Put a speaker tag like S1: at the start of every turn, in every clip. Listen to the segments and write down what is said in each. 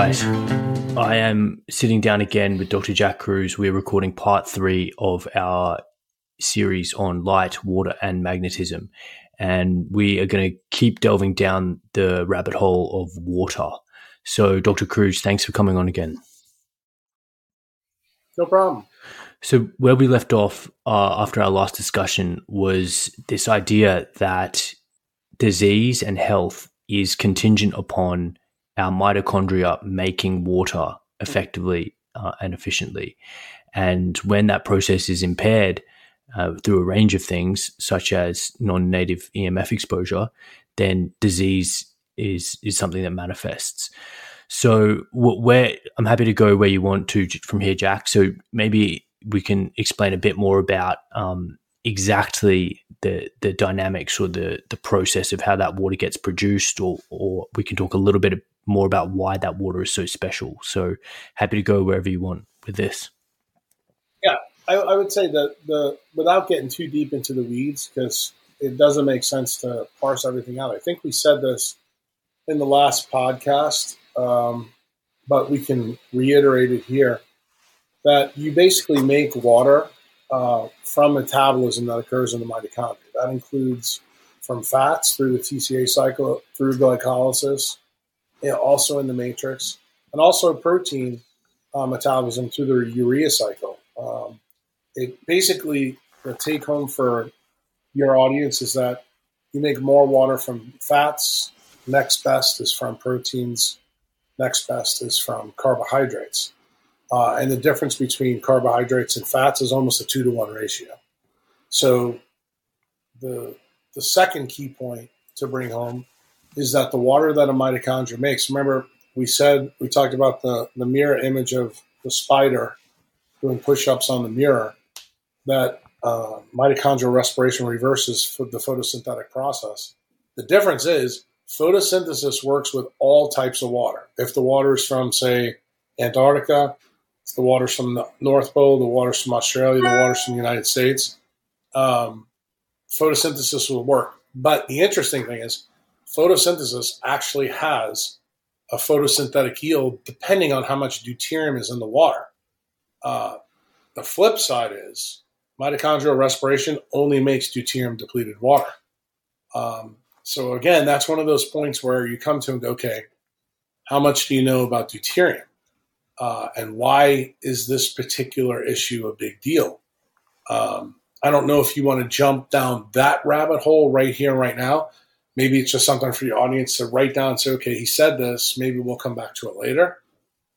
S1: right. I am sitting down again with Dr. Jack Kruse. We're recording part three of our series on light, water, and magnetism. And we are going to keep delving down the rabbit hole of water. So, Dr. Kruse, thanks for coming on again.
S2: No problem.
S1: So, where we left off uh, after our last discussion was this idea that disease and health is contingent upon our mitochondria making water effectively uh, and efficiently. And when that process is impaired uh, through a range of things, such as non native EMF exposure, then disease is, is something that manifests. So, where I'm happy to go where you want to from here, Jack. So, maybe we can explain a bit more about um, exactly the the dynamics or the the process of how that water gets produced, or or we can talk a little bit more about why that water is so special. So happy to go wherever you want with this.
S2: Yeah, I, I would say that the without getting too deep into the weeds because it doesn't make sense to parse everything out. I think we said this in the last podcast, um, but we can reiterate it here that you basically make water uh, from metabolism that occurs in the mitochondria. That includes from fats through the TCA cycle, through glycolysis, also in the matrix, and also protein uh, metabolism through the urea cycle. Um, it basically the take home for your audience is that you make more water from fats. Next best is from proteins. Next best is from carbohydrates. Uh, and the difference between carbohydrates and fats is almost a two to one ratio. So the the second key point to bring home is that the water that a mitochondria makes. Remember, we said we talked about the the mirror image of the spider doing push-ups on the mirror. That uh, mitochondrial respiration reverses the photosynthetic process. The difference is photosynthesis works with all types of water. If the water is from, say, Antarctica, the water's from the North Pole, the water's from Australia, the water's from the United States. Um, photosynthesis will work. But the interesting thing is, photosynthesis actually has a photosynthetic yield depending on how much deuterium is in the water. Uh, the flip side is mitochondrial respiration only makes deuterium depleted water. Um, so again, that's one of those points where you come to and go, okay, how much do you know about deuterium? Uh, and why is this particular issue a big deal? Um, I don't know if you want to jump down that rabbit hole right here, right now. Maybe it's just something for your audience to write down and say, okay, he said this. Maybe we'll come back to it later.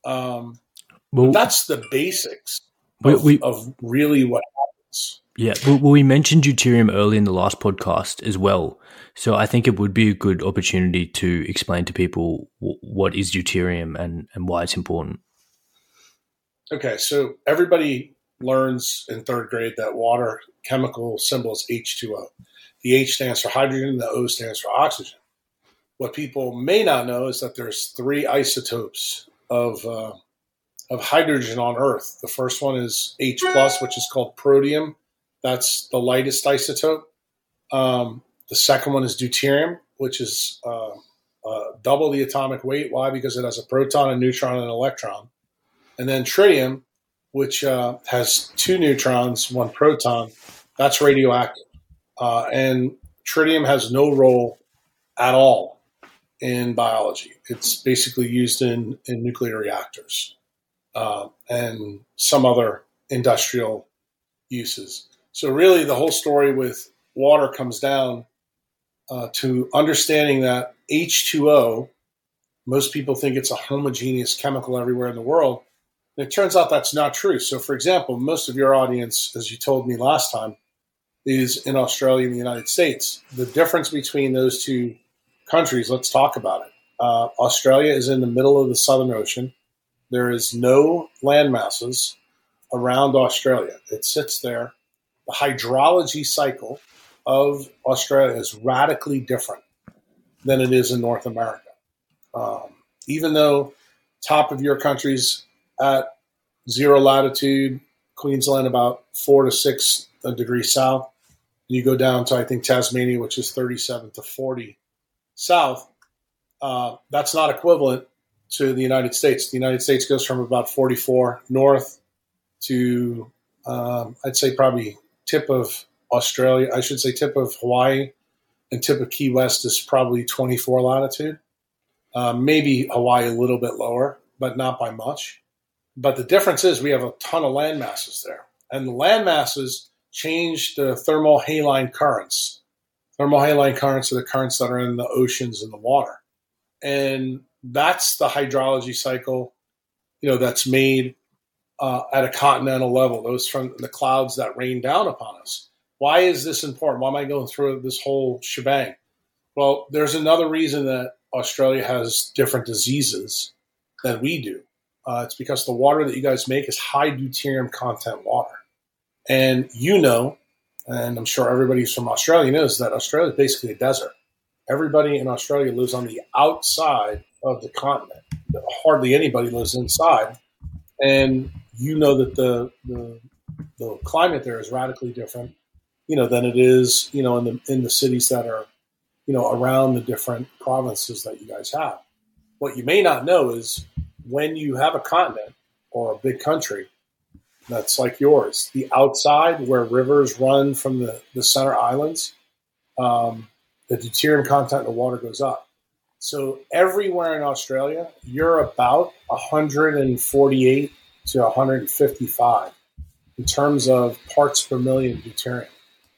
S2: Um, well, that's the basics of, we, we, of, really what happens.
S1: Yeah, well, we mentioned deuterium early in the last podcast as well. So I think it would be a good opportunity to explain to people what is deuterium and, and why it's important.
S2: Okay, so everybody learns in third grade that water chemical symbol is H2O. The H stands for hydrogen, the O stands for oxygen. What people may not know is that there's three isotopes of uh, of hydrogen on Earth. The first one is H plus, which is called protium. That's the lightest isotope. Um, the second one is deuterium, which is uh, uh, double the atomic weight. Why? Because it has a proton, a neutron, and an electron. And then tritium, which uh, has two neutrons, one proton, that's radioactive. Uh, and tritium has no role at all in biology. It's basically used in, in nuclear reactors uh, and some other industrial uses. So, really, the whole story with water comes down uh, to understanding that H2O, most people think it's a homogeneous chemical everywhere in the world. And it turns out that's not true. So, for example, most of your audience, as you told me last time, is in Australia and the United States. The difference between those two countries, let's talk about it. Uh, Australia is in the middle of the Southern Ocean. There is no land masses around Australia. It sits there. The hydrology cycle of Australia is radically different than it is in North America. Um, even though top of your country's at zero latitude, Queensland about four to six degrees south. You go down to I think Tasmania, which is 37 to 40 south. Uh, that's not equivalent to the United States. The United States goes from about 44 north to, um, I'd say, probably tip of Australia. I should say tip of Hawaii and tip of Key West is probably 24 latitude. Uh, maybe Hawaii a little bit lower, but not by much. But the difference is we have a ton of land masses there. And the land masses change the thermohaline currents. Thermohaline currents are the currents that are in the oceans and the water. And that's the hydrology cycle, you know, that's made uh, at a continental level, those from the clouds that rain down upon us. Why is this important? Why am I going through this whole shebang? Well, there's another reason that Australia has different diseases than we do. Uh, it's because the water that you guys make is high deuterium content water. And you know, and I'm sure everybody who's from Australia knows that Australia is basically a desert. Everybody in Australia lives on the outside of the continent. Hardly anybody lives inside. And you know that the, the, the climate there is radically different, you know, than it is, you know, in the in the cities that are, you know, around the different provinces that you guys have. What you may not know is when you have a continent or a big country that's like yours, the outside where rivers run from the, the center islands, um, the deuterium content in the water goes up. So everywhere in Australia, you're about 148 to 155 in terms of parts per million deuterium.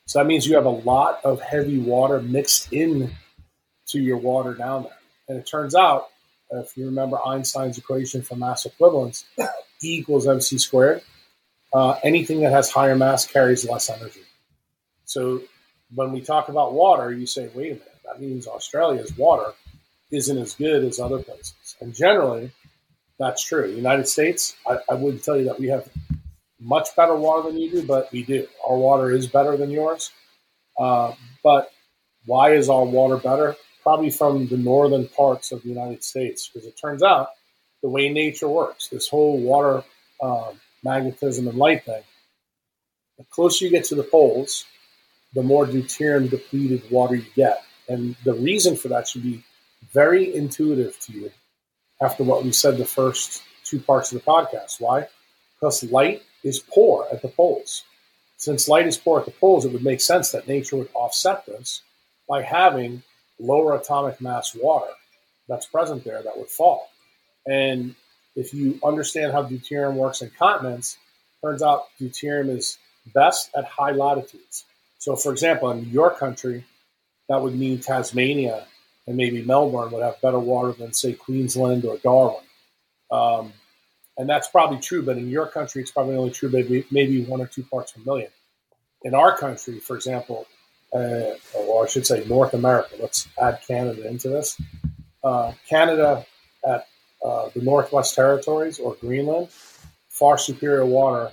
S2: So that means you have a lot of heavy water mixed in to your water down there. And it turns out if you remember Einstein's equation for mass equivalence, E equals mc squared. Uh, anything that has higher mass carries less energy. So when we talk about water, you say, wait a minute, that means Australia's water isn't as good as other places. And generally, that's true. United States, I, I wouldn't tell you that we have much better water than you do, but we do. Our water is better than yours. Uh, but why is our water better? Probably from the northern parts of the United States, because it turns out the way nature works, this whole water um, magnetism and light thing, the closer you get to the poles, the more deuterium depleted water you get. And the reason for that should be very intuitive to you after what we said the first two parts of the podcast. Why? Because light is poor at the poles. Since light is poor at the poles, it would make sense that nature would offset this by having lower atomic mass water that's present there that would fall. And if you understand how deuterium works in continents, turns out deuterium is best at high latitudes. So, for example, in your country, that would mean Tasmania and maybe Melbourne would have better water than, say, Queensland or Darwin. Um, and that's probably true, but in your country, it's probably only true maybe, maybe one or two parts per million. In our country, for example, uh, or I should say North America. Let's add Canada into this. Uh, Canada at uh, the Northwest Territories or Greenland, far superior water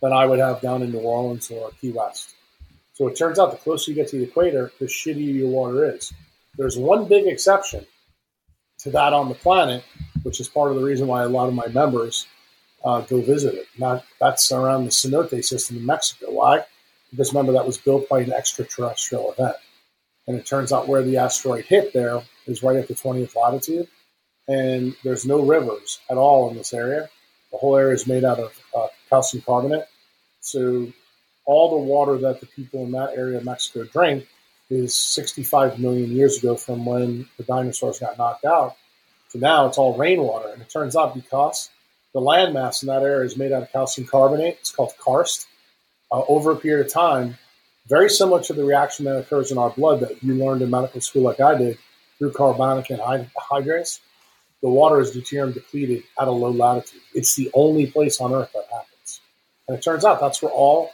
S2: than I would have down in New Orleans or Key West. So it turns out the closer you get to the equator, the shittier your water is. There's one big exception to that on the planet, which is part of the reason why a lot of my members uh, go visit it. Not, that's around the cenote system in Mexico. Why? Because remember, that was built by an extraterrestrial event. And it turns out where the asteroid hit there is right at the 20th latitude. And there's no rivers at all in this area. The whole area is made out of uh, calcium carbonate. So all the water that the people in that area of Mexico drink is 65 million years ago from when the dinosaurs got knocked out to now it's all rainwater. And it turns out because the landmass in that area is made out of calcium carbonate, it's called karst uh, over a period of time, very similar to the reaction that occurs in our blood that you learned in medical school, like I did, through carbonic anhydrase. The water is deuterium depleted at a low latitude. It's the only place on Earth that happens, and it turns out that's where all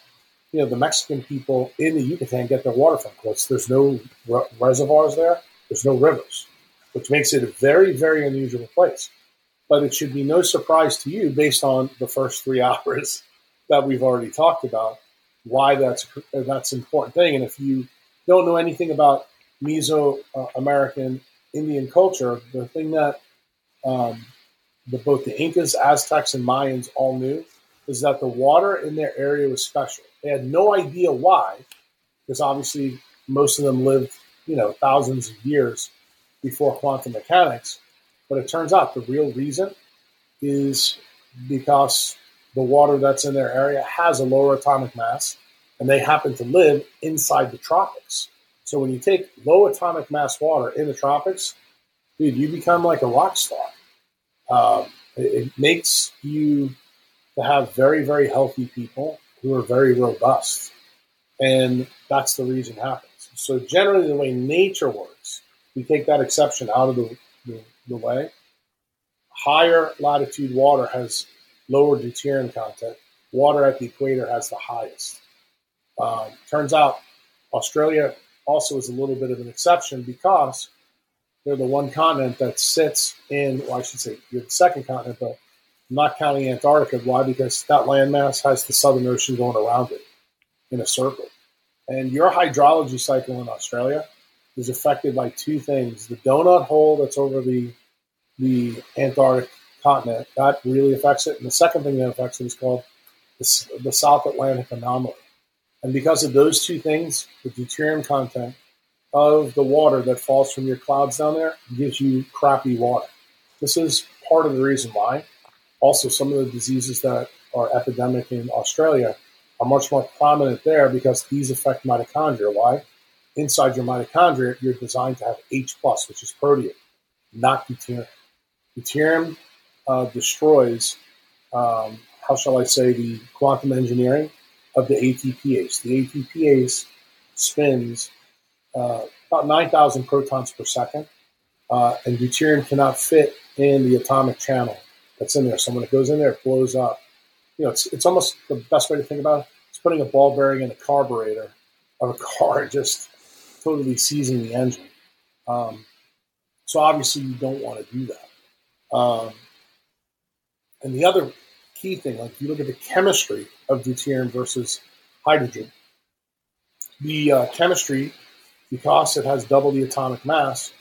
S2: you know the Mexican people in the Yucatan get their water from. Because there's no re- reservoirs there, there's no rivers, which makes it a very, very unusual place. But it should be no surprise to you, based on the first three hours that we've already talked about, why that's that's an important thing. And if you don't know anything about Mesoamerican Indian culture, the thing that um, the, both the Incas, Aztecs, and Mayans all knew is that the water in their area was special. They had no idea why, because obviously most of them lived, you know, thousands of years before quantum mechanics. But it turns out the real reason is because the water that's in their area has a lower atomic mass and they happen to live inside the tropics. So when you take low atomic mass water in the tropics, dude, you become like a rock star. Um, it, it makes you to have very, very healthy people who are very robust. And that's the reason it happens. So generally, the way nature works, we take that exception out of the, the, the way. Higher latitude water has lower deuterium content. Water at the equator has the highest. Um, turns out Australia also is a little bit of an exception because they're the one continent that sits in, well, I should say, you're the second continent, but I'm not counting Antarctica. Why? Because that landmass has the Southern Ocean going around it in a circle. And your hydrology cycle in Australia is affected by two things. The donut hole that's over the the Antarctic continent, that really affects it. And the second thing that affects it is called the, the South Atlantic anomaly. And because of those two things, the deuterium content of the water that falls from your clouds down there gives you crappy water. This is part of the reason why. Also, some of the diseases that are epidemic in Australia are much more prominent there because these affect mitochondria. Why? Inside your mitochondria, you're designed to have H plus, which is protium, not deuterium. Deuterium uh, destroys, um, how shall I say, the quantum engineering of the ATPase. The ATPase spins uh, about 9,000 protons per second, uh, and deuterium cannot fit in the atomic channel that's in there. So when it goes in there, it blows up. You know, it's, it's almost the best way to think about it. It's putting a ball bearing in a carburetor of a car, just totally seizing the engine. Um, so obviously, you don't want to do that. Um, and the other key thing, like you look at the chemistry of deuterium versus hydrogen, the uh, chemistry, because it has double the atomic mass,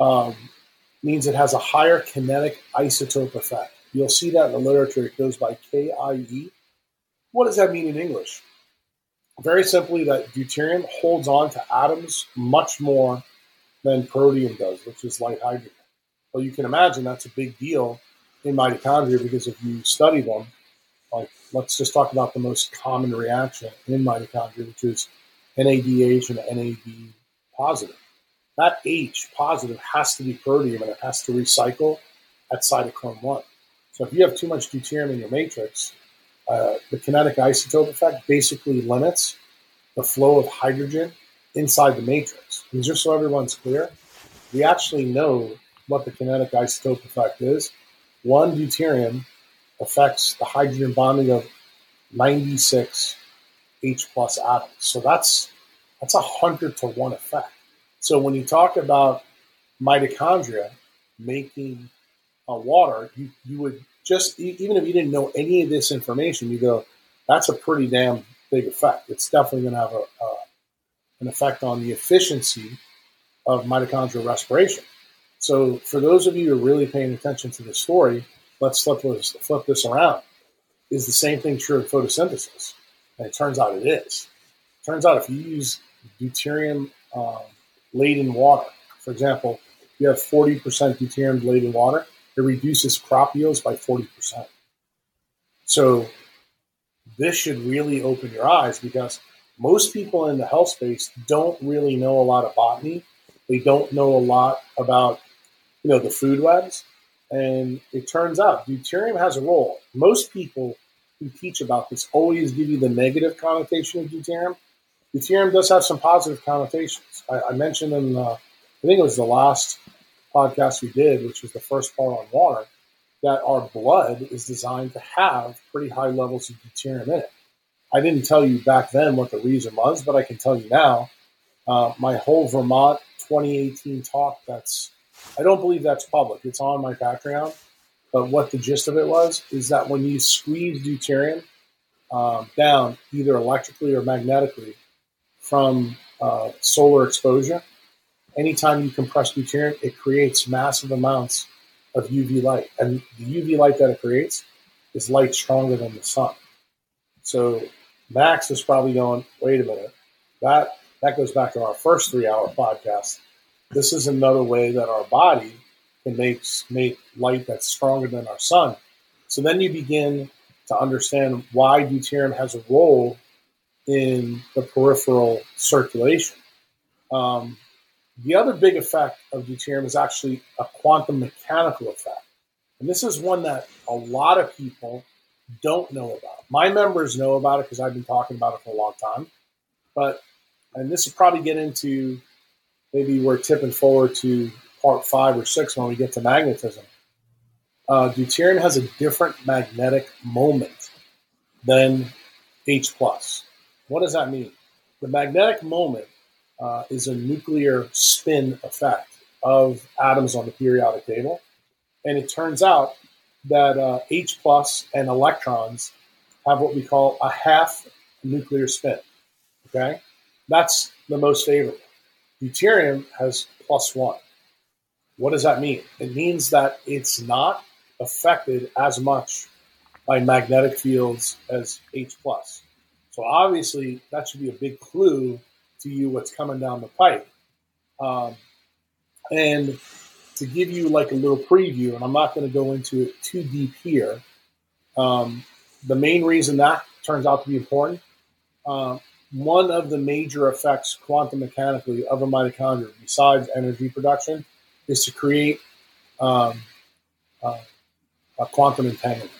S2: um, means it has a higher kinetic isotope effect. You'll see that in the literature. It goes by KIE. What does that mean in English? Very simply, that deuterium holds on to atoms much more than protium does, which is light hydrogen. Well, you can imagine that's a big deal in mitochondria because if you study them, like let's just talk about the most common reaction in mitochondria, which is NADH and NAD positive that H positive has to be protium and it has to recycle at cytochrome 1. So if you have too much deuterium in your matrix, uh, the kinetic isotope effect basically limits the flow of hydrogen inside the matrix. And just so everyone's clear, we actually know what the kinetic isotope effect is. One deuterium affects the hydrogen bonding of 96 H plus atoms. So that's that's a hundred to one effect. So when you talk about mitochondria making uh, water, you, you would just, even if you didn't know any of this information, you go, that's a pretty damn big effect. It's definitely going to have a, uh, an effect on the efficiency of mitochondrial respiration. So for those of you who are really paying attention to the story, let's flip this, flip this around. Is the same thing true of photosynthesis? And it turns out it is. It turns out if you use deuterium um, laden water. For example, you have 40% deuterium laden water, it reduces crop yields by 40%. So this should really open your eyes because most people in the health space don't really know a lot of botany. They don't know a lot about, you know, the food webs. And it turns out deuterium has a role. Most people who teach about this always give you the negative connotation of deuterium, Deuterium does have some positive connotations. I, I mentioned in, uh, I think it was the last podcast we did, which was the first part on water, that our blood is designed to have pretty high levels of deuterium in it. I didn't tell you back then what the reason was, but I can tell you now. Uh, my whole Vermont 2018 talk, that's, I don't believe that's public. It's on my Patreon. But what the gist of it was is that when you squeeze deuterium um, down, either electrically or magnetically, from uh, solar exposure. Anytime you compress deuterium, it creates massive amounts of UV light. And the UV light that it creates is light stronger than the sun. So Max is probably going, wait a minute, that that goes back to our first three hour podcast. This is another way that our body can make, make light that's stronger than our sun. So then you begin to understand why deuterium has a role in the peripheral circulation. Um, the other big effect of deuterium is actually a quantum mechanical effect. And this is one that a lot of people don't know about. My members know about it because I've been talking about it for a long time. But, and this will probably get into maybe we're tipping forward to part five or six when we get to magnetism. Uh, deuterium has a different magnetic moment than H plus. What does that mean? The magnetic moment uh, is a nuclear spin effect of atoms on the periodic table, and it turns out that uh, H plus and electrons have what we call a half nuclear spin. Okay, that's the most favorable. Deuterium has plus one. What does that mean? It means that it's not affected as much by magnetic fields as H plus. So obviously that should be a big clue to you what's coming down the pipe. Um, and to give you like a little preview, and I'm not going to go into it too deep here. Um, the main reason that turns out to be important, uh, one of the major effects quantum mechanically of a mitochondria, besides energy production, is to create um, uh, a quantum entanglement.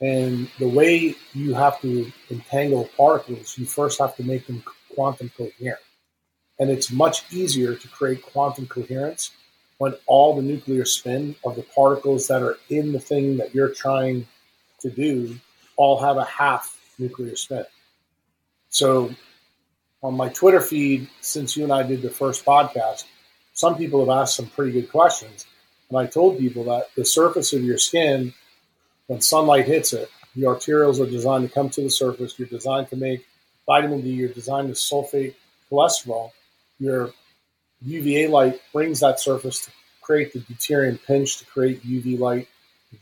S2: And the way you have to entangle particles, you first have to make them quantum coherent. And it's much easier to create quantum coherence when all the nuclear spin of the particles that are in the thing that you're trying to do all have a half nuclear spin. So on my Twitter feed, since you and I did the first podcast, some people have asked some pretty good questions. And I told people that the surface of your skin, when sunlight hits it, the arterioles are designed to come to the surface. You're designed to make vitamin D. You're designed to sulfate cholesterol. Your UVA light brings that surface to create the deuterium pinch to create UV light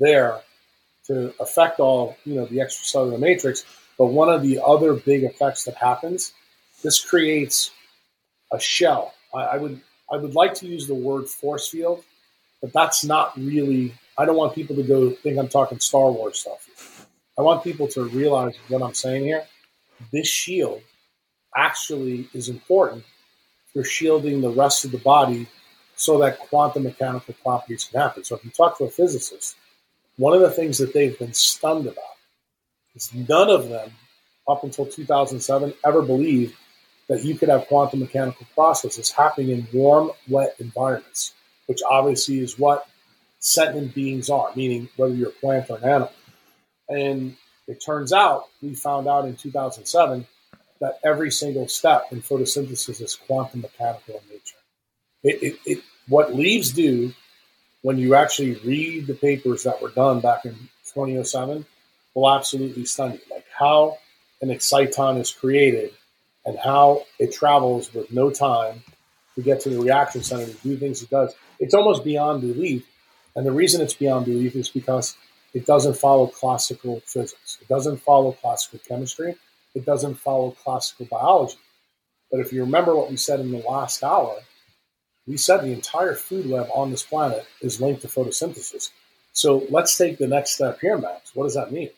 S2: there to affect all you know the extracellular matrix. But one of the other big effects that happens, this creates a shell. I, I would I would like to use the word force field, but that's not really. I don't want people to go think I'm talking Star Wars stuff. I want people to realize what I'm saying here. This shield actually is important for shielding the rest of the body so that quantum mechanical properties can happen. So if you talk to a physicist, one of the things that they've been stunned about none of them, up until 2007, ever believed that you could have quantum mechanical processes happening in warm, wet environments, which obviously is what sentient beings are, meaning whether you're a plant or an animal. And it turns out, we found out in 2007 that every single step in photosynthesis is quantum mechanical in nature. It, it, it, what leaves do when you actually read the papers that were done back in 2007 will absolutely stun you. Like how an exciton is created and how it travels with no time to get to the reaction center to do things it does. It's almost beyond belief. And the reason it's beyond belief is because it doesn't follow classical physics. It doesn't follow classical chemistry. It doesn't follow classical biology. But if you remember what we said in the last hour, we said the entire food web on this planet is linked to photosynthesis. So let's take the next step here, Max. What does that mean?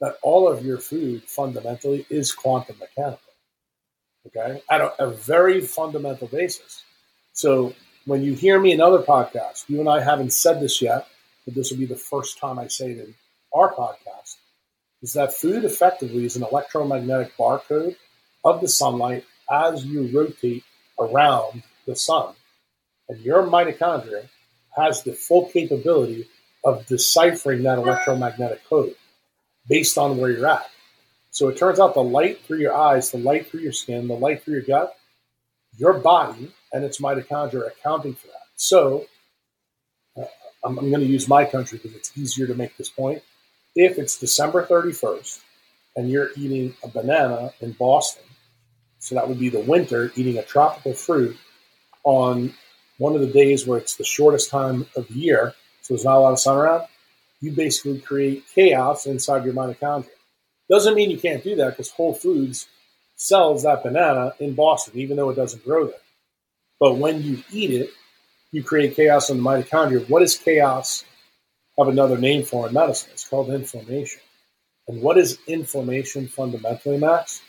S2: That all of your food fundamentally is quantum mechanical okay, at a, a very fundamental basis. So when you hear me in other podcasts, you and I haven't said this yet, but this will be the first time I say it in our podcast, is that food effectively is an electromagnetic barcode of the sunlight as you rotate around the sun. And your mitochondria has the full capability of deciphering that electromagnetic code based on where you're at. So it turns out the light through your eyes, the light through your skin, the light through your gut, your body and its mitochondria are accounting for that. So uh, I'm, I'm going to use my country because it's easier to make this point. If it's December 31st and you're eating a banana in Boston, so that would be the winter, eating a tropical fruit on one of the days where it's the shortest time of the year, so there's not a lot of sun around, you basically create chaos inside your mitochondria. Doesn't mean you can't do that because Whole Foods sells that banana in Boston, even though it doesn't grow there. But when you eat it, you create chaos in the mitochondria. What is chaos have another name for in medicine? It's called inflammation. And what is inflammation fundamentally, Max?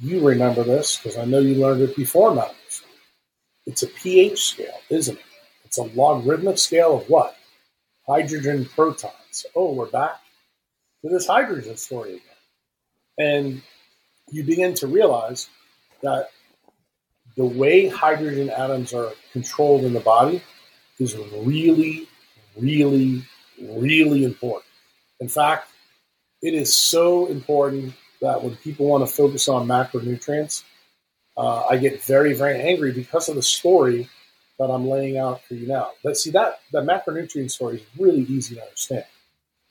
S2: You remember this because I know you learned it before, Max. It's a pH scale, isn't it? It's a logarithmic scale of what? Hydrogen protons. Oh, we're back to this hydrogen story again. And you begin to realize that the way hydrogen atoms are controlled in the body is really, really, really important. In fact, it is so important that when people want to focus on macronutrients, uh, I get very, very angry because of the story that I'm laying out for you now. But see, that, that macronutrient story is really easy to understand.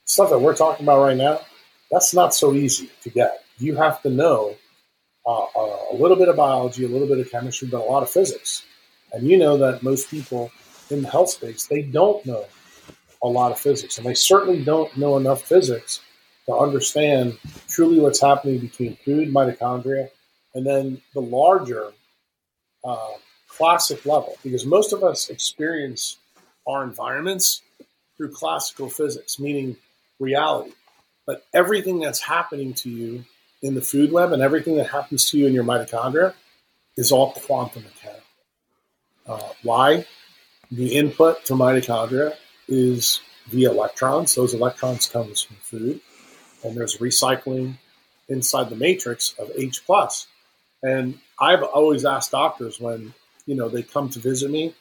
S2: Stuff that we're talking about right now, that's not so easy to get. You have to know uh, uh, a little bit of biology, a little bit of chemistry, but a lot of physics. And you know that most people in the health space, they don't know a lot of physics. And they certainly don't know enough physics to understand truly what's happening between food, mitochondria, and then the larger uh, classic level. Because most of us experience our environments through classical physics, meaning reality. But everything that's happening to you in the food web and everything that happens to you in your mitochondria is all quantum mechanical. Uh, why? The input to mitochondria is via electrons. Those electrons comes from food, and there's recycling inside the matrix of H plus. And I've always asked doctors when you know they come to visit me,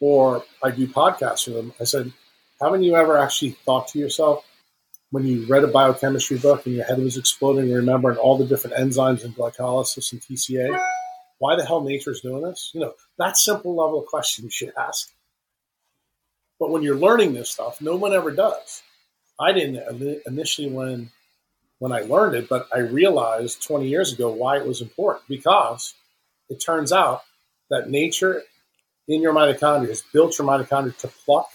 S2: or I do podcasts with them. I said, "Haven't you ever actually thought to yourself, when you read a biochemistry book and your head was exploding, remembering all the different enzymes and glycolysis and TCA. Why the hell nature's doing this? You know, that simple level of question you should ask. But when you're learning this stuff, no one ever does. I didn't initially when when I learned it, but I realized 20 years ago why it was important because it turns out that nature in your mitochondria has built your mitochondria to pluck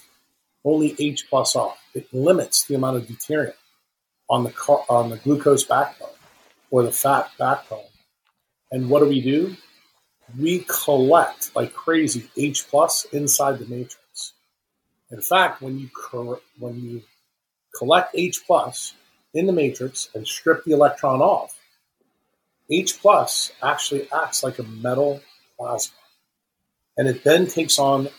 S2: only H plus off. It limits the amount of deuterium on the car, on the glucose backbone or the fat backbone. And what do we do? We collect like crazy H plus inside the matrix. In fact, when you when you collect H plus in the matrix and strip the electron off, H plus actually acts like a metal plasma, and it then takes on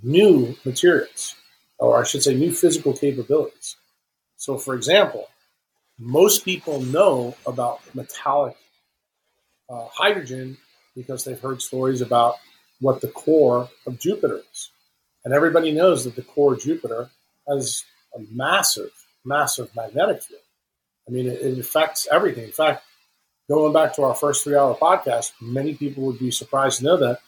S2: new materials or I should say, new physical capabilities. So, for example, most people know about metallic uh, hydrogen because they've heard stories about what the core of Jupiter is. And everybody knows that the core of Jupiter has a massive, massive magnetic field. I mean, it, it affects everything. In fact, going back to our first three hour podcast, many people would be surprised to know that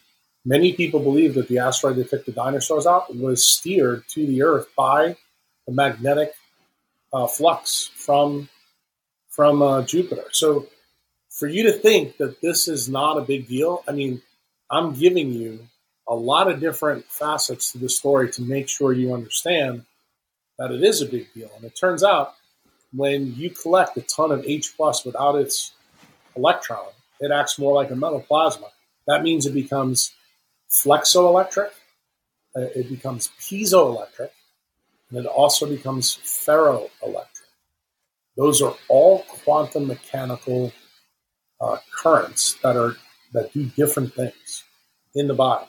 S2: Many people believe that the asteroid that took the dinosaurs out was steered to the Earth by the magnetic uh, flux from from uh, Jupiter. So, for you to think that this is not a big deal, I mean, I'm giving you a lot of different facets to the story to make sure you understand that it is a big deal. And it turns out when you collect a ton of H plus without its electron, it acts more like a metal plasma. That means it becomes flexoelectric, uh, it becomes piezoelectric, and it also becomes ferroelectric. Those are all quantum mechanical uh, currents that are that do different things in the body.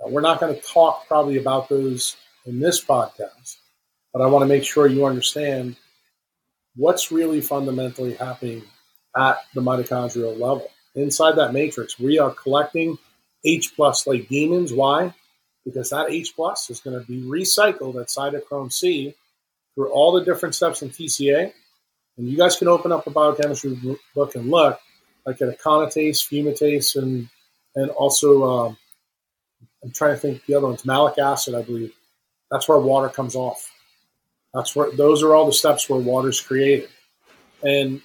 S2: Now, we're not going to talk probably about those in this podcast, but I want to make sure you understand what's really fundamentally happening at the mitochondrial level. Inside that matrix, we are collecting H plus like demons. Why? Because that H plus is going to be recycled at cytochrome C through all the different steps in TCA. And you guys can open up a biochemistry book and look, like at aconitase, fumarase, and and also um, I'm trying to think the other ones, malic acid, I believe. That's where water comes off. That's where those are all the steps where water is created. And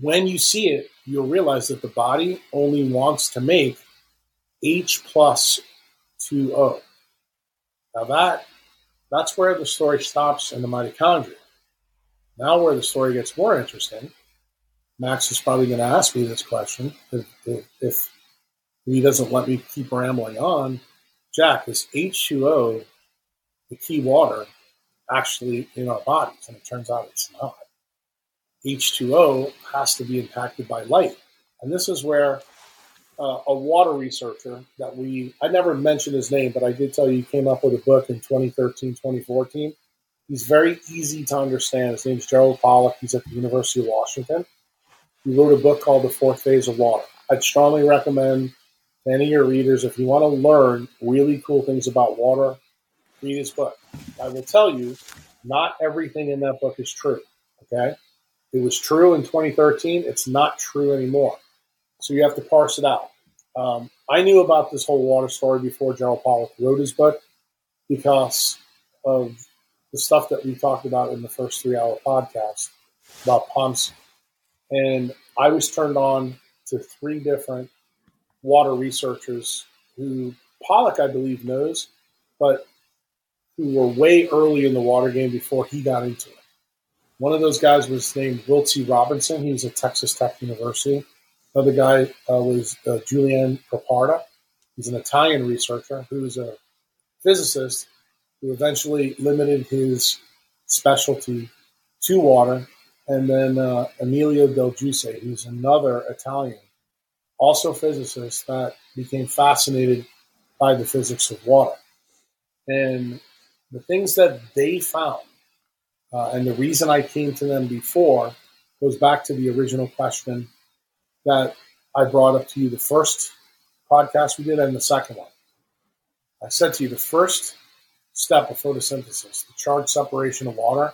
S2: when you see it, you'll realize that the body only wants to make H plus 2O. Now that that's where the story stops in the mitochondria. Now where the story gets more interesting, Max is probably going to ask me this question if, if, if he doesn't let me keep rambling on. Jack, is H2O the key water actually in our bodies? And it turns out it's not. H2O has to be impacted by light. And this is where uh, a water researcher that we, I never mentioned his name, but I did tell you he came up with a book in 2013, 2014. He's very easy to understand. His name's Gerald Pollack. He's at the University of Washington. He wrote a book called The Fourth Phase of Water. I'd strongly recommend any of your readers, if you want to learn really cool things about water, read his book. I will tell you, not everything in that book is true. Okay? It was true in 2013. It's not true anymore. So you have to parse it out. Um, I knew about this whole water story before Gerald Pollack wrote his book because of the stuff that we talked about in the first three hour podcast about pumps. And I was turned on to three different water researchers who Pollack, I believe, knows, but who were way early in the water game before he got into it. One of those guys was named Wilse Robinson. He was at Texas Tech University. Another guy uh, was uh, Julian Preparata. He's an Italian researcher who's a physicist who eventually limited his specialty to water. And then uh, Emilio Del Giudice, who's another Italian, also physicist that became fascinated by the physics of water. And the things that they found uh, and the reason I came to them before goes back to the original question that I brought up to you the first podcast we did and the second one. I said to you the first step of photosynthesis, the charge separation of water,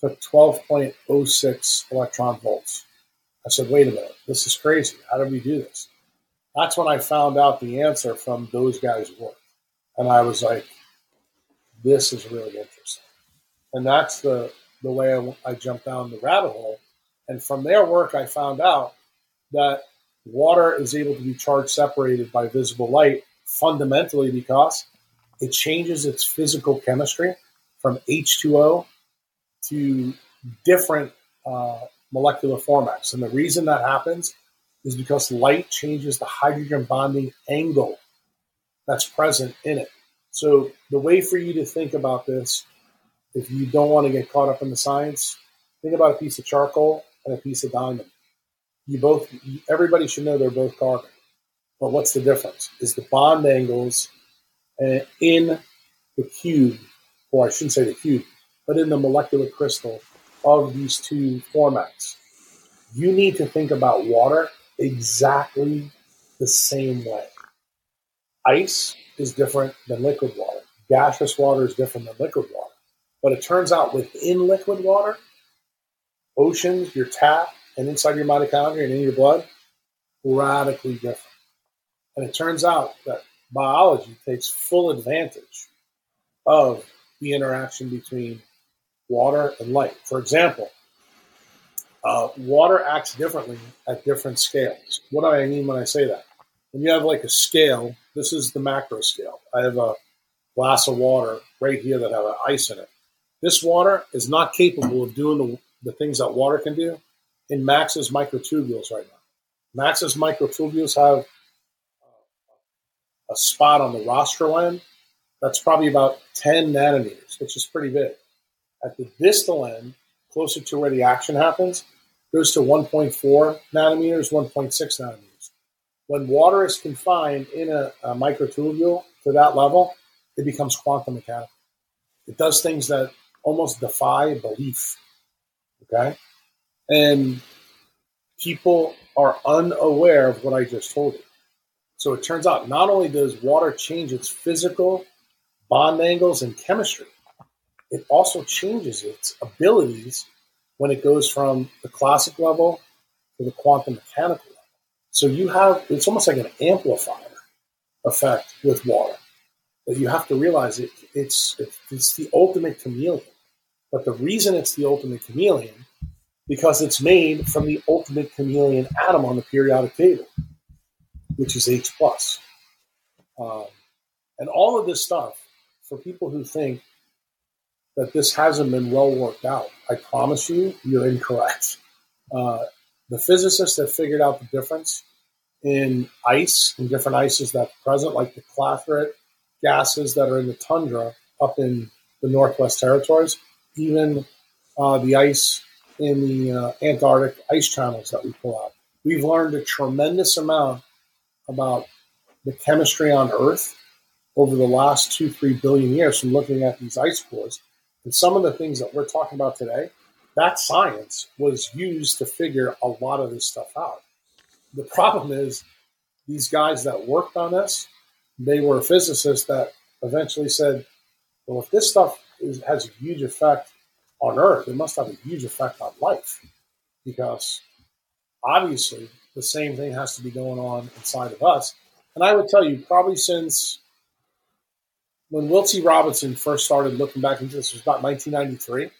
S2: took 12.06 electron volts. I said, wait a minute, this is crazy. How did we do this? That's when I found out the answer from those guys' work. And I was like, this is really interesting. And that's the, the way I, I jumped down the rabbit hole. And from their work, I found out that water is able to be charge separated by visible light fundamentally because it changes its physical chemistry from H2O to different uh, molecular formats. And the reason that happens is because light changes the hydrogen bonding angle that's present in it. So the way for you to think about this if you don't want to get caught up in the science, think about a piece of charcoal and a piece of diamond. You both, everybody should know they're both carbon. But what's the difference? Is the bond angles uh, in the cube, or I shouldn't say the cube, but in the molecular crystal of these two formats. You need to think about water exactly the same way. Ice is different than liquid water. Gaseous water is different than liquid water. But it turns out within liquid water, oceans, your tap, and inside your mitochondria and in your blood, radically different. And it turns out that biology takes full advantage of the interaction between water and light. For example, uh, water acts differently at different scales. What do I mean when I say that? When you have like a scale, this is the macro scale. I have a glass of water right here that have ice in it. This water is not capable of doing the, the things that water can do in Max's microtubules right now. Max's microtubules have a spot on the rostral end that's probably about 10 nanometers, which is pretty big. At the distal end, closer to where the action happens, goes to 1.4 nanometers, 1.6 nanometers. When water is confined in a, a microtubule to that level, it becomes quantum mechanical. It does things that almost defy belief. Okay. And people are unaware of what I just told you. So it turns out not only does water change its physical bond angles and chemistry, it also changes its abilities when it goes from the classic level to the quantum mechanical level. So you have, it's almost like an amplifier effect with water. But you have to realize it, it's, it's the ultimate chameleon. But the reason it's the ultimate chameleon, because it's made from the ultimate chameleon atom on the periodic table, which is H plus. Um, and all of this stuff, for people who think that this hasn't been well worked out, I promise you, you're incorrect. Uh, the physicists that figured out the difference in ice and different ices that present, like the clathrate gases that are in the tundra up in the Northwest Territories, even uh, the ice in the uh, Antarctic ice channels that we pull out. We've learned a tremendous amount about the chemistry on Earth over the last two, three billion years from looking at these ice cores. And some of the things that we're talking about today, that science was used to figure a lot of this stuff out. The problem is these guys that worked on this, they were physicists that eventually said, well, if this stuff is, has a huge effect on Earth, it must have a huge effect on life because obviously the same thing has to be going on inside of us. And I would tell you, probably since when Will T. Robinson first started looking back into this, was about 1993.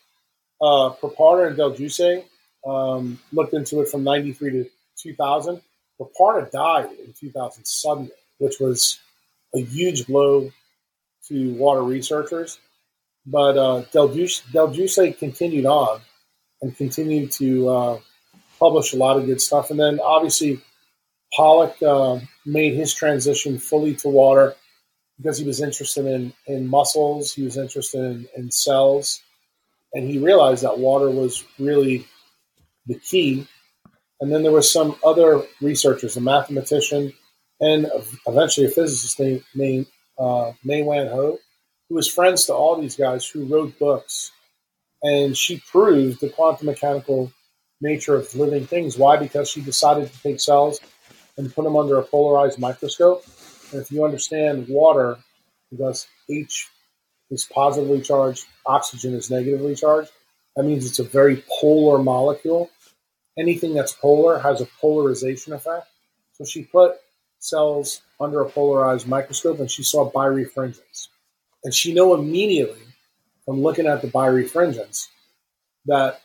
S2: Uh, Preparata and Del Giudice um, looked into it from 93 to 2000. Preparata died in 2000 suddenly, which was a huge blow to water researchers. But uh, Del, Giudice continued on and continued to uh, publish a lot of good stuff. And then obviously, Pollack uh, made his transition fully to water because he was interested in, in muscles, he was interested in, in cells, and he realized that water was really the key. And then there were some other researchers, a mathematician, and eventually a physicist named, named uh, Mae-Wan Ho, who was friends to all these guys who wrote books. And she proved the quantum mechanical nature of living things. Why? Because she decided to take cells and put them under a polarized microscope. And if you understand water, because H is positively charged, oxygen is negatively charged, that means it's a very polar molecule. Anything that's polar has a polarization effect. So she put cells under a polarized microscope and she saw birefringence. And she knew immediately from looking at the birefringence that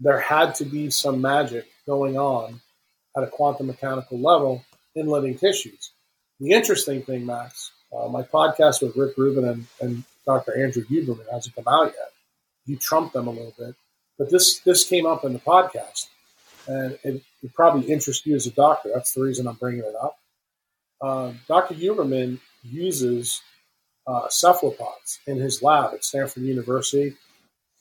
S2: there had to be some magic going on at a quantum mechanical level in living tissues. The interesting thing, Max, uh, my podcast with Rick Rubin and, and Dr. Andrew Huberman hasn't come out yet. You trumped them a little bit, but this this came up in the podcast, and it, it probably interests you as a doctor. That's the reason I'm bringing it up. Uh, Dr. Huberman uses uh, cephalopods in his lab at Stanford University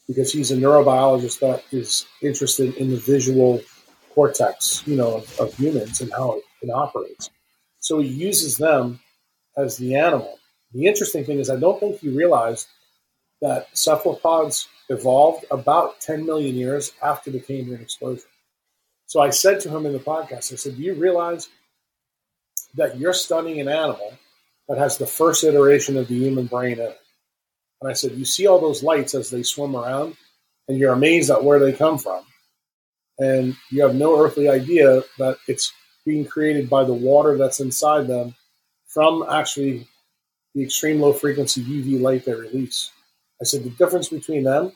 S2: because he's a neurobiologist that is interested in the visual cortex, you know, of, of humans and how it, it operates. So he uses them as the animal. The interesting thing is, I don't think he realized that cephalopods evolved about 10 million years after the Cambrian explosion. So I said to him in the podcast, I said, Do you realize that you're studying an animal that has the first iteration of the human brain in it? And I said, You see all those lights as they swim around, and you're amazed at where they come from. And you have no earthly idea that it's being created by the water that's inside them from actually the extreme low frequency UV light they release. I said the difference between them,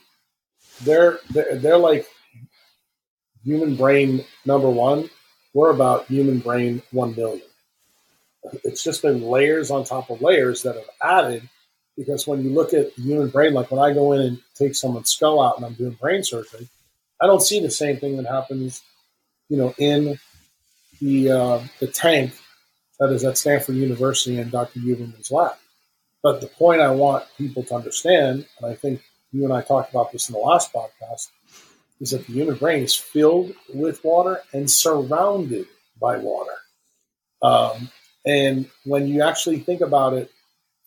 S2: they're they're, they're like human brain number one. We're about human brain one billion. It's just been layers on top of layers that have added because when you look at the human brain, like when I go in and take someone's skull out and I'm doing brain surgery, I don't see the same thing that happens, you know, in the uh, the tank that is at Stanford University and Dr. Huberman's lab. But the point I want people to understand, and I think you and I talked about this in the last podcast, is that the human brain is filled with water and surrounded by water. Um, and when you actually think about it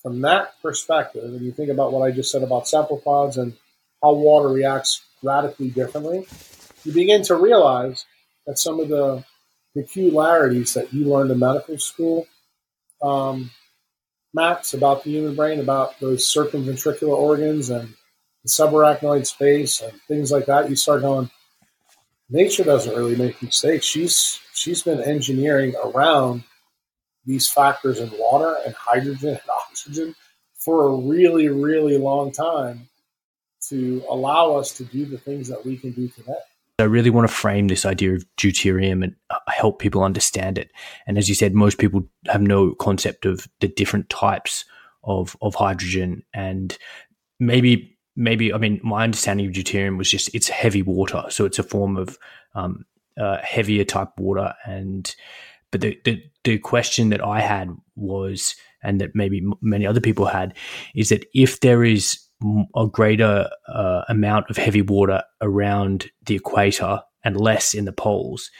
S2: from that perspective, and you think about what I just said about cephalopods and how water reacts radically differently, you begin to realize that some of the peculiarities that you learned in medical school, um, Max, about the human brain, about those circumventricular organs and the subarachnoid space and things like that, you start going, nature doesn't really make mistakes. She's she's been engineering around these factors in water and hydrogen and oxygen for a really, really long time to allow us to do the things that we can do today.
S1: I really want to frame this idea of deuterium and uh, help people understand it. And as you said, most people have no concept of the different types of of hydrogen and maybe maybe I mean my understanding of deuterium was just it's heavy water, so it's a form of um, uh, heavier type water. And but the, the the question that I had was and that maybe many other people had, is that if there is a greater uh, amount of heavy water around the equator and less in the poles,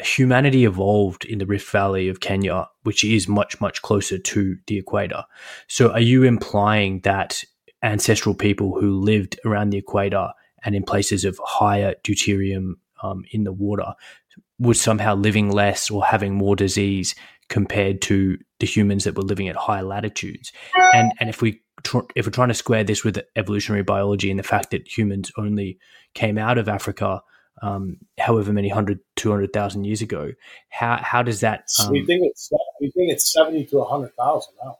S1: humanity evolved in the Rift Valley of Kenya, which is much, much closer to the equator. So, are you implying that ancestral people who lived around the equator and in places of higher deuterium um, in the water was somehow living less or having more disease compared to the humans that were living at higher latitudes? And and if we tr- if we're trying to square this with evolutionary biology and the fact that humans only came out of Africa um, however many hundred, two hundred thousand years ago. How how does that?
S2: Um, we think it's we think it's seventy to hundred thousand now.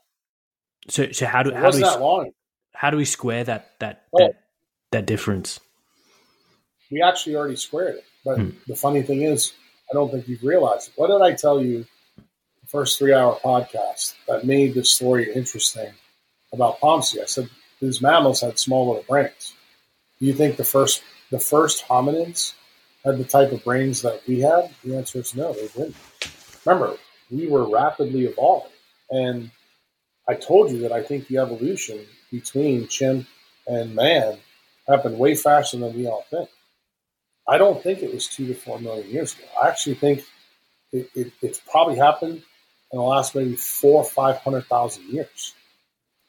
S1: So so how do it how do we how do we square that that that, that difference?
S2: We actually already squared it, but hmm. the funny thing is, I don't think you've realized it. What did I tell you? The first three hour podcast that made this story interesting about Pomsey. I said these mammals had small little brains. Do you think the first the first hominids had the type of brains that we had? The answer is no, they didn't. Remember, we were rapidly evolving. And I told you that I think the evolution between chimp and man happened way faster than we all think. I don't think it was two to four million years ago. I actually think it, it, it's probably happened in the last maybe four or five hundred thousand years.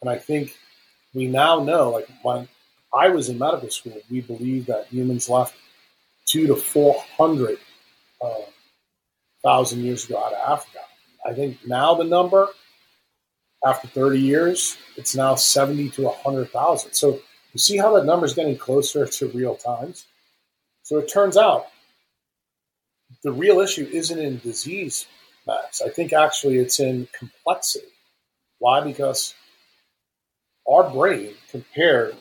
S2: And I think we now know, like when I was in medical school, we believed that humans left two to four hundred uh, thousand years ago out of Africa. I think now the number, after 30 years, it's now 70 to 100,000. So you see how that number is getting closer to real times? So it turns out the real issue isn't in disease, Max. I think actually it's in complexity. Why? Because our brain compared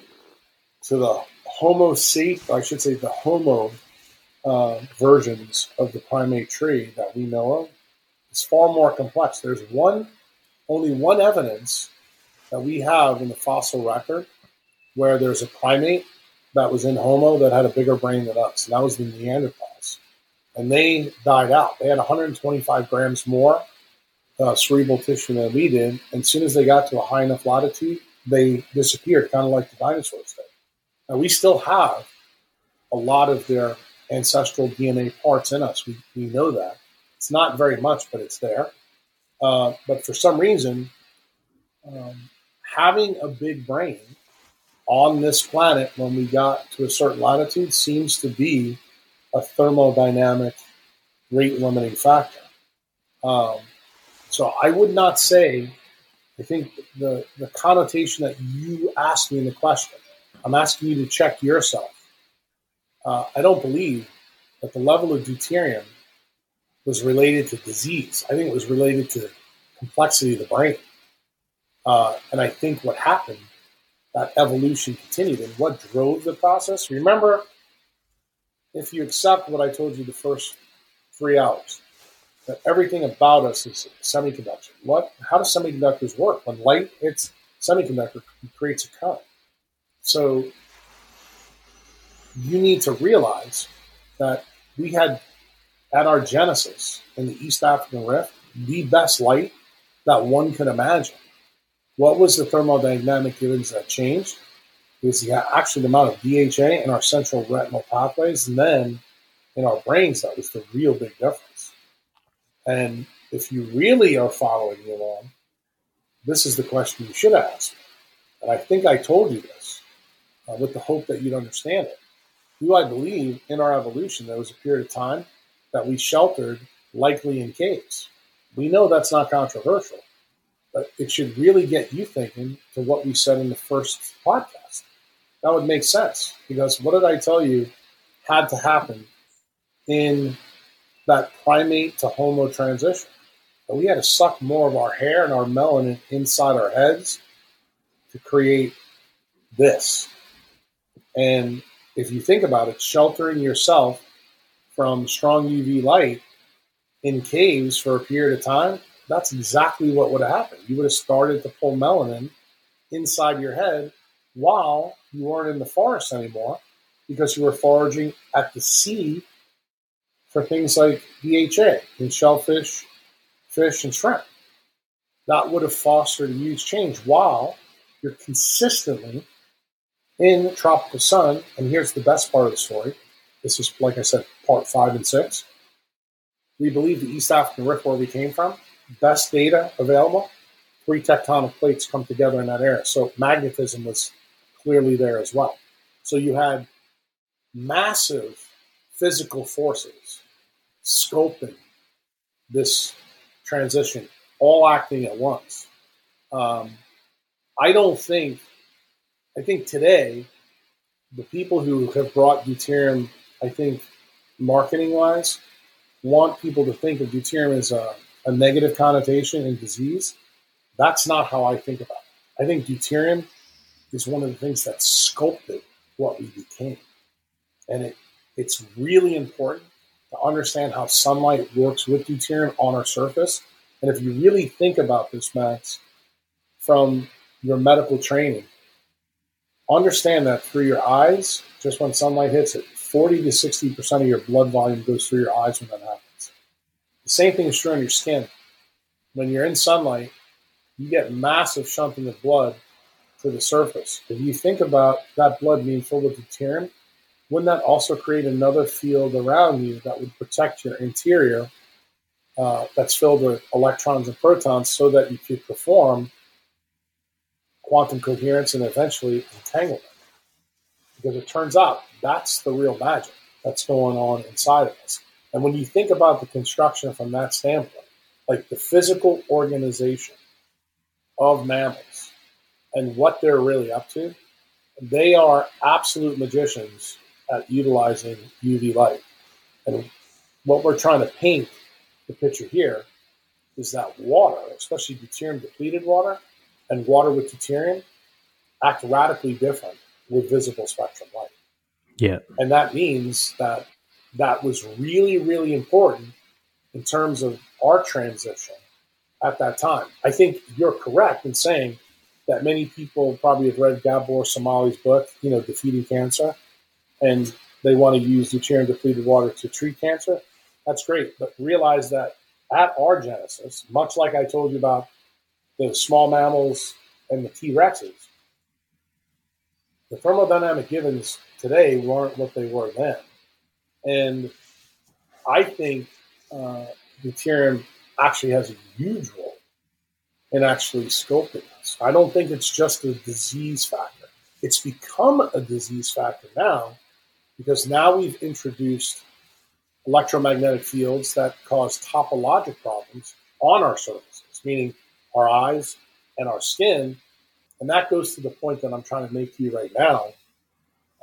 S2: to the Homo sapiens, I should say the Homo uh, versions of the primate tree that we know of, is far more complex. There's one, only one evidence that we have in the fossil record where there's a primate that was in Homo that had a bigger brain than us, and that was the Neanderthals. And they died out. They had 125 grams more uh, cerebral tissue than we did. And as soon as they got to a high enough latitude, they disappeared, kind of like the dinosaurs did. Now, we still have a lot of their ancestral DNA parts in us. We, we know that. It's not very much, but it's there. Uh, but for some reason, um, having a big brain on this planet when we got to a certain latitude seems to be a thermodynamic rate limiting factor. Um, so I would not say, I think the, the connotation that you asked me in the question I'm asking you to check yourself. Uh, I don't believe that the level of deuterium was related to disease. I think it was related to complexity of the brain. Uh, and I think what happened, that evolution continued. And what drove the process? Remember, if you accept what I told you the first three hours, that everything about us is semiconductor. What? How do semiconductors work? When light hits semiconductor, it creates a current. So you need to realize that we had at our genesis in the East African Rift the best light that one could imagine. What was the thermodynamic events that changed? It was the, actually the amount of DHA in our central retinal pathways, and then in our brains, that was the real big difference. And if you really are following me along, this is the question you should ask. And I think I told you this uh, with the hope that you'd understand it. Do I believe in our evolution there was a period of time that we sheltered likely in caves? We know that's not controversial, but it should really get you thinking to what we said in the first podcast. That would make sense because what did I tell you had to happen in that primate to homo transition? That we had to suck more of our hair and our melanin inside our heads to create this. And if you think about it, sheltering yourself from strong UV light in caves for a period of time, that's exactly what would have happened. You would have started to pull melanin inside your head while you weren't in the forest anymore because you were foraging at the sea for things like DHA in shellfish, fish, and shrimp. that would have fostered a huge change while you're consistently in tropical sun. And here's the best part of the story. This is, like I said, part five and six. We believe the East African rift where we came from, best data available, three tectonic plates come together in that area. So magnetism was clearly there as well. So you had massive physical forces scoping this transition, all acting at once. Um, I don't think, I think today, the people who have brought deuterium, I think, marketing wise, want people to think of deuterium as a, a negative connotation in disease. That's not how I think about it. I think deuterium is one of the things that sculpted what we became. And it, it's really important to understand how sunlight works with deuterium on our surface. And if you really think about this, Max, from your medical training, understand that through your eyes, just when sunlight hits it, 40 to 60% of your blood volume goes through your eyes when that happens. The same thing is true on your skin. When you're in sunlight, you get massive shunting of blood to the surface. If you think about that blood being filled with deuterium, wouldn't that also create another field around you that would protect your interior uh, that's filled with electrons and protons so that you could perform quantum coherence and eventually entanglement? Because it turns out that's the real magic that's going on inside of us. And when you think about the construction from that standpoint, like the physical organization of mammals and what they're really up to, they are absolute magicians at utilizing UV light. And what we're trying to paint the picture here is that water, especially deuterium depleted water and water with deuterium, act radically different with visible spectrum light.
S1: Yeah.
S2: And that means that that was really, really important in terms of our transition at that time. I think you're correct in saying that many people probably have read Gabor Somlyai's book, you know, Defeating Cancer and they want to use deuterium depleted water to treat cancer, that's great. But realize that at our genesis, much like I told you about the small mammals and the T Rexes, the thermodynamic givens today weren't what they were then. And I think uh, deuterium actually has a huge role in actually scoping this. I don't think it's just a disease factor. It's become a disease factor now because now we've introduced electromagnetic fields that cause topologic problems on our surfaces, meaning our eyes and our skin. And that goes to the point that I'm trying to make to you right now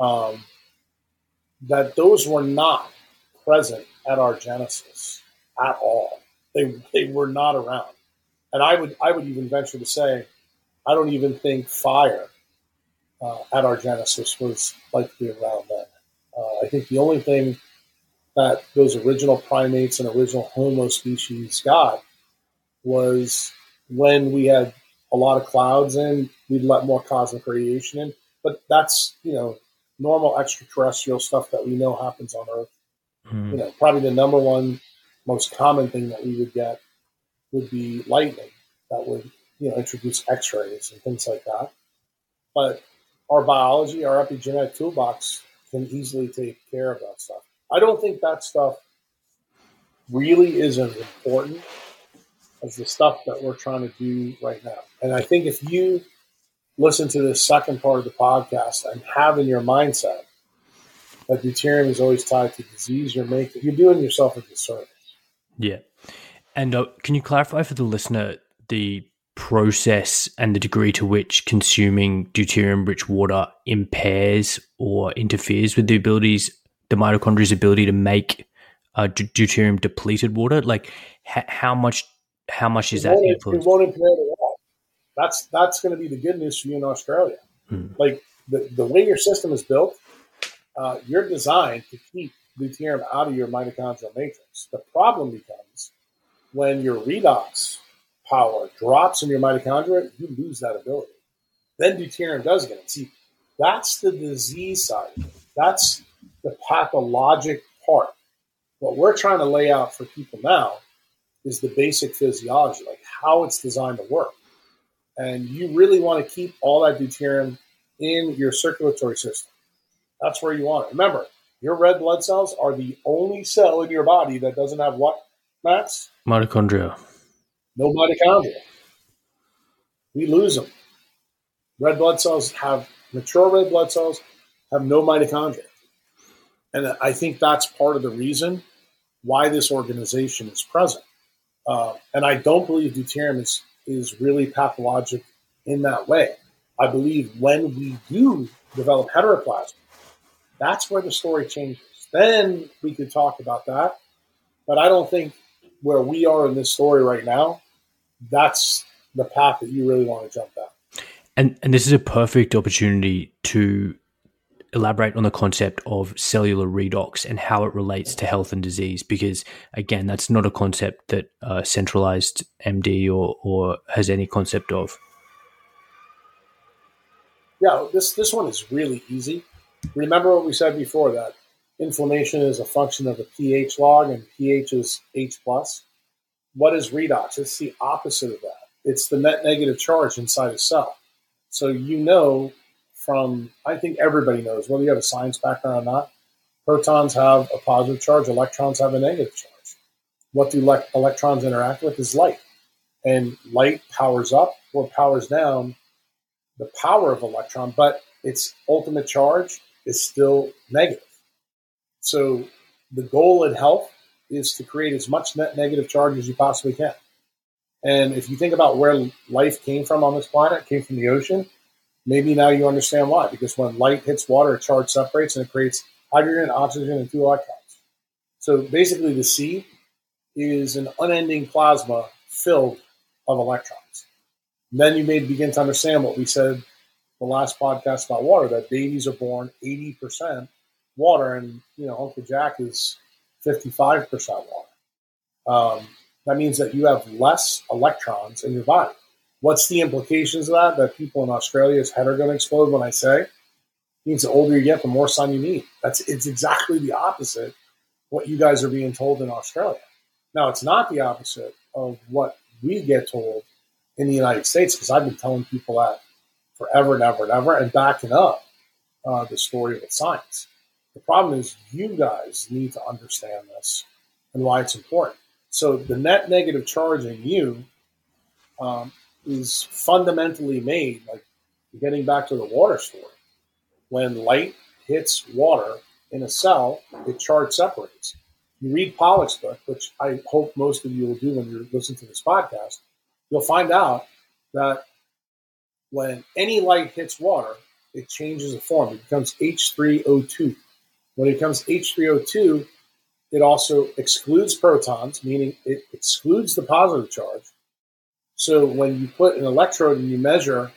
S2: um, that those were not present at our genesis at all. They, they were not around. And I would, I would even venture to say, I don't even think fire uh, at our genesis was likely around then. Uh, I think the only thing that those original primates and original Homo species got was when we had a lot of clouds in, we'd let more cosmic radiation in. But that's, you know, normal extraterrestrial stuff that we know happens on Earth. Mm. You know, probably the number one most common thing that we would get would be lightning that would, you know, introduce X rays and things like that. But our biology, our epigenetic toolbox can easily take care of that stuff. I don't think that stuff really is as important as the stuff that we're trying to do right now. And I think if you listen to the second part of the podcast and have in your mindset that deuterium is always tied to disease, you're making you're doing yourself a disservice.
S1: Yeah. And uh, can you clarify for the listener the process and the degree to which consuming deuterium rich water impairs or interferes with the abilities the mitochondria's ability to make uh, deuterium depleted water like h- how much how much is
S2: it
S1: that
S2: it won't impair the that's that's going to be the good news for you in australia hmm. like the, the way your system is built uh, you're designed to keep deuterium out of your mitochondrial matrix the problem becomes when your redox power drops in your mitochondria, you lose that ability. Then deuterium does get it. See, that's the disease side. That's the pathologic part. What we're trying to lay out for people now is the basic physiology, like how it's designed to work. And you really want to keep all that deuterium in your circulatory system. That's where you want it. Remember, your red blood cells are the only cell in your body that doesn't have what, Max?
S1: Mitochondria.
S2: No mitochondria. We lose them. Red blood cells have mature red blood cells have no mitochondria. And I think that's part of the reason why this organization is present. Uh, and I don't believe deuterium is, is really pathologic in that way. I believe when we do develop heteroplasm, that's where the story changes. Then we could talk about that. But I don't think where we are in this story right now, that's the path that you really want to jump down.
S1: And and this is a perfect opportunity to elaborate on the concept of cellular redox and how it relates to health and disease because again that's not a concept that uh, centralized md or, or has any concept of.
S2: Yeah this this one is really easy. Remember what we said before that inflammation is a function of the ph log and ph is h plus. What is redox? It's the opposite of that. It's the net negative charge inside a cell. So you know from, I think everybody knows, whether you have a science background or not, protons have a positive charge, electrons have a negative charge. What do le- electrons interact with is light. And light powers up or powers down the power of electron, but its ultimate charge is still negative. So the goal in health is to create as much net negative charge as you possibly can. And if you think about where life came from on this planet, came from the ocean. Maybe now you understand why. Because when light hits water, charge separates and it creates hydrogen, oxygen, and two electrons. So basically, the sea is an unending plasma filled of electrons. And then you may begin to understand what we said the last podcast about water that babies are born 80% water, and you know Uncle Jack is 55% water. Um, that means that you have less electrons in your body. What's the implications of that? That people in Australia's head are going to explode when I say? Means the older you get, the more sun you need. That's it's exactly the opposite what you guys are being told in Australia. Now it's not the opposite of what we get told in the United States because I've been telling people that forever and ever and ever and backing up uh, the story with science. The problem is you guys need to understand this and why it's important. So the net negative charge in you um, is fundamentally made, like getting back to the water story. When light hits water in a cell, it charge separates. You read Pollack's book, which I hope most of you will do when you listen to this podcast, you'll find out that when any light hits water, it changes the form. It becomes H3O2. When it becomes H3O2, it also excludes protons, meaning it excludes the positive charge, so when you put an electrode and you measure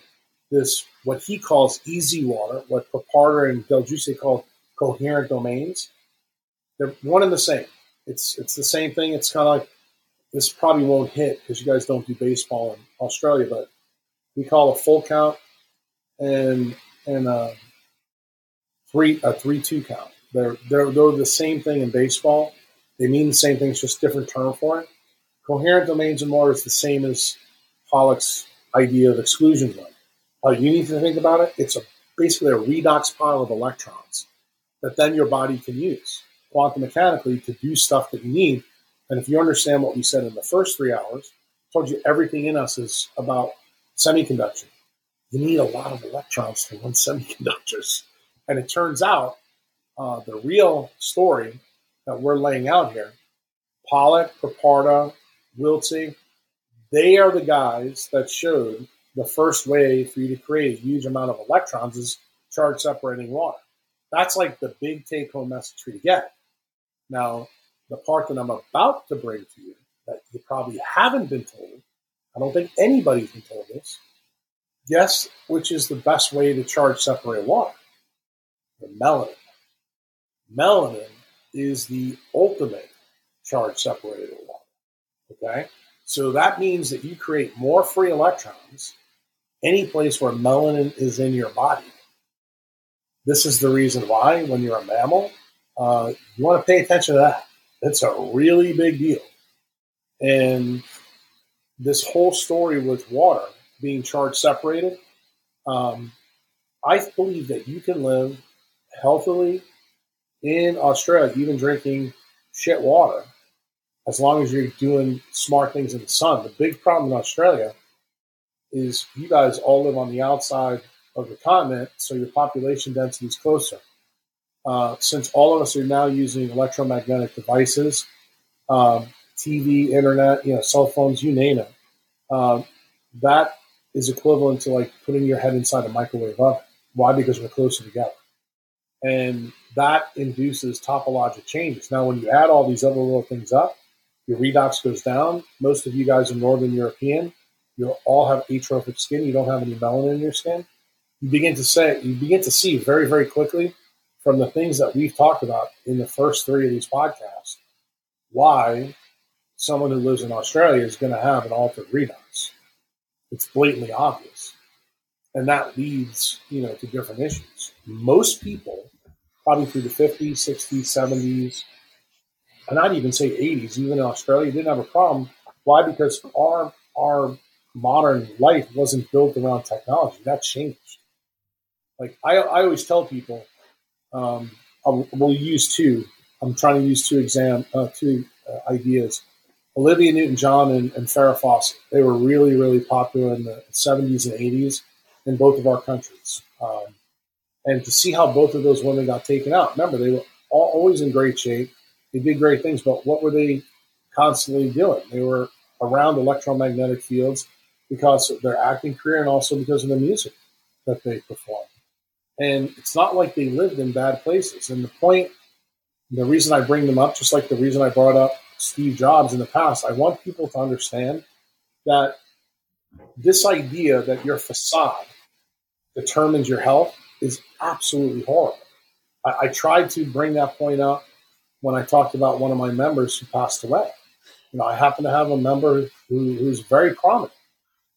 S2: this, what he calls easy water, what Preparata and Del Giudice call coherent domains, they're one and the same. It's it's the same thing. It's kind of like this probably won't hit because you guys don't do baseball in Australia, but we call a full count and and a three a three two count. They're they're they're the same thing in baseball. They mean the same thing. It's just different term for it. Coherent domains in water is the same as Pollack's idea of exclusion zone. How you need to think about it, it's a, basically a redox pile of electrons that then your body can use quantum mechanically to do stuff that you need. And if you understand what we said in the first three hours, I told you everything in us is about semiconductor. You need a lot of electrons to run semiconductors. And it turns out uh, the real story that we're laying out here, Pollack, Preparata, Wilse, they are the guys that showed the first way for you to create a huge amount of electrons is charge separating water. That's like the big take home message for you to get. Now, the part that I'm about to bring to you that you probably haven't been told, I don't think anybody's been told this. Guess which is the best way to charge separate water? The melanin. Melanin is the ultimate charge separated water. Okay? So that means that you create more free electrons any place where melanin is in your body. This is the reason why, when you're a mammal, uh, you want to pay attention to that. It's a really big deal. And this whole story with water being charge separated, um, I believe that you can live healthily in Australia, even drinking shit water, as long as you're doing smart things in the sun. The big problem in Australia is you guys all live on the outside of the continent, so your population density is closer. Uh, since all of us are now using electromagnetic devices, um, TV, internet, you know, cell phones, you name it, um, that is equivalent to like putting your head inside a microwave oven. Why? Because we're closer together. And that induces topologic changes. Now, when you add all these other little things up, your redox goes down. Most of you guys are Northern European. You all have atrophic skin. You don't have any melanin in your skin. You begin to say, you begin to see very, very quickly from the things that we've talked about in the first three of these podcasts, why someone who lives in Australia is going to have an altered redox. It's blatantly obvious. And that leads, you know, to different issues. Most people, probably through the 50s, 60s, 70s, and I'd even say 80s, even in Australia, didn't have a problem. Why? Because our our modern life wasn't built around technology. That changed. Like I, I always tell people, um, we'll use two. I'm trying to use two exam, uh, two uh, ideas. Olivia Newton-John and, and Farrah Fawcett. They were really, really popular in the 70s and 80s in both of our countries. Um, and to see how both of those women got taken out. Remember, they were all, always in great shape. They did great things, but what were they constantly doing? They were around electromagnetic fields because of their acting career and also because of the music that they performed. And it's not like they lived in bad places. And the point, the reason I bring them up, just like the reason I brought up Steve Jobs in the past, I want people to understand that this idea that your facade determines your health is absolutely horrible. I, I tried to bring that point up when I talked about one of my members who passed away. You know, I happen to have a member who, who's very prominent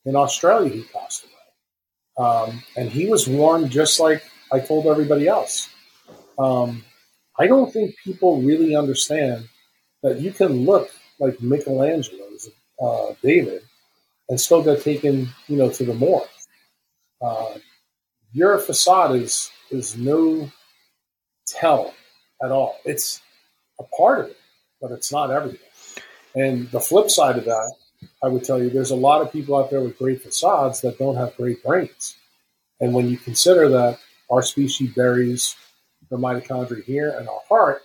S2: in Australia who passed away. Um, and he was warned just like I told everybody else. Um, I don't think people really understand that you can look like Michelangelo's uh, David and still get taken, you know, to the morgue. Uh, your facade is is no tell at all. It's a part of it, but it's not everything. And the flip side of that, I would tell you, there's a lot of people out there with great facades that don't have great brains. And when you consider that our species buries the mitochondria here and our heart,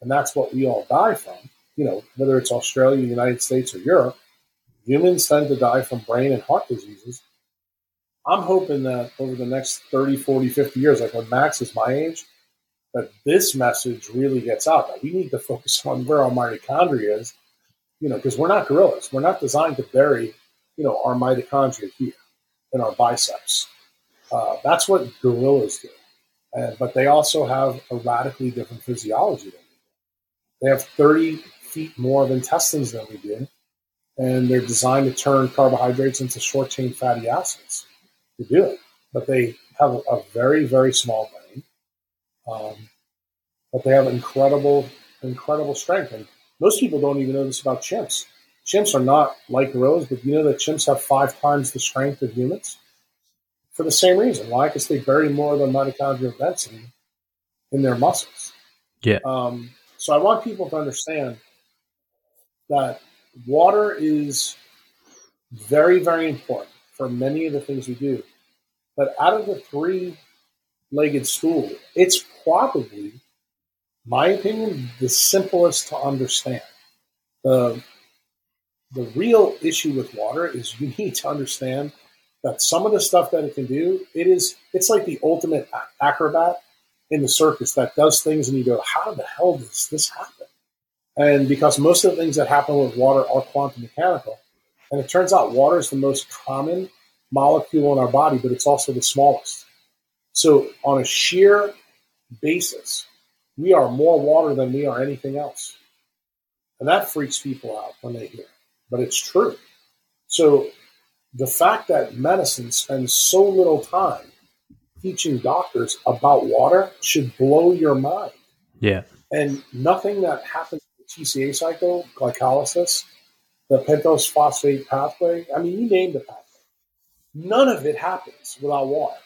S2: and that's what we all die from, you know, whether it's Australia, United States, or Europe, humans tend to die from brain and heart diseases. I'm hoping that over the next 30, 40, 50 years, like when Max is my age, that this message really gets out that we need to focus on where our mitochondria is, you know, because we're not gorillas. We're not designed to bury, you know, our mitochondria here in our biceps. Uh, that's what gorillas do. Uh, but they also have a radically different physiology than we do. They have 30 feet more of intestines than we do, and they're designed to turn carbohydrates into short chain fatty acids to do it. But they have a very, very small brain. Um, but they have incredible, incredible strength. And most people don't even know this about chimps. Chimps are not like gorillas, but you know that chimps have five times the strength of humans? for the same reason. Why? Because they bury more of the mitochondrial density in their muscles.
S1: Yeah.
S2: Um, so I want people to understand that water is very, very important for many of the things we do. But out of the three legged stool, it's probably, my opinion, the simplest to understand. The, the real issue with water is you need to understand that some of the stuff that it can do, it is it's like the ultimate acrobat in the circus that does things and you go, how the hell does this happen? And because most of the things that happen with water are quantum mechanical, and it turns out water is the most common molecule in our body, but it's also the smallest. So on a sheer basis, we are more water than we are anything else. And that freaks people out when they hear. It. But it's true. So the fact that medicine spends so little time teaching doctors about water should blow your mind.
S1: Yeah.
S2: And nothing that happens in the TCA cycle, glycolysis, the pentose phosphate pathway. I mean, you name the pathway. None of it happens without water.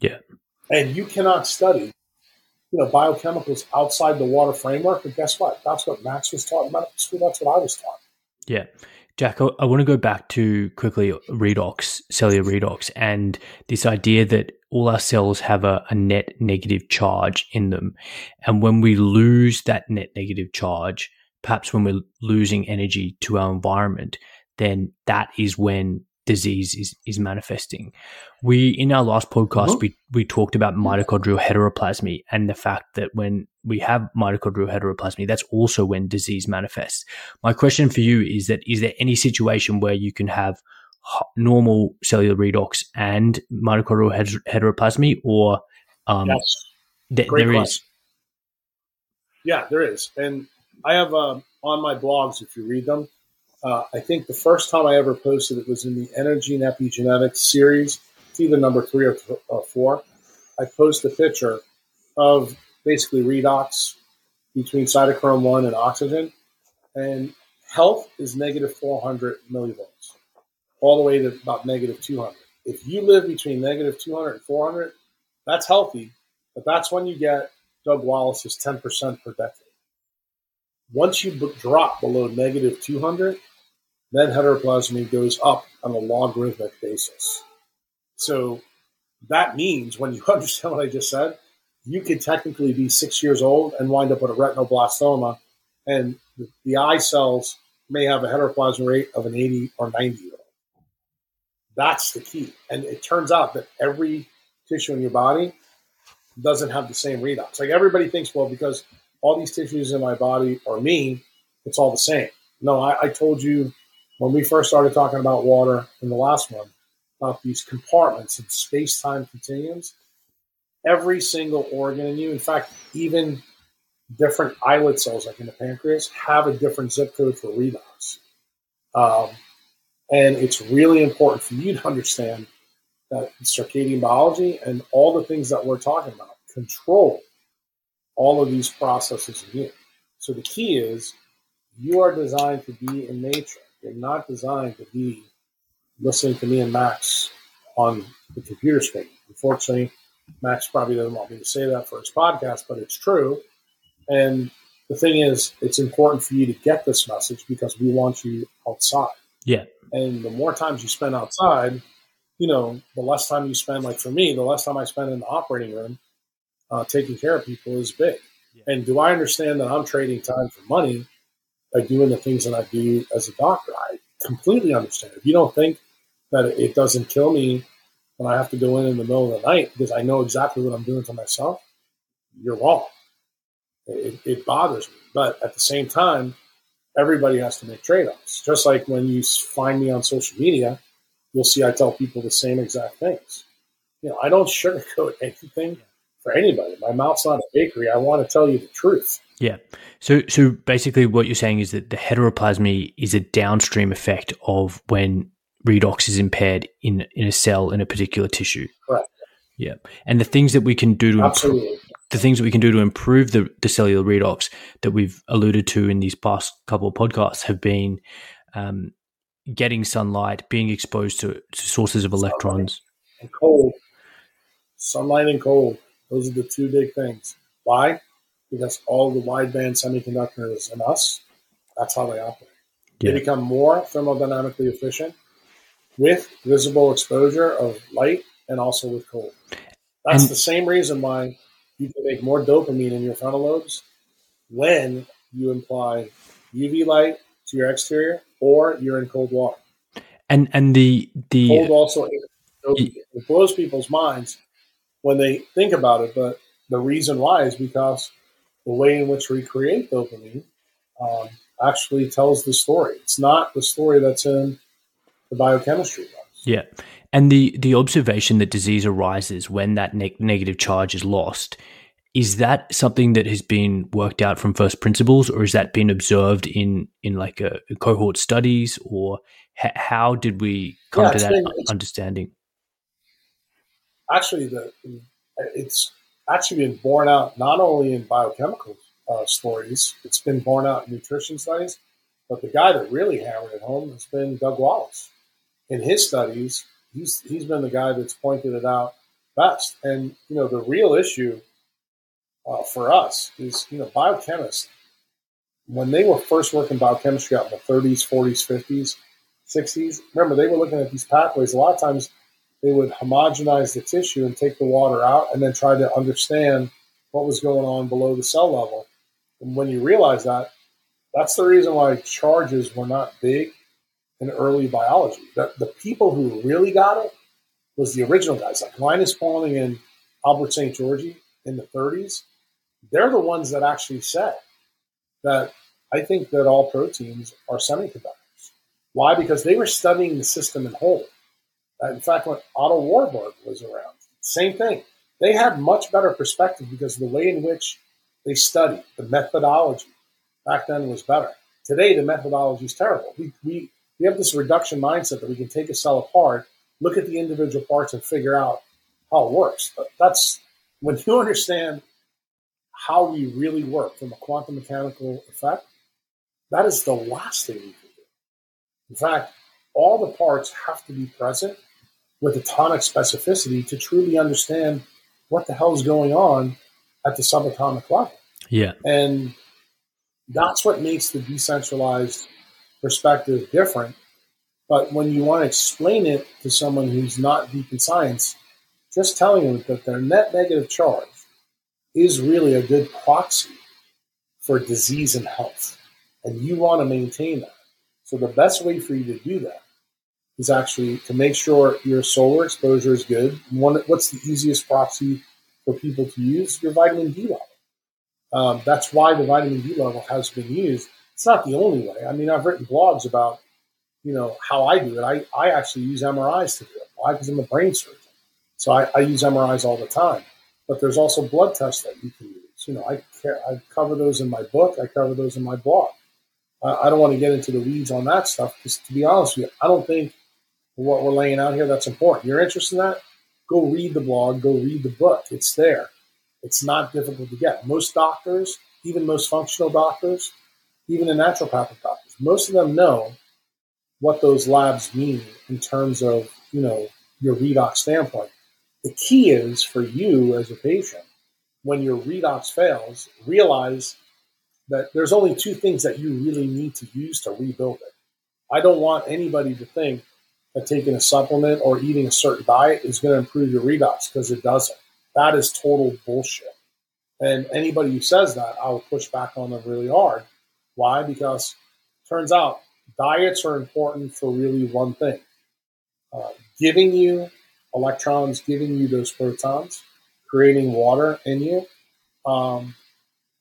S1: Yeah.
S2: And you cannot study, you know, biochemicals outside the water framework. But guess what? That's what Max was taught in medical school. That's what I was taught.
S1: Yeah. Jack, I, I want to go back to quickly redox, cellular redox, and this idea that all our cells have a, a, net negative charge in them. And when we lose that net negative charge, perhaps when we're losing energy to our environment, then that is when disease is, is manifesting. We, in our last podcast, mm-hmm. we, we talked about mitochondrial heteroplasmy and the fact that when we have mitochondrial heteroplasmy, that's also when disease manifests. My question for you is that, is there any situation where you can have normal cellular redox and mitochondrial heteroplasmy or, um,
S2: yes. th- there question. is? Yeah, there is. And I have, um, on my blogs, if you read them, uh, I think the first time I ever posted it was in the Energy and Epigenetics series. It's either number three or, th- or four. I post a picture of basically redox between cytochrome 1 and oxygen. And health is negative 400 millivolts, all the way to about negative 200. If you live between negative 200 and 400, that's healthy, but that's when you get Doug Wallace's 10% per decade. Once you b- drop below negative 200, then heteroplasmy goes up on a logarithmic basis. So that means when you understand what I just said, you could technically be six years old and wind up with a retinoblastoma, and the, eye cells may have a heteroplasmy rate of an 80 or 90 year old. That's the key. And it turns out that every tissue in your body doesn't have the same redox. Like everybody thinks, well, because all these tissues in my body are me, it's all the same. No, I, I told you when we first started talking about water in the last one, about these compartments and space time continuums, every single organ in you, in fact, even different islet cells like in the pancreas, have a different zip code for redox. Um, and it's really important for you to understand that circadian biology and all the things that we're talking about control all of these processes in you. So the key is you are designed to be in nature. You're not designed to be listening to me and Max on the computer screen. Unfortunately, Max probably doesn't want me to say that for his podcast, but it's true. And the thing is, it's important for you to get this message because we want you outside.
S1: Yeah.
S2: And the more times you spend outside, you know, the less time you spend, like for me, the less time I spend in the operating room uh, taking care of people is big. Yeah. And do I understand that I'm trading time for money by doing the things that I do as a doctor? I completely understand. If you don't think that it doesn't kill me when I have to go in in the middle of the night because I know exactly what I'm doing to myself, you're wrong. It, it bothers me. But at the same time, everybody has to make trade offs. Just like when you find me on social media, you'll see I tell people the same exact things. You know, I don't sugarcoat anything for anybody. My mouth's not a bakery. I want to tell you the truth.
S1: Yeah. So, so basically, what you're saying is that the heteroplasmy is a downstream effect of when redox is impaired in in a cell in a particular tissue.
S2: Correct.
S1: Yeah, and the things that we can do to
S2: absolutely
S1: improve, the things that we can do to improve the, the cellular redox that we've alluded to in these past couple of podcasts have been um, getting sunlight, being exposed to, to sources of electrons,
S2: and cold. Sunlight and cold; those are the two big things. Why? Because all the wideband semiconductors in us, that's how they operate. Yeah. They become more thermodynamically efficient with visible exposure of light and also with cold. That's and, the same reason why you can make more dopamine in your frontal lobes when you apply UV light to your exterior or you're in cold water.
S1: And and the the
S2: cold also it blows people's minds when they think about it, but the reason why is because the way in which we create dopamine um, actually tells the story. It's not the story that's in the biochemistry books.
S1: Yeah. And the, the observation that disease arises when that ne- negative charge is lost, is that something that has been worked out from first principles or has that been observed in, in like a, a cohort studies or ha- how did we come yeah, to that been, understanding?
S2: Actually, the, it's actually been borne out not only in biochemical uh, stories, it's been borne out in nutrition studies, But the guy that really hammered it home has been Doug Wallace. In his studies, he's he's been the guy that's pointed it out best. And you know, the real issue uh, for us is you know biochemists when they were first working biochemistry out in the 30s, 40s, 50s, 60s. Remember, they were looking at these pathways. A lot of times, they would homogenize the tissue and take the water out, and then try to understand what was going on below the cell level. And when you realize that, that's the reason why charges were not big in early biology. The, the people who really got it was the original guys, like Linus Pauling and Albert Szent-Györgyi in the 30s. They're the ones that actually said that I think that all proteins are semiconductors. Why? Because they were studying the system in whole. Uh, in fact, when Otto Warburg was around, same thing. They had much better perspective because the way in which they studied, the methodology back then was better. Today, the methodology is terrible. We, we, we have this reduction mindset that we can take a cell apart, look at the individual parts, and figure out how it works. But that's when you understand how we really work from a quantum mechanical effect, that is the last thing we can do. In fact, all the parts have to be present with atomic specificity to truly understand what the hell is going on at the subatomic level.
S1: Yeah.
S2: And that's what makes the decentralized perspective different. But when you want to explain it to someone who's not deep in science, just telling them that their net negative charge is really a good proxy for disease and health. And you want to maintain that. So the best way for you to do that is actually to make sure your solar exposure is good. One, what's the easiest proxy for people to use? Your vitamin D level. Um, that's why the vitamin D level has been used. It's not the only way. I mean, I've written blogs about, you know, how I do it. I, I actually use MRIs to do it. Why? Because I'm a brain surgeon. So I, I use MRIs all the time. But there's also blood tests that you can use. You know, I, I cover those in my book. I cover those in my blog. I don't want to get into the weeds on that stuff because, to be honest with you, I don't think what we're laying out here that's important. You're interested in that? Go read the blog. Go read the book. It's there. It's not difficult to get. Most doctors, even most functional doctors, even the naturopathic doctors, most of them know what those labs mean in terms of, you know, your redox standpoint. The key is for you as a patient, when your redox fails, realize that there's only two things that you really need to use to rebuild it. I don't want anybody to think that taking a supplement or eating a certain diet is going to improve your redox because it doesn't. That is total bullshit. And anybody who says that, I will push back on them really hard. Why? Because turns out diets are important for really one thing uh, giving you electrons, giving you those protons, creating water in you. Um,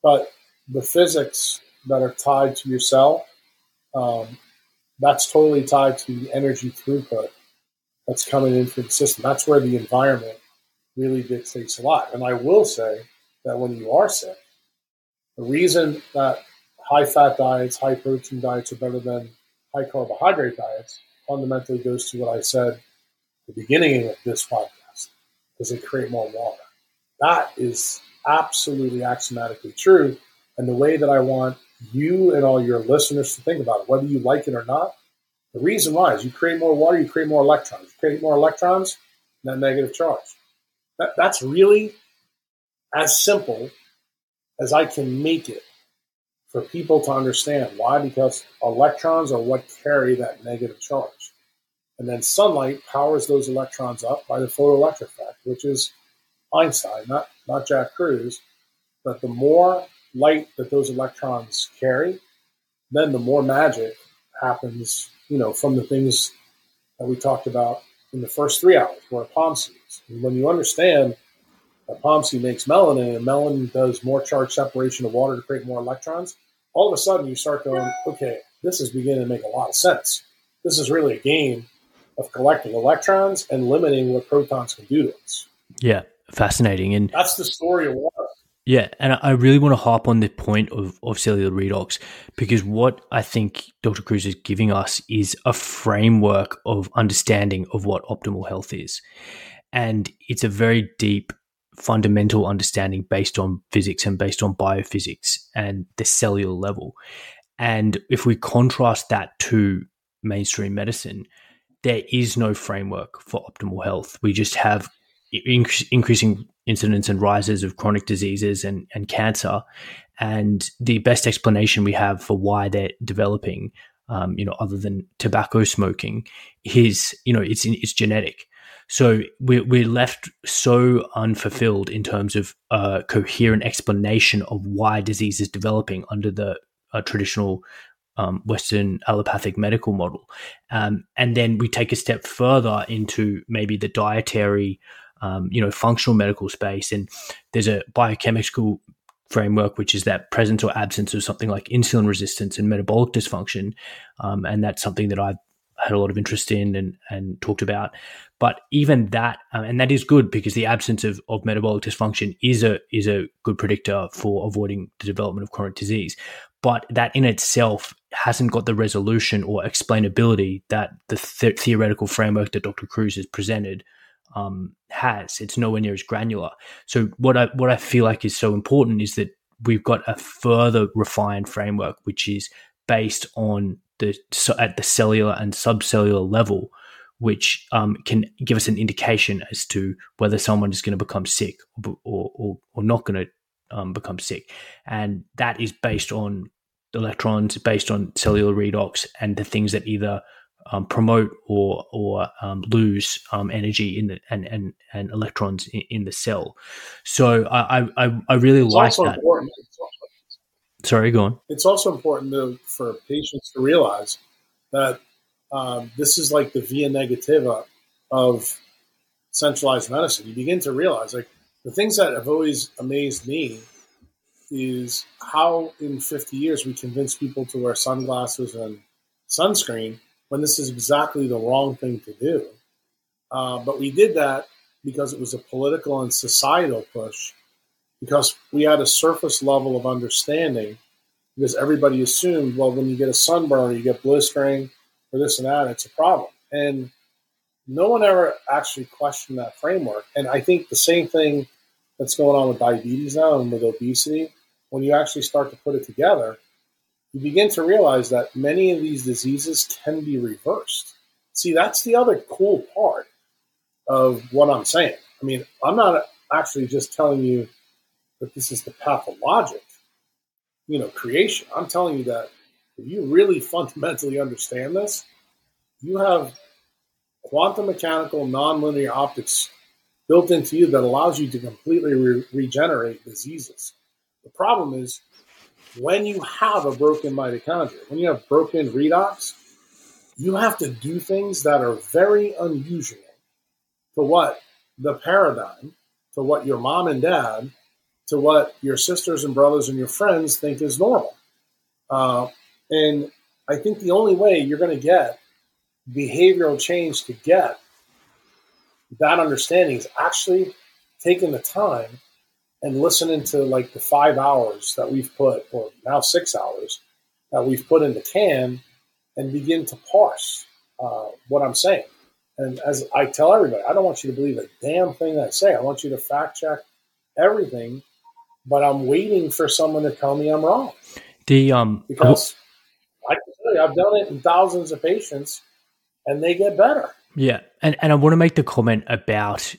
S2: but the physics that are tied to your cell, um, that's totally tied to the energy throughput that's coming in through the system. That's where the environment really dictates a lot. And I will say that when you are sick, the reason that high fat diets, high protein diets are better than high carbohydrate diets fundamentally goes to what I said at the beginning of this podcast, because they create more water. That is absolutely axiomatically true. And the way that I want you and all your listeners to think about it, whether you like it or not, the reason why is you create more water, you create more electrons. You create more electrons, that negative charge. That, that's really as simple as I can make it for people to understand. Why? Because electrons are what carry that negative charge. And then sunlight powers those electrons up by the photoelectric effect, which is Einstein, not, not Jack Kruse. But the more light that those electrons carry, then the more magic happens, you know, from the things that we talked about in the first three hours, where palm seeds. And when you understand that POMC makes melanin, and melanin does more charge separation of water to create more electrons, all of a sudden you start going, okay, this is beginning to make a lot of sense. This is really a game of collecting electrons and limiting what protons can do to us.
S1: Yeah, fascinating. And
S2: that's the story of water.
S1: Yeah, and I really want to harp on the point of, of cellular redox because what I think Dr. Kruse is giving us is a framework of understanding of what optimal health is. And it's a very deep fundamental understanding based on physics and based on biophysics and the cellular level. And if we contrast that to mainstream medicine, there is no framework for optimal health. We just have inc- increasing incidence and rises of chronic diseases and, and cancer. And the best explanation we have for why they're developing, um, you know, other than tobacco smoking, is, you know, it's, it's genetic. So we're, we're left so unfulfilled in terms of a coherent explanation of why disease is developing under the uh, traditional um, Western allopathic medical model. Um, and then we take a step further into maybe the dietary, um, you know, functional medical space. And there's a biochemical framework, which is that presence or absence of something like insulin resistance and metabolic dysfunction. Um, and that's something that I've had a lot of interest in and, and talked about. But even that, um, and that is good because the absence of, of metabolic dysfunction is a is a good predictor for avoiding the development of chronic disease. But that in itself hasn't got the resolution or explainability that the th- theoretical framework that Dr. Kruse has presented um, has. It's nowhere near as granular. So what I what I feel like is so important is that we've got a further refined framework, which is based on the at the cellular and subcellular level, which um, can give us an indication as to whether someone is going to become sick or or, or not going to um, become sick, and that is based on electrons, based on cellular redox, and the things that either um, promote or or um, lose um, energy in the and and, and electrons in, in the cell. So I I, I really
S2: it's
S1: like that.
S2: Important.
S1: Sorry, go on.
S2: It's also important to, for patients to realize that um, this is like the via negativa of centralized medicine. You begin to realize, like, the things that have always amazed me is how in 50 years we convince people to wear sunglasses and sunscreen when this is exactly the wrong thing to do. Uh, but we did that because it was a political and societal push because we had a surface level of understanding because everybody assumed, well, when you get a sunburn, you get blistering or this and that, it's a problem. And no one ever actually questioned that framework. And I think the same thing that's going on with diabetes now and with obesity, when you actually start to put it together, you begin to realize that many of these diseases can be reversed. See, that's the other cool part of what I'm saying. I mean, I'm not actually just telling you that this is the pathologic, you know, creation. I'm telling you that if you really fundamentally understand this, you have quantum mechanical nonlinear optics built into you that allows you to completely re- regenerate diseases. The problem is when you have a broken mitochondria, when you have broken redox, you have to do things that are very unusual to what the paradigm, to what your mom and dad to what your sisters and brothers and your friends think is normal. Uh, and I think the only way you're going to get behavioral change to get that understanding is actually taking the time and listening to like the five hours that we've put, or now six hours that we've put in the can, and begin to parse uh, what I'm saying. And as I tell everybody, I don't want you to believe a damn thing I say. I want you to fact check everything but I'm waiting for someone to tell me I'm wrong.
S1: The um
S2: because I can tell you, I've done it in thousands of patients, and they get better.
S1: Yeah, and and I want to make the comment about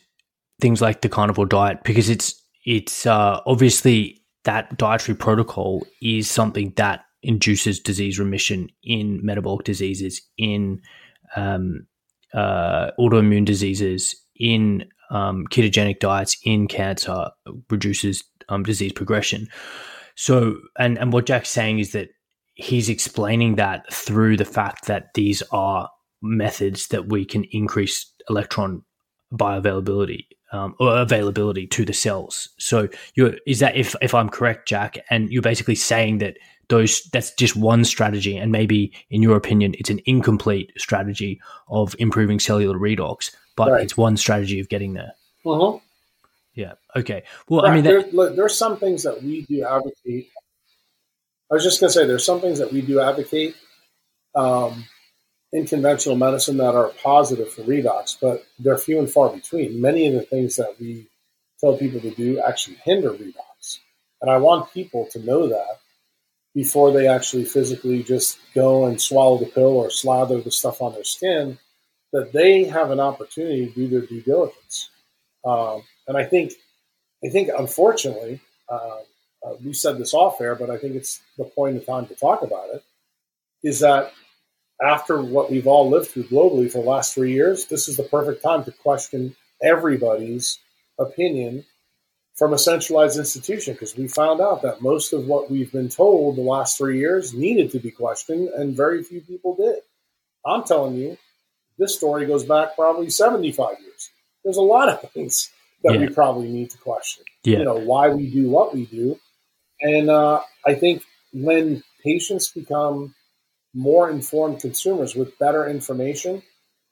S1: things like the carnivore diet because it's it's uh, obviously that dietary protocol is something that induces disease remission in metabolic diseases, in um, uh, autoimmune diseases, in um, ketogenic diets, in cancer, reduces um, disease progression. So, and and what Jack's saying is that he's explaining that through the fact that these are methods that we can increase electron bioavailability um, or availability to the cells. So, you is that if if I'm correct, Jack, and you're basically saying that those that's just one strategy, and maybe in your opinion, it's an incomplete strategy of improving cellular redox, but right. it's one strategy of getting there.
S2: Uh-huh.
S1: Yeah. Okay. Well, right. I mean, that-
S2: there, look, there's some things that we do advocate. I was just going to say there's some things that we do advocate um, in conventional medicine that are positive for redox, but they're few and far between. Many of the things that we tell people to do actually hinder redox, and I want people to know that before they actually physically just go and swallow the pill or slather the stuff on their skin, that they have an opportunity to do their due diligence. Um, and I think, I think, unfortunately, uh, uh, we said this off air, but I think it's the point of time to talk about it. Is that after what we've all lived through globally for the last three years, this is the perfect time to question everybody's opinion from a centralized institution because we found out that most of what we've been told the last three years needed to be questioned and very few people did. I'm telling you, this story goes back probably 75 years. There's a lot of things that yeah. we probably need to question. Yeah. You know, why we do what we do. And uh, I think when patients become more informed consumers with better information,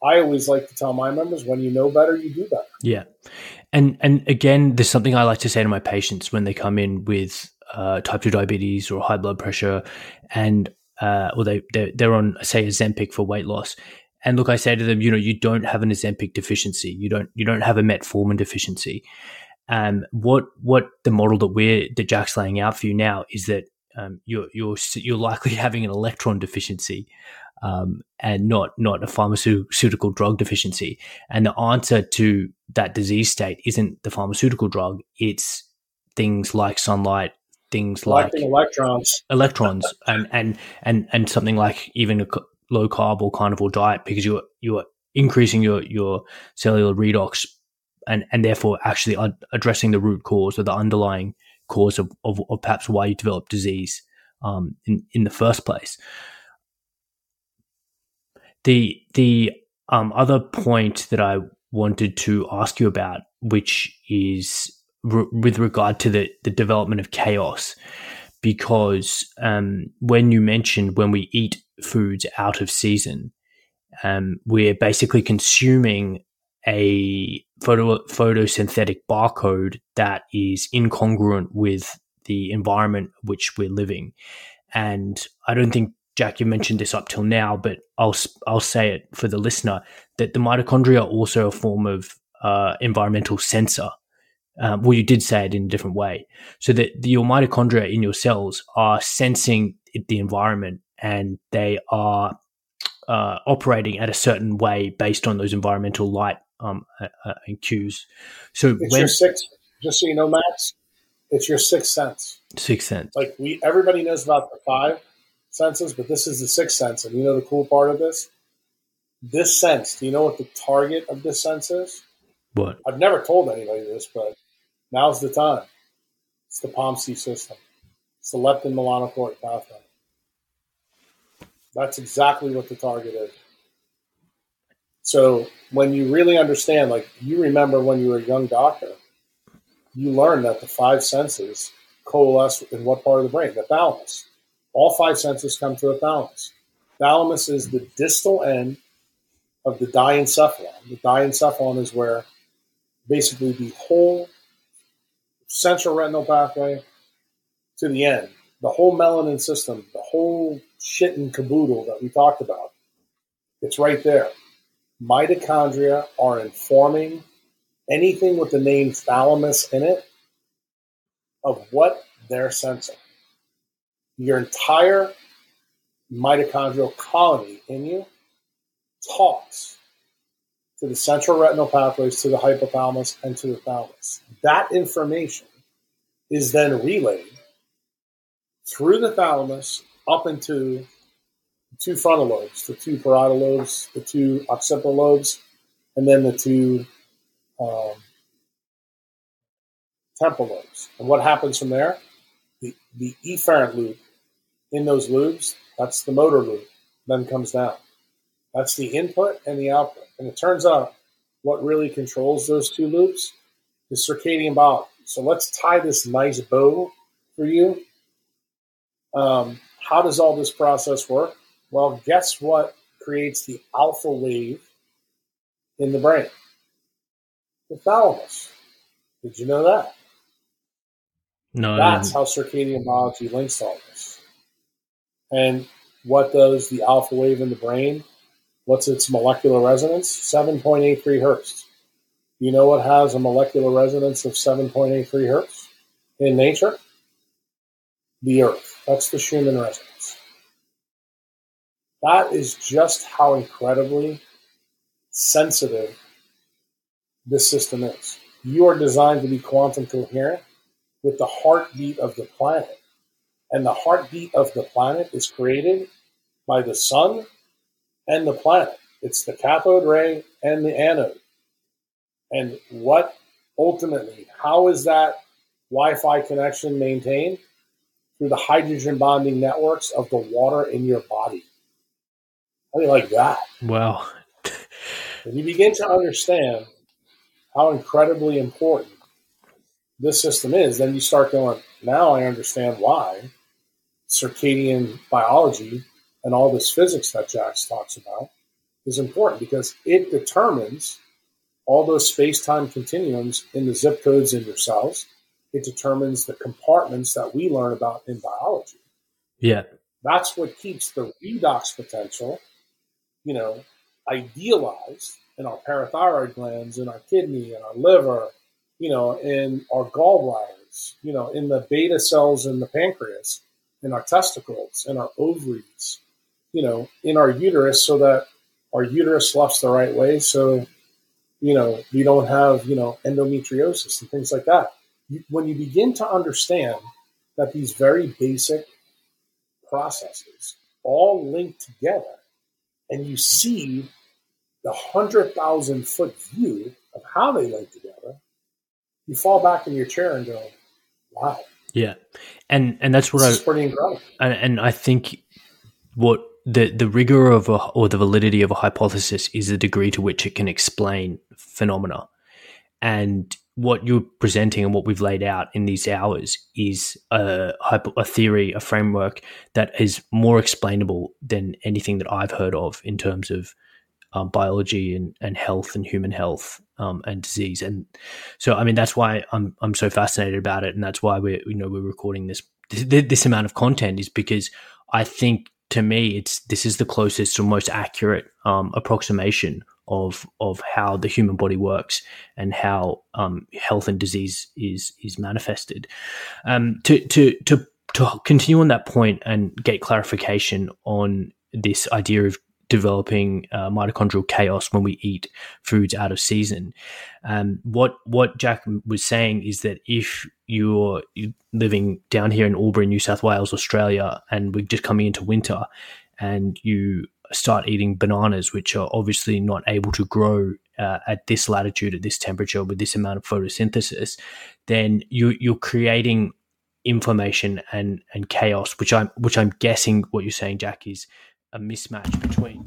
S2: I always like to tell my members when you know better, you do better.
S1: Yeah. And and again, there's something I like to say to my patients when they come in with uh, type 2 diabetes or high blood pressure and uh, or they they're, they're on say Ozempic for weight loss. And look, I say to them, you know, you don't have an Ozempic deficiency. You don't you don't have a metformin deficiency. And what what the model that we're that Jack's laying out for you now is that um, you're you're you're likely having an electron deficiency um, and not not a pharmaceutical drug deficiency. And the answer to that disease state isn't the pharmaceutical drug; it's things like sunlight, things like
S2: electrons,
S1: electrons, and and and and something like even a low carb or carnivore diet because you're you're increasing your your cellular redox and and therefore actually addressing the root cause or the underlying cause of, of, of perhaps why you develop disease um, in in the first place. The the um, other point that I wanted to ask you about, which is re- with regard to the the development of chaos, because um, when you mentioned when we eat foods out of season, um, we're basically consuming a photo photosynthetic barcode that is incongruent with the environment which we're living. And I don't think Jack, you mentioned this up till now, but I'll I'll say it for the listener that the mitochondria are also a form of uh, environmental sensor. Um, well, you did say it in a different way, so that your mitochondria in your cells are sensing the environment and they are uh, operating at a certain way based on those environmental light um, uh, uh and cues. So
S2: it's when, your sixth, just so you know, Max, it's your sixth sense.
S1: Sixth sense.
S2: Like we, everybody knows about the five senses, but this is the sixth sense. And you know the cool part of this? This sense, do you know what the target of this sense is?
S1: What?
S2: I've never told anybody this, but now's the time. It's the POMC system. It's the leptin melanocortin pathway. That's exactly what the target is. So when you really understand, like you remember when you were a young doctor, you learned that the five senses coalesce in what part of the brain? The thalamus. All five senses come to a thalamus. Thalamus is the distal end of the diencephalon. The diencephalon is where basically the whole central retinal pathway to the end, the whole melanin system, the whole shit and caboodle that we talked about, it's right there. Mitochondria are informing anything with the name thalamus in it of what they're sensing your entire mitochondrial colony in you talks to the central retinal pathways, to the hypothalamus, and to the thalamus. That information is then relayed through the thalamus up into two frontal lobes, the two parietal lobes, the two occipital lobes, and then the two um, temporal lobes. And what happens from there? The, the efferent loop in those loops, that's the motor loop, then comes down. That's the input and the output. And it turns out what really controls those two loops is circadian biology. So let's tie this nice bow for you. Um, how does all this process work? Well, guess what creates the alpha wave in the brain? The thalamus. Did you know that?
S1: No.
S2: That's how circadian biology links to all this. And what does the alpha wave in the brain? What's its molecular resonance? 7.83 hertz. You know what has a molecular resonance of 7.83 hertz in nature? The Earth. That's the Schumann resonance. That is just how incredibly sensitive this system is. You are designed to be quantum coherent with the heartbeat of the planet. And the heartbeat of the planet is created by the sun and the planet. It's the cathode ray and the anode. And what ultimately, how is that Wi Fi connection maintained? Through the hydrogen bonding networks of the water in your body. How do you like that?
S1: Wow.
S2: when you begin to understand how incredibly important this system is, then you start going, now I understand why circadian biology and all this physics that Jax talks about is important because it determines all those space time continuums in the zip codes in your cells. It determines the compartments that we learn about in biology.
S1: Yeah.
S2: That's what keeps the redox potential, you know, idealized in our parathyroid glands, in our kidney, in our liver, you know, in our gallbladders, you know, in the beta cells in the pancreas, in our testicles, in our ovaries, you know, in our uterus so that our uterus sloughs the right way. So, you know, we don't have, you know, endometriosis and things like that. When you begin to understand that these very basic processes all link together and you see the 100,000 foot view of how they link together, you fall back in your chair and go, wow.
S1: Yeah. And and that's what
S2: this
S1: I
S2: pretty incredible.
S1: And, and I think what the the rigor of a, or the validity of a hypothesis is the degree to which it can explain phenomena. And what you're presenting and what we've laid out in these hours is a, a theory, a framework that is more explainable than anything that I've heard of in terms of um, biology and, and health and human health um, and disease. And so, I mean, that's why I'm I'm so fascinated about it, and that's why we're you know we're recording this this, this amount of content is because I think to me it's this is the closest or most accurate um, approximation of of how the human body works and how um, health and disease is is manifested. Um, to to to to continue on that point and get clarification on this idea of developing uh, mitochondrial chaos when we eat foods out of season. Um, what what Jack was saying is that if you're living down here in Albury, New South Wales, Australia, and we're just coming into winter, and you start eating bananas, which are obviously not able to grow uh, at this latitude, at this temperature, with this amount of photosynthesis, then you, you're creating inflammation and and chaos, which I'm which I'm guessing what you're saying, Jack, is a mismatch between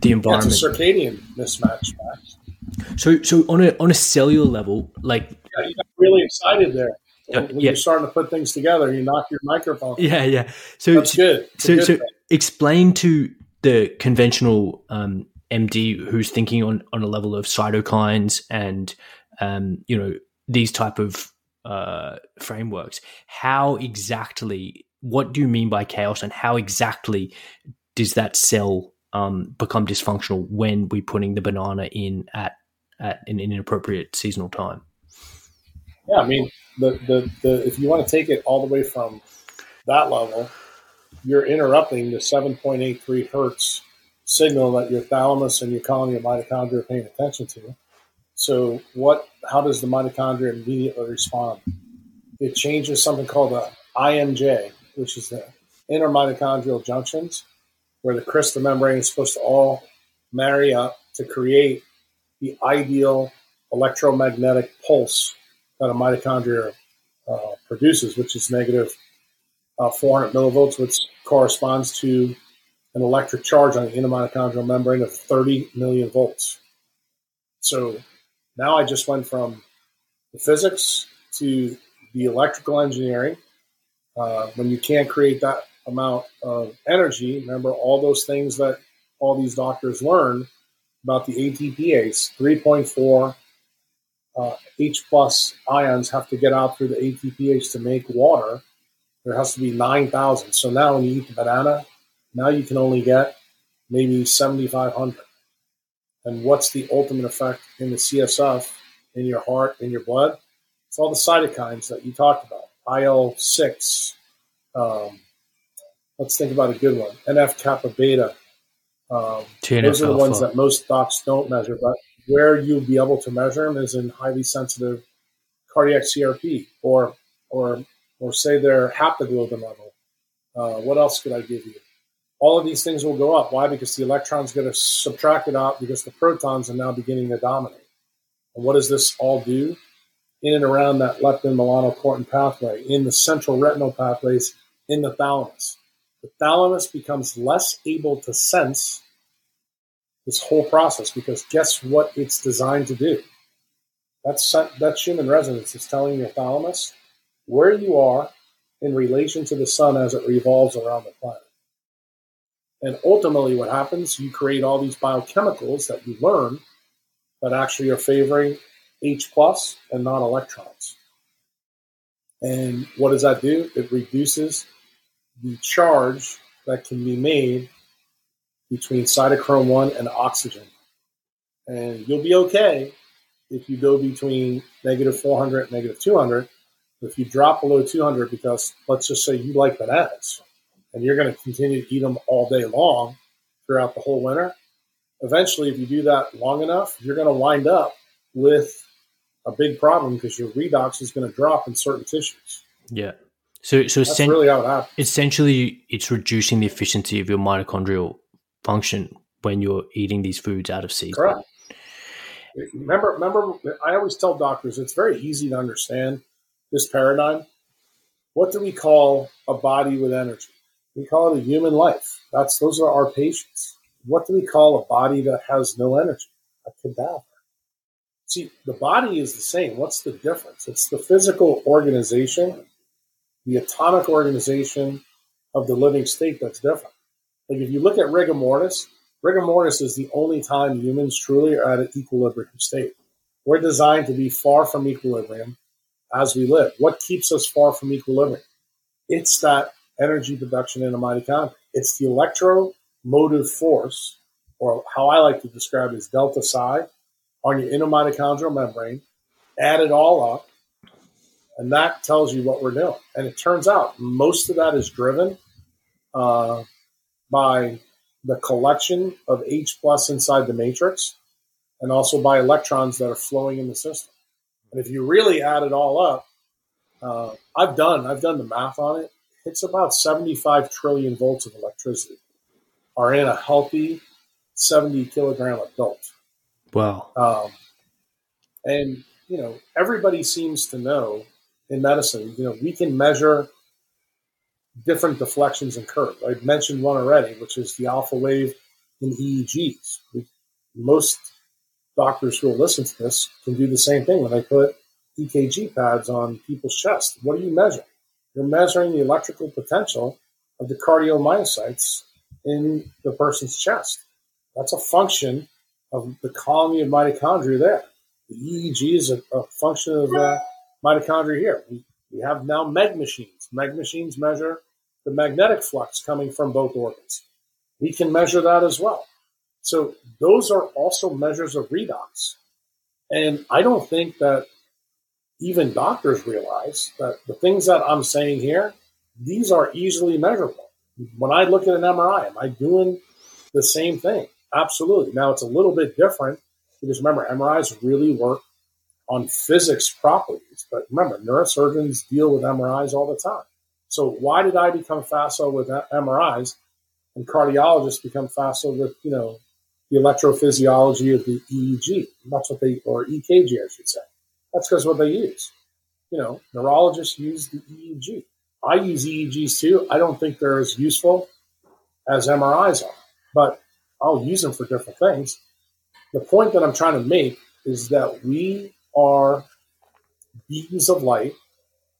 S1: the environment.
S2: That's a circadian mismatch.
S1: So, so on a on a cellular level, like
S2: yeah, you got really excited there.
S1: Uh,
S2: when
S1: yeah.
S2: you're starting to put things together, you knock your microphone.
S1: Yeah, yeah. So
S2: that's good. It's
S1: so,
S2: good
S1: so
S2: thing.
S1: explain to the conventional um, MD who's thinking on on a level of cytokines and um, you know these type of uh, frameworks how exactly what do you mean by chaos and how exactly does that cell um, become dysfunctional when we're putting the banana in at, at an inappropriate seasonal time?
S2: Yeah, I mean, the, the, the if you want to take it all the way from that level, you're interrupting the 7.83 hertz signal that your thalamus and your colony of mitochondria are paying attention to. So, what? How does the mitochondria immediately respond? It changes something called the IMJ, which is the intermitochondrial junctions, where the crystal membrane is supposed to all marry up to create the ideal electromagnetic pulse that a mitochondria uh, produces, which is negative uh, 400 millivolts, which corresponds to an electric charge on the intermitochondrial membrane of 30 million volts. So now I just went from the physics to the electrical engineering. Uh, when you can't create that amount of energy, remember all those things that all these doctors learned about the ATPase, 3.4 uh, H plus ions have to get out through the ATPase to make water. There has to be 9,000. So now when you eat the banana, now you can only get maybe 7,500. And what's the ultimate effect in the CSF, in your heart, in your blood? It's all the cytokines that you talked about IL six. Um, let's think about a good one. NF kappa beta. Um, those are the ones that most docs don't measure, but where you'll be able to measure them is in highly sensitive cardiac CRP or or or say their haptoglobin level. Uh, what else could I give you? All of these things will go up. Why? Because the electrons get subtracted out because the protons are now beginning to dominate. And what does this all do? In and around that leptin melanocortin pathway, in the central retinal pathways, in the thalamus. The thalamus becomes less able to sense this whole process because guess what it's designed to do? That's, that's Schumann resonance. It's telling your thalamus where you are in relation to the sun as it revolves around the planet. And ultimately, what happens, you create all these biochemicals that you learn that actually are favoring H plus and non electrons. And what does that do? It reduces the charge that can be made between cytochrome 1 and oxygen. And you'll be okay if you go between negative 400 and negative 200. If you drop below 200, because let's just say you like bananas and you're going to continue to eat them all day long throughout the whole winter, eventually, if you do that long enough, you're going to wind up with a big problem because your redox is going to drop in certain tissues.
S1: Yeah. So, so
S2: That's really how it
S1: essentially, it's reducing the efficiency of your mitochondrial function when you're eating these foods out of season.
S2: Correct. Remember, remember, I always tell doctors it's very easy to understand this paradigm. What do we call a body with energy? We call it a human life. That's those are our patients. What do we call a body that has no energy? A cadaver. See, the body is the same. What's the difference? It's the physical organization, the atomic organization of the living state that's different. Like if you look at rigor mortis, rigor mortis is the only time humans truly are at an equilibrium state. We're designed to be far from equilibrium as we live. What keeps us far from equilibrium? It's that energy production in a mitochondria. It's the electromotive force, or how I like to describe it is delta psi on your inner mitochondrial membrane. Add it all up, and that tells you what we're doing. And it turns out most of that is driven uh, by the collection of H plus inside the matrix and also by electrons that are flowing in the system. And if you really add it all up, uh, I've done I've done the math on it. It's about 75 trillion volts of electricity are in a healthy 70 kilogram adult.
S1: Wow.
S2: Um, and you know everybody seems to know in medicine. You know we can measure different deflections and curves. I mentioned one already, which is the alpha wave in EEGs. Most doctors who will listen to this can do the same thing when they put EKG pads on people's chest. What are you measuring? You're measuring the electrical potential of the cardiomyocytes in the person's chest. That's a function of the colony of mitochondria there. The EEG is a, a function of the mitochondria here. We, we have now MEG machines. MEG machines measure the magnetic flux coming from both organs. We can measure that as well. So those are also measures of redox. And I don't think that even doctors realize that the things that I'm saying here, these are easily measurable. When I look at an MRI, am I doing the same thing? Absolutely. Now it's a little bit different because remember, MRIs really work on physics properties. But remember, neurosurgeons deal with MRIs all the time. So why did I become facile with MRIs and cardiologists become facile with, you know, the electrophysiology of the EEG? That's what they, or EKG, I should say. That's because what they use. You know, neurologists use the EEG. I use EEGs too. I don't think they're as useful as MRIs are, but I'll use them for different things. The point that I'm trying to make is that we are beings of light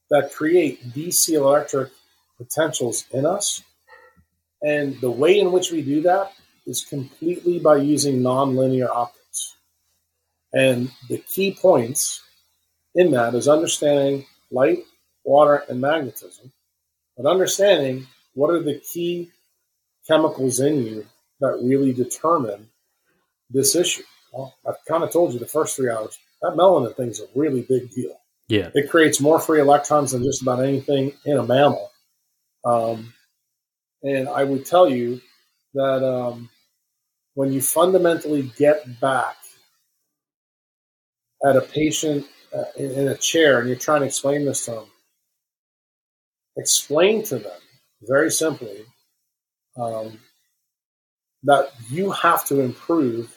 S2: that create DC electric potentials in us. And the way in which we do that is completely by using nonlinear optics. And the key points in that is understanding light, water, and magnetism, but understanding what are the key chemicals in you that really determine this issue. Well, I've kind of told you the first three hours that melanin thing's a really big deal.
S1: Yeah.
S2: It creates more free electrons than just about anything in a mammal. Um, and I would tell you that um, when you fundamentally get back at a patient uh, in, in, a chair and you're trying to explain this to them, explain to them very simply um, that you have to improve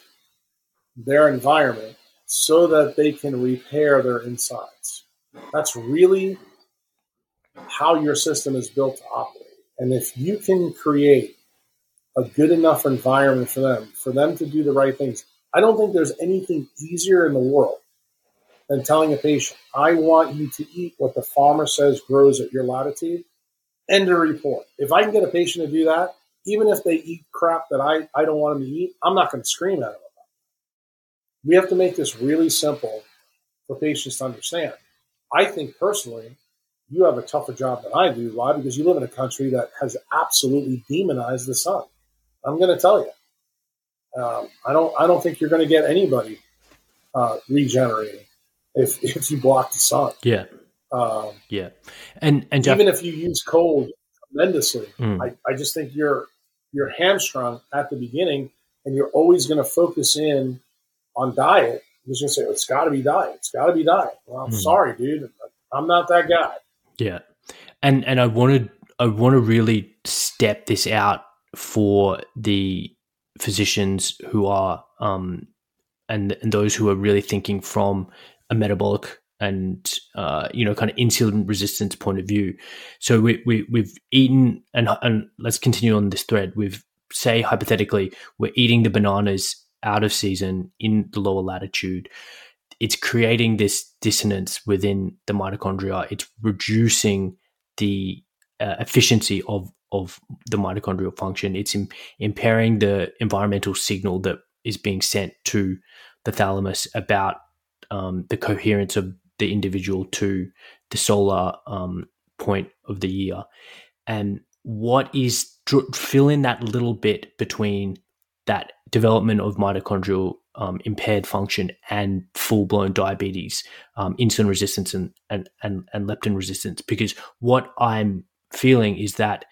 S2: their environment so that they can repair their insides. That's really how your system is built to operate. And if you can create a good enough environment for them, for them to do the right things, I don't think there's anything easier in the world than telling a patient, I want you to eat what the farmer says grows at your latitude. End of report. If I can get a patient to do that, even if they eat crap that I, I don't want them to eat, I'm not going to scream at them. We have to make this really simple for patients to understand. I think personally, you have a tougher job than I do. Why? Because you live in a country that has absolutely demonized the sun. I'm going to tell you. Um, I don't. I don't think you're going to get anybody uh, regenerating if if you block the sun.
S1: Yeah.
S2: Um,
S1: yeah. And and Jeff,
S2: even if you use cold tremendously, mm. I, I just think you're you're hamstrung at the beginning, and you're always going to focus in on diet. Just going to say it's got to be diet. It's got to be diet. Well, I'm mm. sorry, dude. I'm not that guy.
S1: Yeah, and and I wanted I want to really step this out for the physicians who are um and and those who are really thinking from a metabolic and uh, you know kind of insulin resistance point of view. So we, we we've eaten and and let's continue on this thread. We've say hypothetically we're eating the bananas out of season in the lower latitude it's creating this dissonance within the mitochondria. It's reducing the uh, efficiency of of the mitochondrial function. It's Im- impairing the environmental signal that is being sent to the thalamus about um, the coherence of the individual to the solar um, point of the year. And what is fill in that little bit between that development of mitochondrial um, impaired function and full blown diabetes, um, insulin resistance, and, and, and, and leptin resistance. Because what I'm feeling is that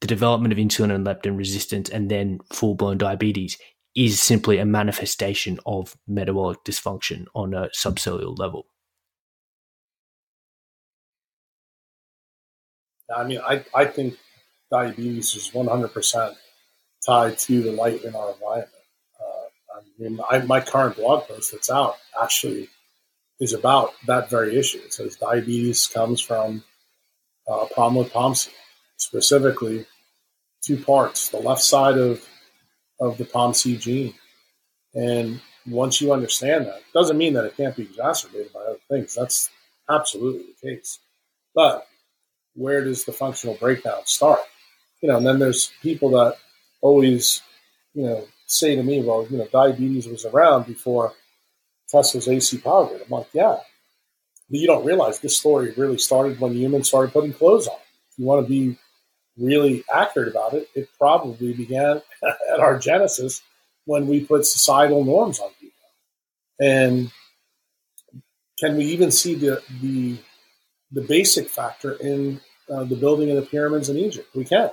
S1: the development of insulin and leptin resistance and then full blown diabetes is simply a manifestation of metabolic dysfunction on a subcellular level.
S2: I mean, I, I think diabetes is 100% tied to the light in our environment. I mean, I, my current blog post that's out actually is about that very issue. It says diabetes comes from uh, a problem with POMC, specifically two parts: the left side of of the POMC gene. And once you understand that, doesn't mean that it can't be exacerbated by other things. That's absolutely the case. But where does the functional breakdown start? You know, and then there's people that always, you know, say to me, well, you know, diabetes was around before Tesla's AC power grid. I'm like, yeah. But you don't realize this story really started when humans started putting clothes on. If you want to be really accurate about it, it probably began at our genesis when we put societal norms on people. And can we even see the the, the basic factor in uh, the building of the pyramids in Egypt? We can.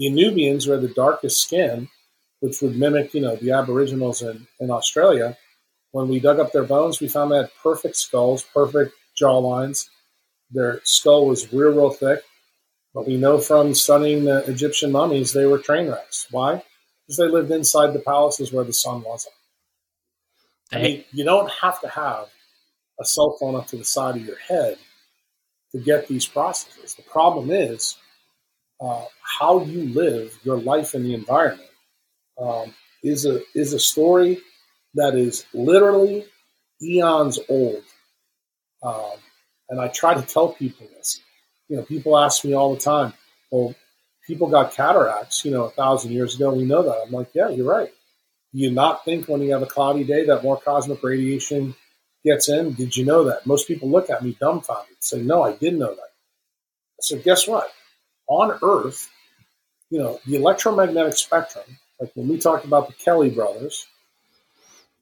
S2: The Nubians were the darkest skin which would mimic, you know, the Aboriginals in, in Australia. When we dug up their bones, we found they had perfect skulls, perfect jawlines. Their skull was real, real thick. But we know from studying the Egyptian mummies, they were train wrecks. Why? Because they lived inside the palaces where the sun wasn't. I mean, you don't have to have a cell phone up to the side of your head to get these processes. The problem is uh, how you live your life in the environment um, is a is a story that is literally eons old. Um, and I try to tell people this. You know, people ask me all the time, "Well, people got cataracts, you know, a thousand years ago. We know that." I'm like, "Yeah, you're right." Do you not think when you have a cloudy day that more cosmic radiation gets in? Did you know that? Most people look at me dumbfounded, say, "No, I didn't know that." So guess what? On Earth, you know, the electromagnetic spectrum like when we talked about the Kelly brothers,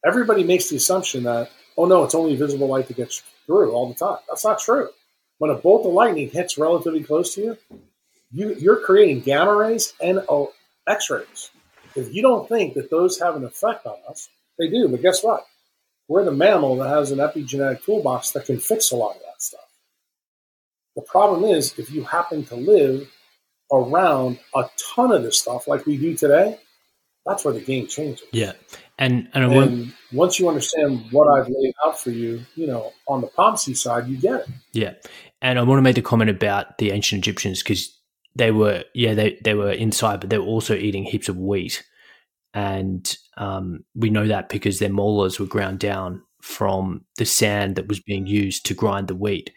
S2: everybody makes the assumption that, oh no, it's only visible light that gets through all the time. That's not true. When a bolt of lightning hits relatively close to you, you you're creating gamma rays and oh, X-rays. If you don't think that those have an effect on us, they do. But guess what? We're the mammal that has an epigenetic toolbox that can fix a lot of that stuff. The problem is, if you happen to live around a ton of this stuff like we do today, that's where the game changes.
S1: Yeah. And and,
S2: and once you understand what I've laid out for you, you know, on the POMC side, you get it.
S1: Yeah. And I want to make the comment about the ancient Egyptians because they were, yeah, they, they were inside, but they were also eating heaps of wheat. And um, we know that because their molars were ground down from the sand that was being used to grind the wheat.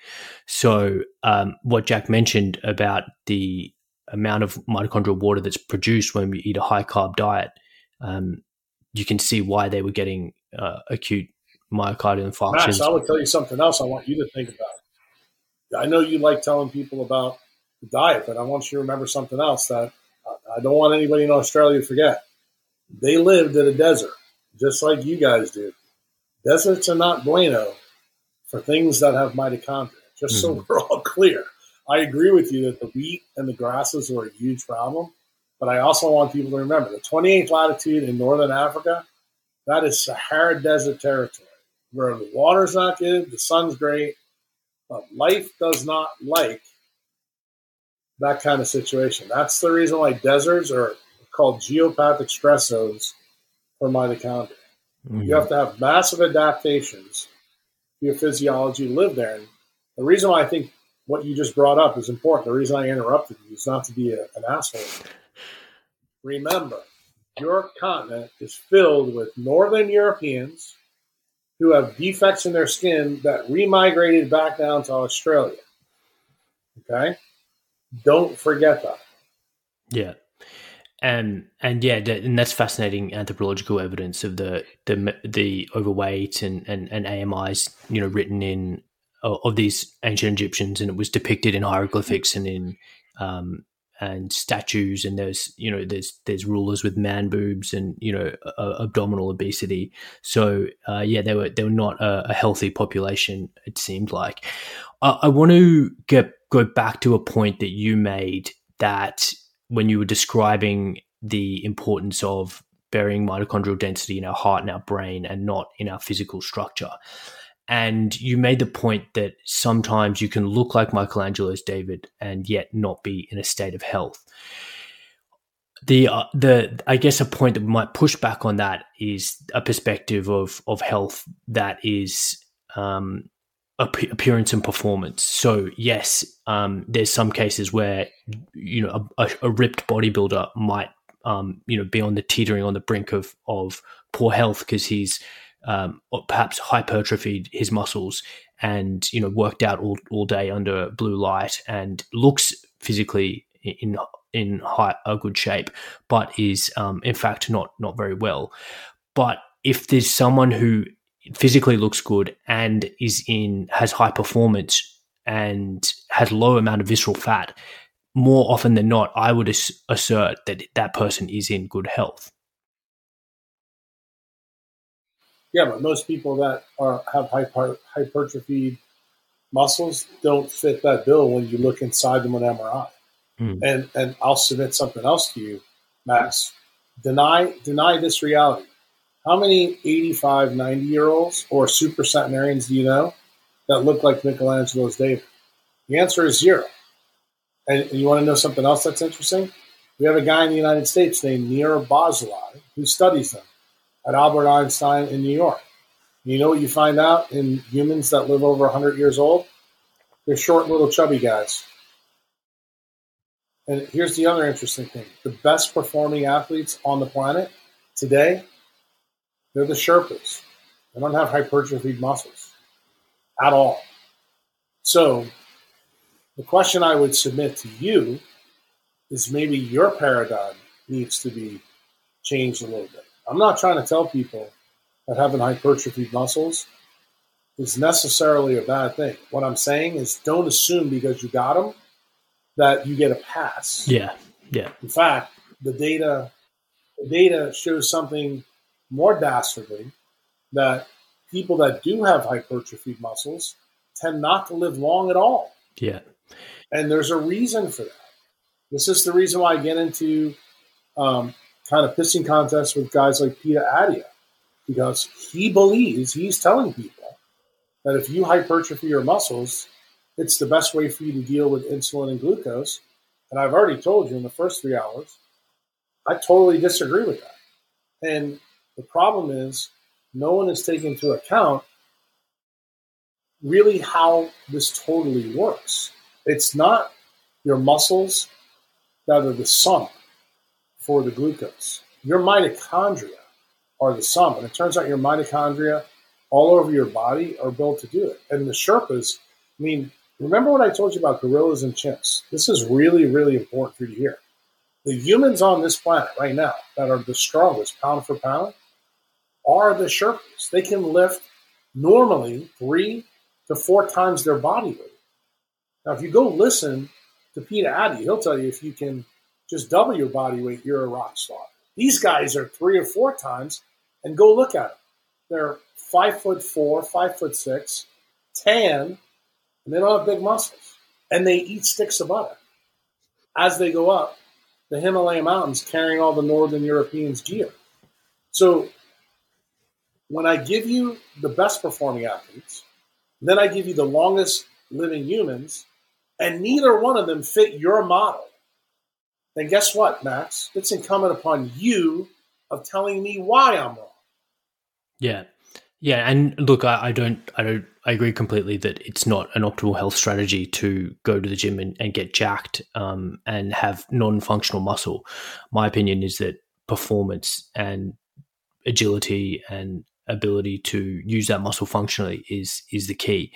S1: So, um, what Jack mentioned about the amount of mitochondrial water that's produced when we eat a high carb diet, um, you can see why they were getting uh, acute myocardial infarction. Max,
S2: I would tell you something else I want you to think about. I know you like telling people about the diet, but I want you to remember something else that I don't want anybody in Australia to forget. They lived in a desert, just like you guys do. Deserts are not bueno for things that have mitochondria, just mm-hmm. so we're all clear. I agree with you that the wheat and the grasses are a huge problem, but I also want people to remember the 28th latitude in northern Africa, that is Sahara Desert territory, where the water's not good, the sun's great, but life does not like that kind of situation. That's the reason why deserts are called geopathic stress zones for mitochondria. Mm-hmm. You have to have massive adaptations to your physiology to live there. And the reason why I think what you just brought up is important. The reason I interrupted you is not to be a, an asshole. Remember, your continent is filled with Northern Europeans who have defects in their skin that remigrated back down to Australia. Okay? Don't forget that.
S1: Yeah. And and yeah, and that's fascinating anthropological evidence of the the the overweight and, and, and AMIs, you know, written in of these ancient Egyptians, and it was depicted in hieroglyphics and in um, and statues, and there's you know there's there's rulers with man boobs and you know uh, abdominal obesity. So uh, yeah, they were they were not a, a healthy population. It seemed like. I want to get go back to a point that you made that when you were describing the importance of burying mitochondrial density in our heart and our brain and not in our physical structure. And you made the point that sometimes you can look like Michelangelo's David and yet not be in a state of health. The uh, the I guess a point that might push back on that is a perspective of of health that is um, appearance and performance. So yes, um, there's some cases where you know a, a ripped bodybuilder might um, you know be on the teetering on the brink of of poor health because he's um, perhaps hypertrophied his muscles and you know worked out all, all day under blue light and looks physically in in high, a good shape, but is um, in fact not not very well. But if there's someone who physically looks good and is in has high performance and has low amount of visceral fat, more often than not, I would assert that that person is in good health.
S2: Yeah, but most people that are have hyper, hypertrophied muscles don't fit that bill when you look inside them with MRI. Mm. And and I'll submit something else to you, Max. Deny deny this reality. How many 85, 90 year olds or super centenarians do you know that look like Michelangelo's David? The answer is zero. And, and you want to know something else that's interesting? We have a guy in the United States named Nir Barzilai who studies them at Albert Einstein in New York. You know what you find out in humans that live over 100 years old? They're short, little, chubby guys. And here's the other interesting thing the best performing athletes on the planet today, they're the Sherpas. They don't have hypertrophied muscles at all. So, the question I would submit to you is maybe your paradigm needs to be changed a little bit. I'm not trying to tell people that having hypertrophied muscles is necessarily a bad thing. What I'm saying is don't assume because you got them that you get a pass.
S1: Yeah. Yeah.
S2: In fact, the data the data shows something more dastardly that people that do have hypertrophied muscles tend not to live long at all.
S1: Yeah.
S2: And there's a reason for that. This is the reason why I get into um, kind of pissing contests with guys like Peter Attia, because he believes, he's telling people that if you hypertrophy your muscles, it's the best way for you to deal with insulin and glucose. And I've already told you in the first three hours, I totally disagree with that. And the problem is, no one is taking into account really how this totally works. It's not your muscles that are the sum for the glucose. Your mitochondria are the sum. And it turns out your mitochondria all over your body are built to do it. And the Sherpas, I mean, remember what I told you about gorillas and chimps? This is really, really important for you to hear. The humans on this planet right now that are the strongest pound for pound are the Sherpas. They can lift normally three to four times their body weight. Now, if you go listen to Peter Attia, he'll tell you if you can just double your body weight, you're a rock star. These guys are three or four times, and go look at them. They're five foot four, five foot six, tan, and they don't have big muscles. And they eat sticks of butter. As they go up the Himalaya mountains carrying all the Northern Europeans' gear. So when I give you the best performing athletes, then I give you the longest living humans, and neither one of them fit your model. Then guess what, Max? It's incumbent upon you of telling me why I'm wrong.
S1: Yeah. Yeah, and look, I, I, don't, I don't, I agree completely that it's not an optimal health strategy to go to the gym and, and get jacked um, and have non-functional muscle. My opinion is that performance and agility and ability to use that muscle functionally is is the key.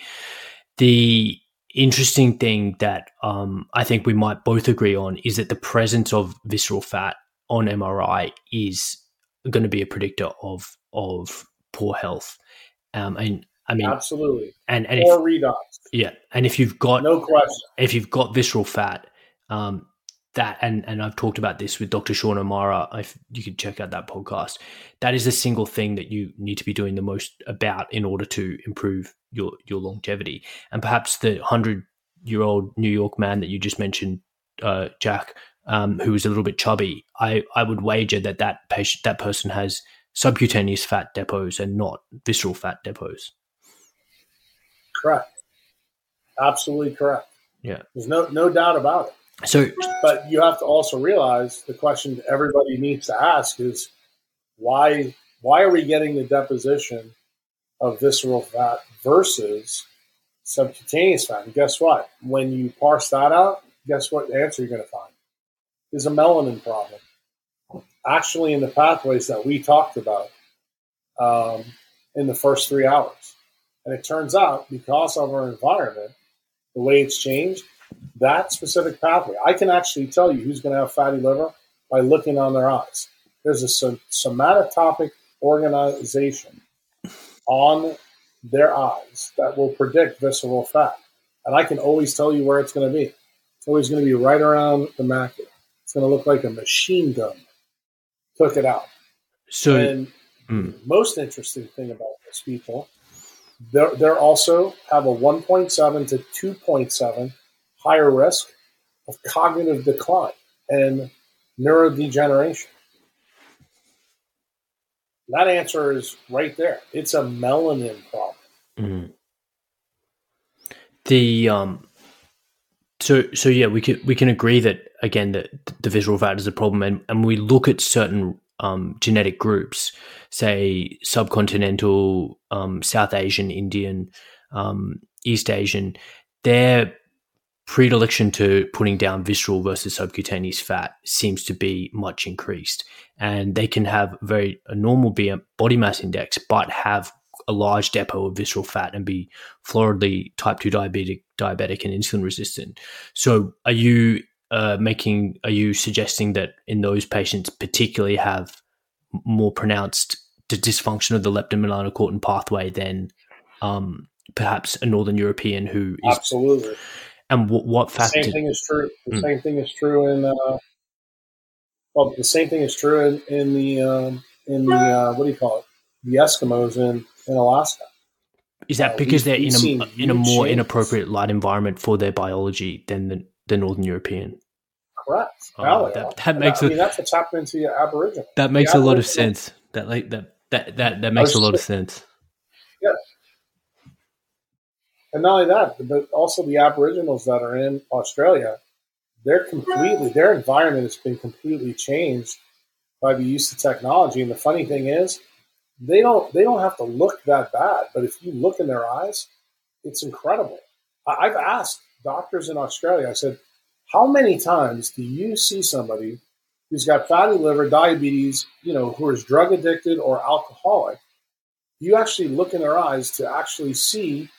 S1: The interesting thing that um, I think we might both agree on is that the presence of visceral fat on MRI is going to be a predictor of of poor health. Um, and I mean,
S2: absolutely,
S1: and and
S2: or if, redox.
S1: Yeah, and if you've got
S2: no question,
S1: if you've got visceral fat, um, that and and I've talked about this with Dr. Sean O'Mara. If you could check out that podcast, that is the single thing that you need to be doing the most about in order to improve your your longevity. And perhaps the hundred year old New York man that you just mentioned, uh, Jack, um, who was a little bit chubby, I I would wager that that patient that person has subcutaneous fat depots and not visceral fat depots.
S2: Correct. Absolutely correct.
S1: Yeah.
S2: There's no no doubt about it.
S1: So,
S2: but you have to also realize the question everybody needs to ask is why why are we getting the deposition of visceral fat versus subcutaneous fat? And guess what? When you parse that out, guess what answer you're going to find? Is a melanin problem. Actually, in the pathways that we talked about um, in the first three hours. And it turns out because of our environment, the way it's changed, that specific pathway. I can actually tell you who's going to have fatty liver by looking on their eyes. There's a somatotopic organization on their eyes that will predict visceral fat. And I can always tell you where it's going to be. It's always going to be right around the macula. It's going to look like a machine gun. Took it out.
S1: So,
S2: and mm. most interesting thing about this people, they're, they're also have a 1.7 to 2.7 higher risk of cognitive decline and neurodegeneration? That answer is right there. It's a melanin problem.
S1: Mm-hmm. The um, so so yeah, we can we can agree that again that the visceral fat is a problem, and and we look at certain um, genetic groups, say subcontinental, um, South Asian, Indian, um, East Asian, they're predilection to putting down visceral versus subcutaneous fat seems to be much increased. And they can have very a normal body mass index, but have a large depot of visceral fat and be floridly type 2 diabetic, diabetic and insulin resistant. So are you uh, making, are you suggesting that in those patients particularly have more pronounced dysfunction of the leptin melanocortin pathway than um, perhaps a Northern European who
S2: is absolutely
S1: and what, what factor?
S2: The same thing is true. The mm. same thing is true in. Uh, well, the same thing is true in, in the um, in the uh, what do you call it? the Eskimos in, in Alaska.
S1: Is that
S2: Uh,
S1: because
S2: we've-
S1: they're
S2: we've
S1: in a in a more
S2: changes.
S1: inappropriate light environment for their biology than the, the Northern European?
S2: Correct.
S1: Oh, that- that makes
S2: I
S1: a-
S2: mean, that's what's happening to the Aboriginal.
S1: That makes
S2: The
S1: a lot of sense. That like that that that, that makes a lot of
S2: just-
S1: sense.
S2: And not only that, but also the Aboriginals that are in Australia, they're completely their environment has been completely changed by the use of technology. And the funny thing is, they don't they don't have to look that bad, but if you look in their eyes, it's incredible. I've asked doctors in Australia. I said, how many times do you see somebody who's got fatty liver, diabetes, you know, who is drug addicted or alcoholic? Do you actually look in their eyes to actually see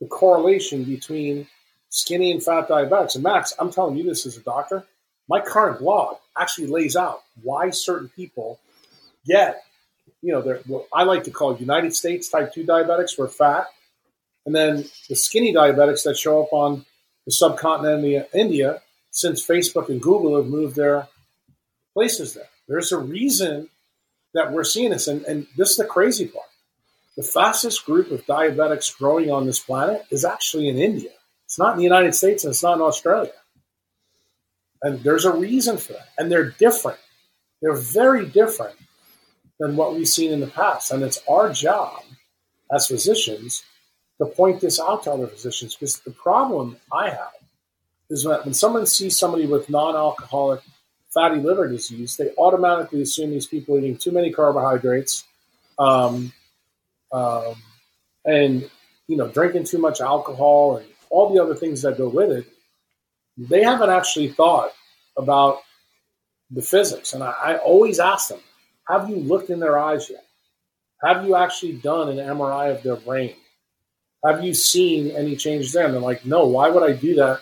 S2: the correlation between skinny and fat diabetics. And Max, I'm telling you this as a doctor. My current blog actually lays out why certain people get, you know, what I like to call United States type 2 diabetics were fat, and then the skinny diabetics that show up on the subcontinent of India since Facebook and Google have moved their places there. There's a reason that we're seeing this. And, and this is the crazy part the fastest group of diabetics growing on this planet is actually in India. It's not in the United States and it's not in Australia. And there's a reason for that. And they're different. They're very different than what we've seen in the past. And it's our job as physicians to point this out to other physicians because the problem I have is that when someone sees somebody with non alcoholic fatty liver disease, they automatically assume these people eating too many carbohydrates. Um, um, and you know drinking too much alcohol and all the other things that go with it they haven't actually thought about the physics. And I, I always ask them have you looked in their eyes yet? Have you actually done an mri of their brain? Have you seen any changes there? And they're like no why would i do that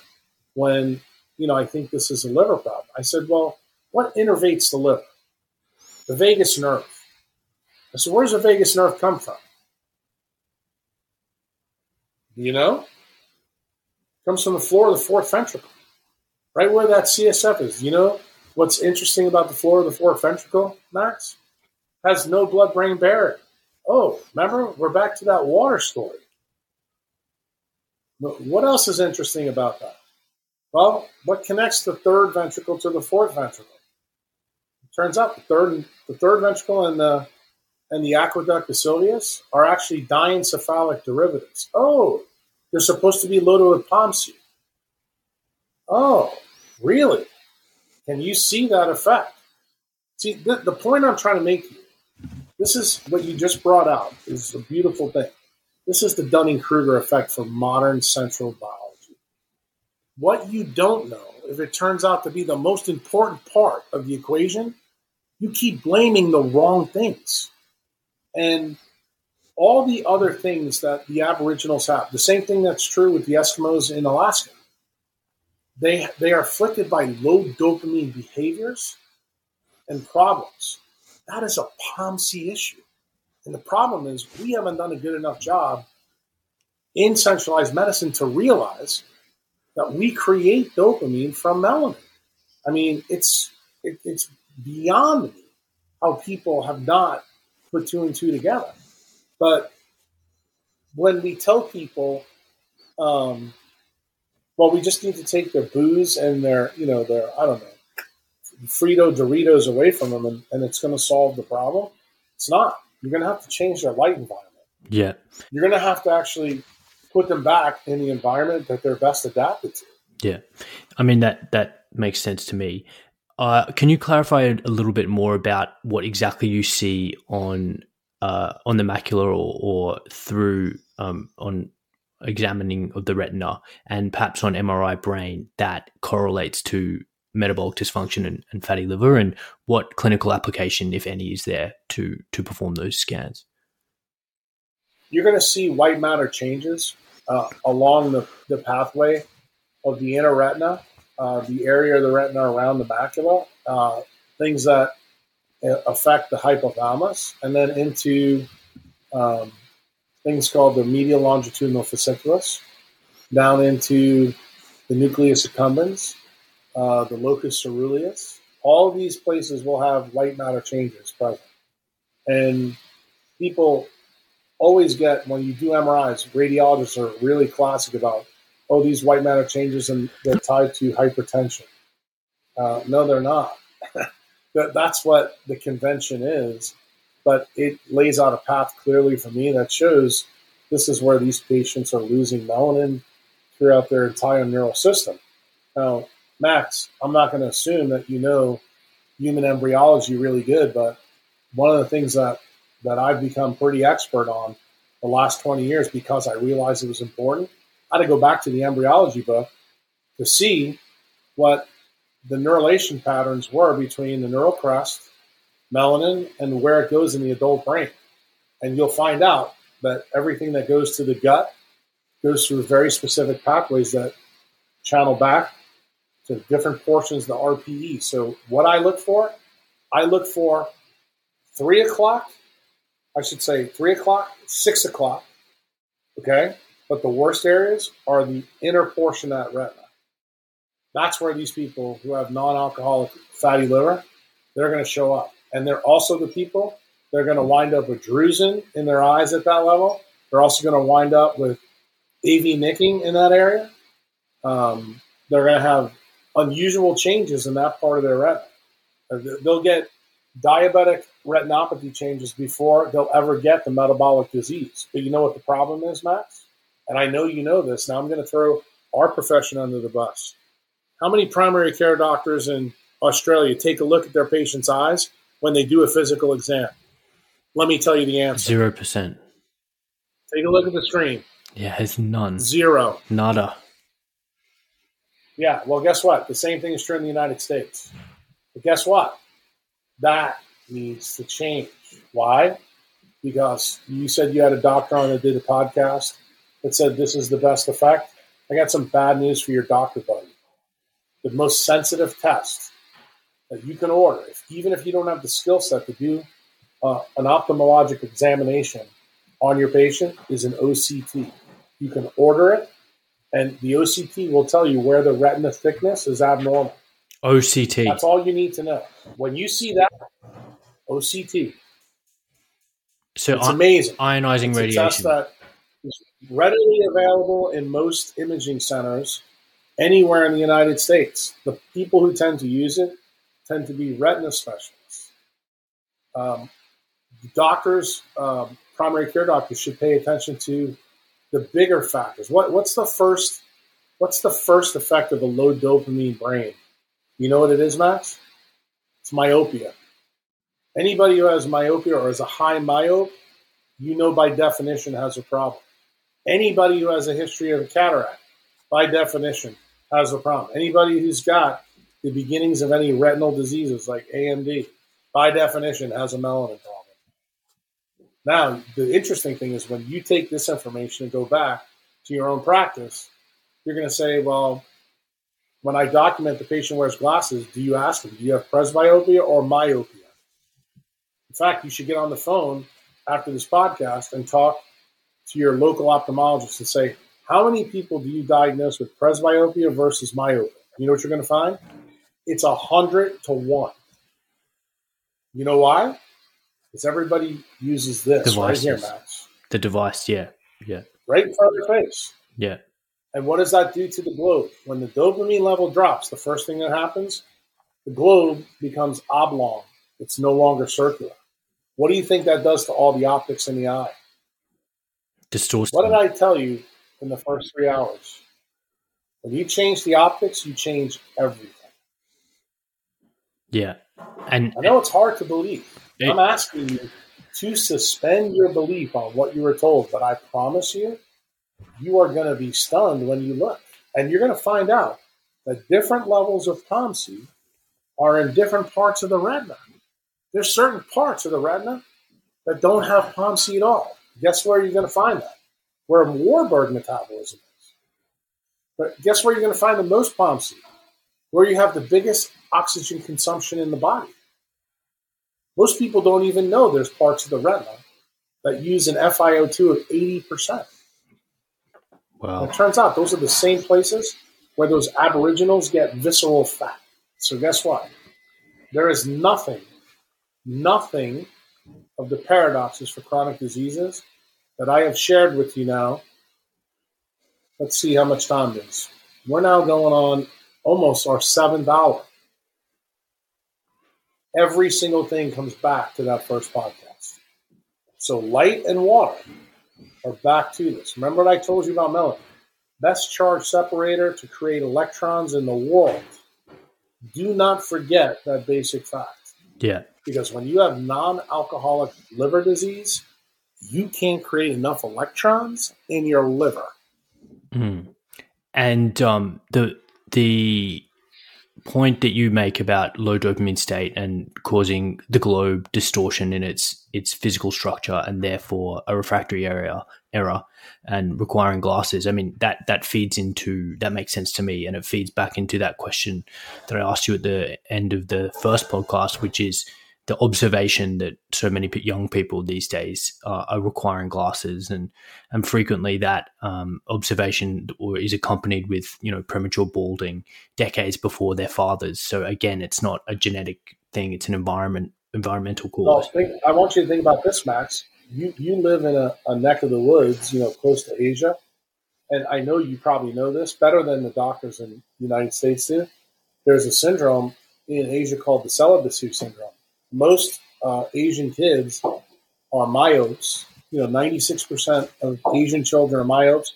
S2: when you know i think this is a liver problem? I said well what innervates the liver? The vagus nerve. I said where's the vagus nerve come from you know? Comes from the floor of the fourth ventricle, right where that CSF is. You know what's interesting about the floor of the fourth ventricle, Max? Has no blood brain barrier. Oh, remember? We're back to that water story. What else is interesting about that? Well, what connects the third ventricle to the fourth ventricle? It turns out the third, the third ventricle and the and the aqueduct ileus are actually diencephalic derivatives. Oh, they're supposed to be loaded with POMC. Oh, really? Can you see that effect? See, the, the point I'm trying to make here, this is what you just brought out, is a beautiful thing. This is the Dunning Kruger effect for modern central biology. What you don't know, if it turns out to be the most important part of the equation, you keep blaming the wrong things and all the other things that the Aboriginals have. The same thing that's true with the Eskimos in Alaska. They they are afflicted by low dopamine behaviors and problems. That is a POMC issue. And the problem is we haven't done a good enough job in centralized medicine to realize that we create dopamine from melanin. I mean, it's it, it's beyond me how people have not put two and two together. But when we tell people, um, well, we just need to take their booze and their, you know, their, I don't know, Frito Doritos away from them and, and it's going to solve the problem. It's not. You're going to have to change their light environment.
S1: Yeah.
S2: You're going to have to actually put them back in the environment that they're best adapted to.
S1: Yeah. I mean that that makes sense to me. Uh, can you clarify a little bit more about what exactly you see on uh, on the macula or, or through um, on examining of the retina and perhaps on MRI brain that correlates to metabolic dysfunction and, and fatty liver and what clinical application, if any, is there to to perform those scans?
S2: You're going to see white matter changes uh, along the, the pathway of the inner retina, uh, the area of the retina around the macula, uh, things that affect the hypothalamus, and then into um, things called the medial longitudinal fasciculus, down into the nucleus accumbens, uh, the locus ceruleus. All these places will have white matter changes present. And people always get when you do MRIs, radiologists are really classic about, oh, these white matter changes and they're tied to hypertension. Uh, no, they're not. that, that's what the convention is, but it lays out a path clearly for me that shows this is where these patients are losing melanin throughout their entire neural system. Now, Max, I'm not going to assume that you know human embryology really good, but one of the things that that I've become pretty expert on the last 20 years because I realized it was important. I had to go back to the embryology book to see what the neurulation patterns were between the neural crest, melanin, and where it goes in the adult brain. And you'll find out that everything that goes to the gut goes through very specific pathways that channel back to different portions of the RPE. So, what I look for, I look for three o'clock I should say three o'clock, six o'clock. Okay. But the worst areas are the inner portion of that retina. That's where these people who have non alcoholic fatty liver, they're going to show up. And they're also the people they're going to wind up with drusen in their eyes at that level. They're also going to wind up with AV nicking in that area. Um, they're going to have unusual changes in that part of their retina. They'll get diabetic retinopathy changes before they'll ever get the metabolic disease. But you know what the problem is, Max? And I know you know this. Now I'm going to throw our profession under the bus. How many primary care doctors in Australia take a look at their patient's eyes when they do a physical exam? Let me tell you the answer.
S1: Zero percent.
S2: Take a look at the screen.
S1: Yeah, it's none.
S2: Zero.
S1: Nada.
S2: Yeah, well, guess what? The same thing is true in the United States. But guess what? That needs to change. Why? Because you said you had a doctor on that did a podcast that said this is the best effect. I got some bad news for your doctor buddy. The most sensitive test that you can order, if, even if you don't have the skill set to do uh, an ophthalmologic examination on your patient, is an OCT. You can order it, and the OCT will tell you where the retina thickness is abnormal.
S1: OCT.
S2: That's all you need to know. When you see that, OCT.
S1: So
S2: it's amazing.
S1: Ionizing
S2: it's
S1: radiation.
S2: A test that is readily available in most imaging centers anywhere in the United States. The people who tend to use it tend to be retina specialists. Um, doctors, um, primary care doctors, should pay attention to the bigger factors. What, what's the first? What's the first effect of a low dopamine brain? You know what it is, Max? It's myopia. Anybody who has myopia or is a high myope, you know by definition has a problem. Anybody who has a history of a cataract, by definition, has a problem. Anybody who's got the beginnings of any retinal diseases like AMD, by definition, has a melanin problem. Now, the interesting thing is when you take this information and go back to your own practice, you're going to say, well, when I document the patient wears glasses, do you ask them, do you have presbyopia or myopia? In fact, you should get on the phone after this podcast and talk to your local ophthalmologist and say, how many people do you diagnose with presbyopia versus myopia? You know what you're going to find? It's a hundred to one. You know why? Because everybody uses this Devices. right here, Max.
S1: The device, yeah, yeah,
S2: right in front of their face.
S1: Yeah.
S2: And what does that do to the globe? When the dopamine level drops, the first thing that happens, the globe becomes oblong. It's no longer circular. What do you think that does to all the optics in the eye?
S1: Distorts.
S2: What did I tell you in the first three hours? When you change the optics, you change everything.
S1: Yeah. And
S2: I know it's hard to believe. It, I'm asking you to suspend your belief on what you were told, but I promise you, you are going to be stunned when you look. And you're going to find out that different levels of POMC are in different parts of the retina. There's certain parts of the retina that don't have POMC at all. Guess where you're going to find that? Where Warburg metabolism is. But guess where you're going to find the most POMC? Where you have the biggest oxygen consumption in the body. Most people don't even know there's parts of the retina that use an FiO2 of 80%.
S1: Wow.
S2: it turns out those are the same places where those aboriginals get visceral fat. So guess what? There is nothing, nothing of the paradoxes for chronic diseases that I have shared with you now. Let's see how much time it is. We're now going on almost our seventh hour. Every single thing comes back to that first podcast. So light and water are back to this. Remember what I told you about melanin? Best charge separator to create electrons in the world. Do not forget that basic fact.
S1: Yeah.
S2: Because when you have non alcoholic liver disease, you can't create enough electrons in your liver.
S1: Mm. And um, the the point that you make about low dopamine state and causing the globe distortion in its its physical structure and therefore a refractory area error and requiring glasses i mean that that feeds into that makes sense to me and it feeds back into that question that i asked you at the end of the first podcast which is the observation that so many young people these days uh, are requiring glasses, and and frequently that um, observation is accompanied with you know premature balding decades before their fathers. So again, it's not a genetic thing; it's an environment environmental cause.
S2: Well, think, I want you to think about this, Max. You you live in a, a neck of the woods, you know, close to Asia, and I know you probably know this better than the doctors in the United States do. There's a syndrome in Asia called the celibacy syndrome most uh, Asian kids are myopes. You know, 96% of Asian children are myopes.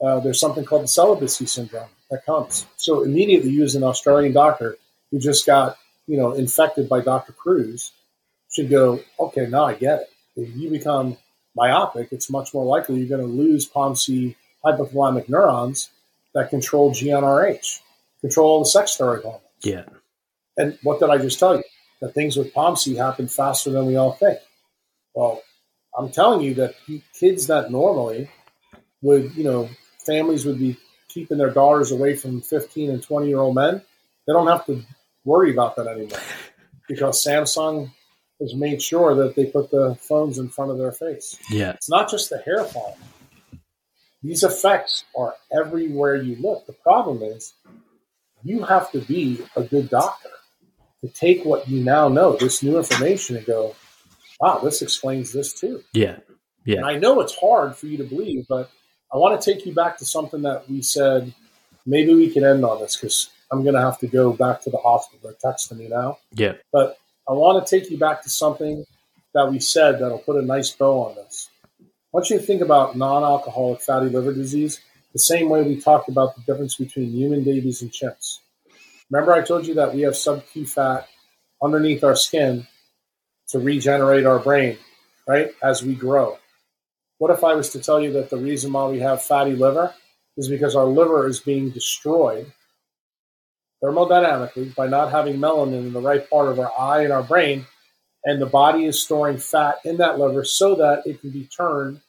S2: Uh, there's something called the celibacy syndrome that comes. So immediately, you use an Australian doctor who just got you know infected by Dr. Kruse should go. Okay, now I get it. If you become myopic, it's much more likely you're going to lose POMC hypothalamic neurons that control GnRH, control the sex steroid hormones.
S1: Yeah.
S2: And what did I just tell you? That things with POMC happen faster than we all think. Well, I'm telling you that kids that normally would, you know, families would be keeping their daughters away from 15 and 20 year old men, they don't have to worry about that anymore because Samsung has made sure that they put the phones in front of their face.
S1: Yeah.
S2: It's not just the hair fall. These effects are everywhere you look. The problem is you have to be a good doctor to take what you now know, this new information, and go, wow, this explains this too.
S1: Yeah. Yeah.
S2: And I know it's hard for you to believe, but I want to take you back to something that we said maybe we can end on this because I'm going to have to go back to the hospital. They're texting me now.
S1: Yeah.
S2: But I want to take you back to something that we said that'll put a nice bow on this. I want you to think about non alcoholic fatty liver disease the same way we talked about the difference between human babies and chimps. Remember, I told you that we have sub-Q fat underneath our skin to regenerate our brain, right? As we grow. What if I was to tell you that the reason why we have fatty liver is because our liver is being destroyed thermodynamically by not having melanin in the right part of our eye and our brain, and the body is storing fat in that liver so that it can be turned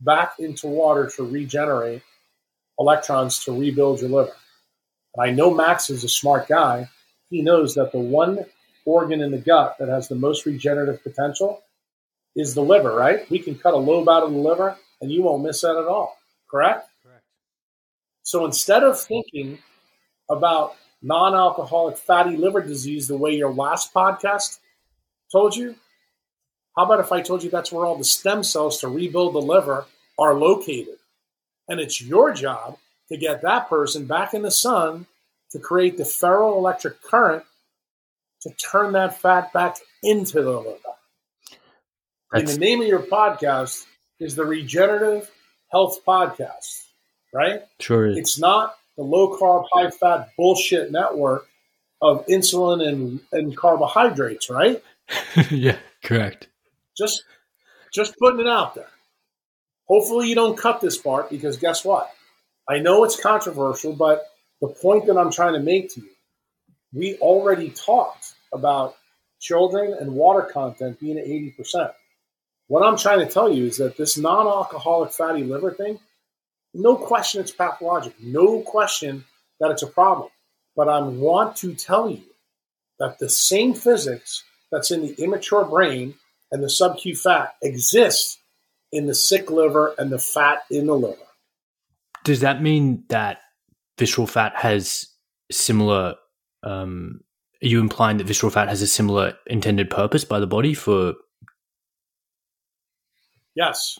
S2: back into water to regenerate electrons to rebuild your liver. I know Max is a smart guy. He knows that the one organ in the gut that has the most regenerative potential is the liver, right? We can cut a lobe out of the liver and you won't miss that at all. Correct? Correct. So instead of thinking about non alcoholic fatty liver disease the way your last podcast told you, how about if I told you that's where all the stem cells to rebuild the liver are located? And it's your job to get that person back in the sun to create the ferroelectric current to turn that fat back into the liver. And the name of your podcast is the Regenerative Health Podcast, right?
S1: Sure is.
S2: It's not the low carb, high fat bullshit network of insulin and, and carbohydrates, right?
S1: yeah, correct.
S2: Just just putting it out there. Hopefully you don't cut this part because guess what? I know it's controversial, but the point that I'm trying to make to you, we already talked about children and water content being at 80%. What I'm trying to tell you is that this non alcoholic fatty liver thing, no question it's pathologic, no question that it's a problem. But I want to tell you that the same physics that's in the immature brain and the sub-Q fat exists in the sick liver and the fat in the liver.
S1: Does that mean that visceral fat has similar? Um, are you implying that visceral fat has a similar intended purpose by the body for
S2: Yes,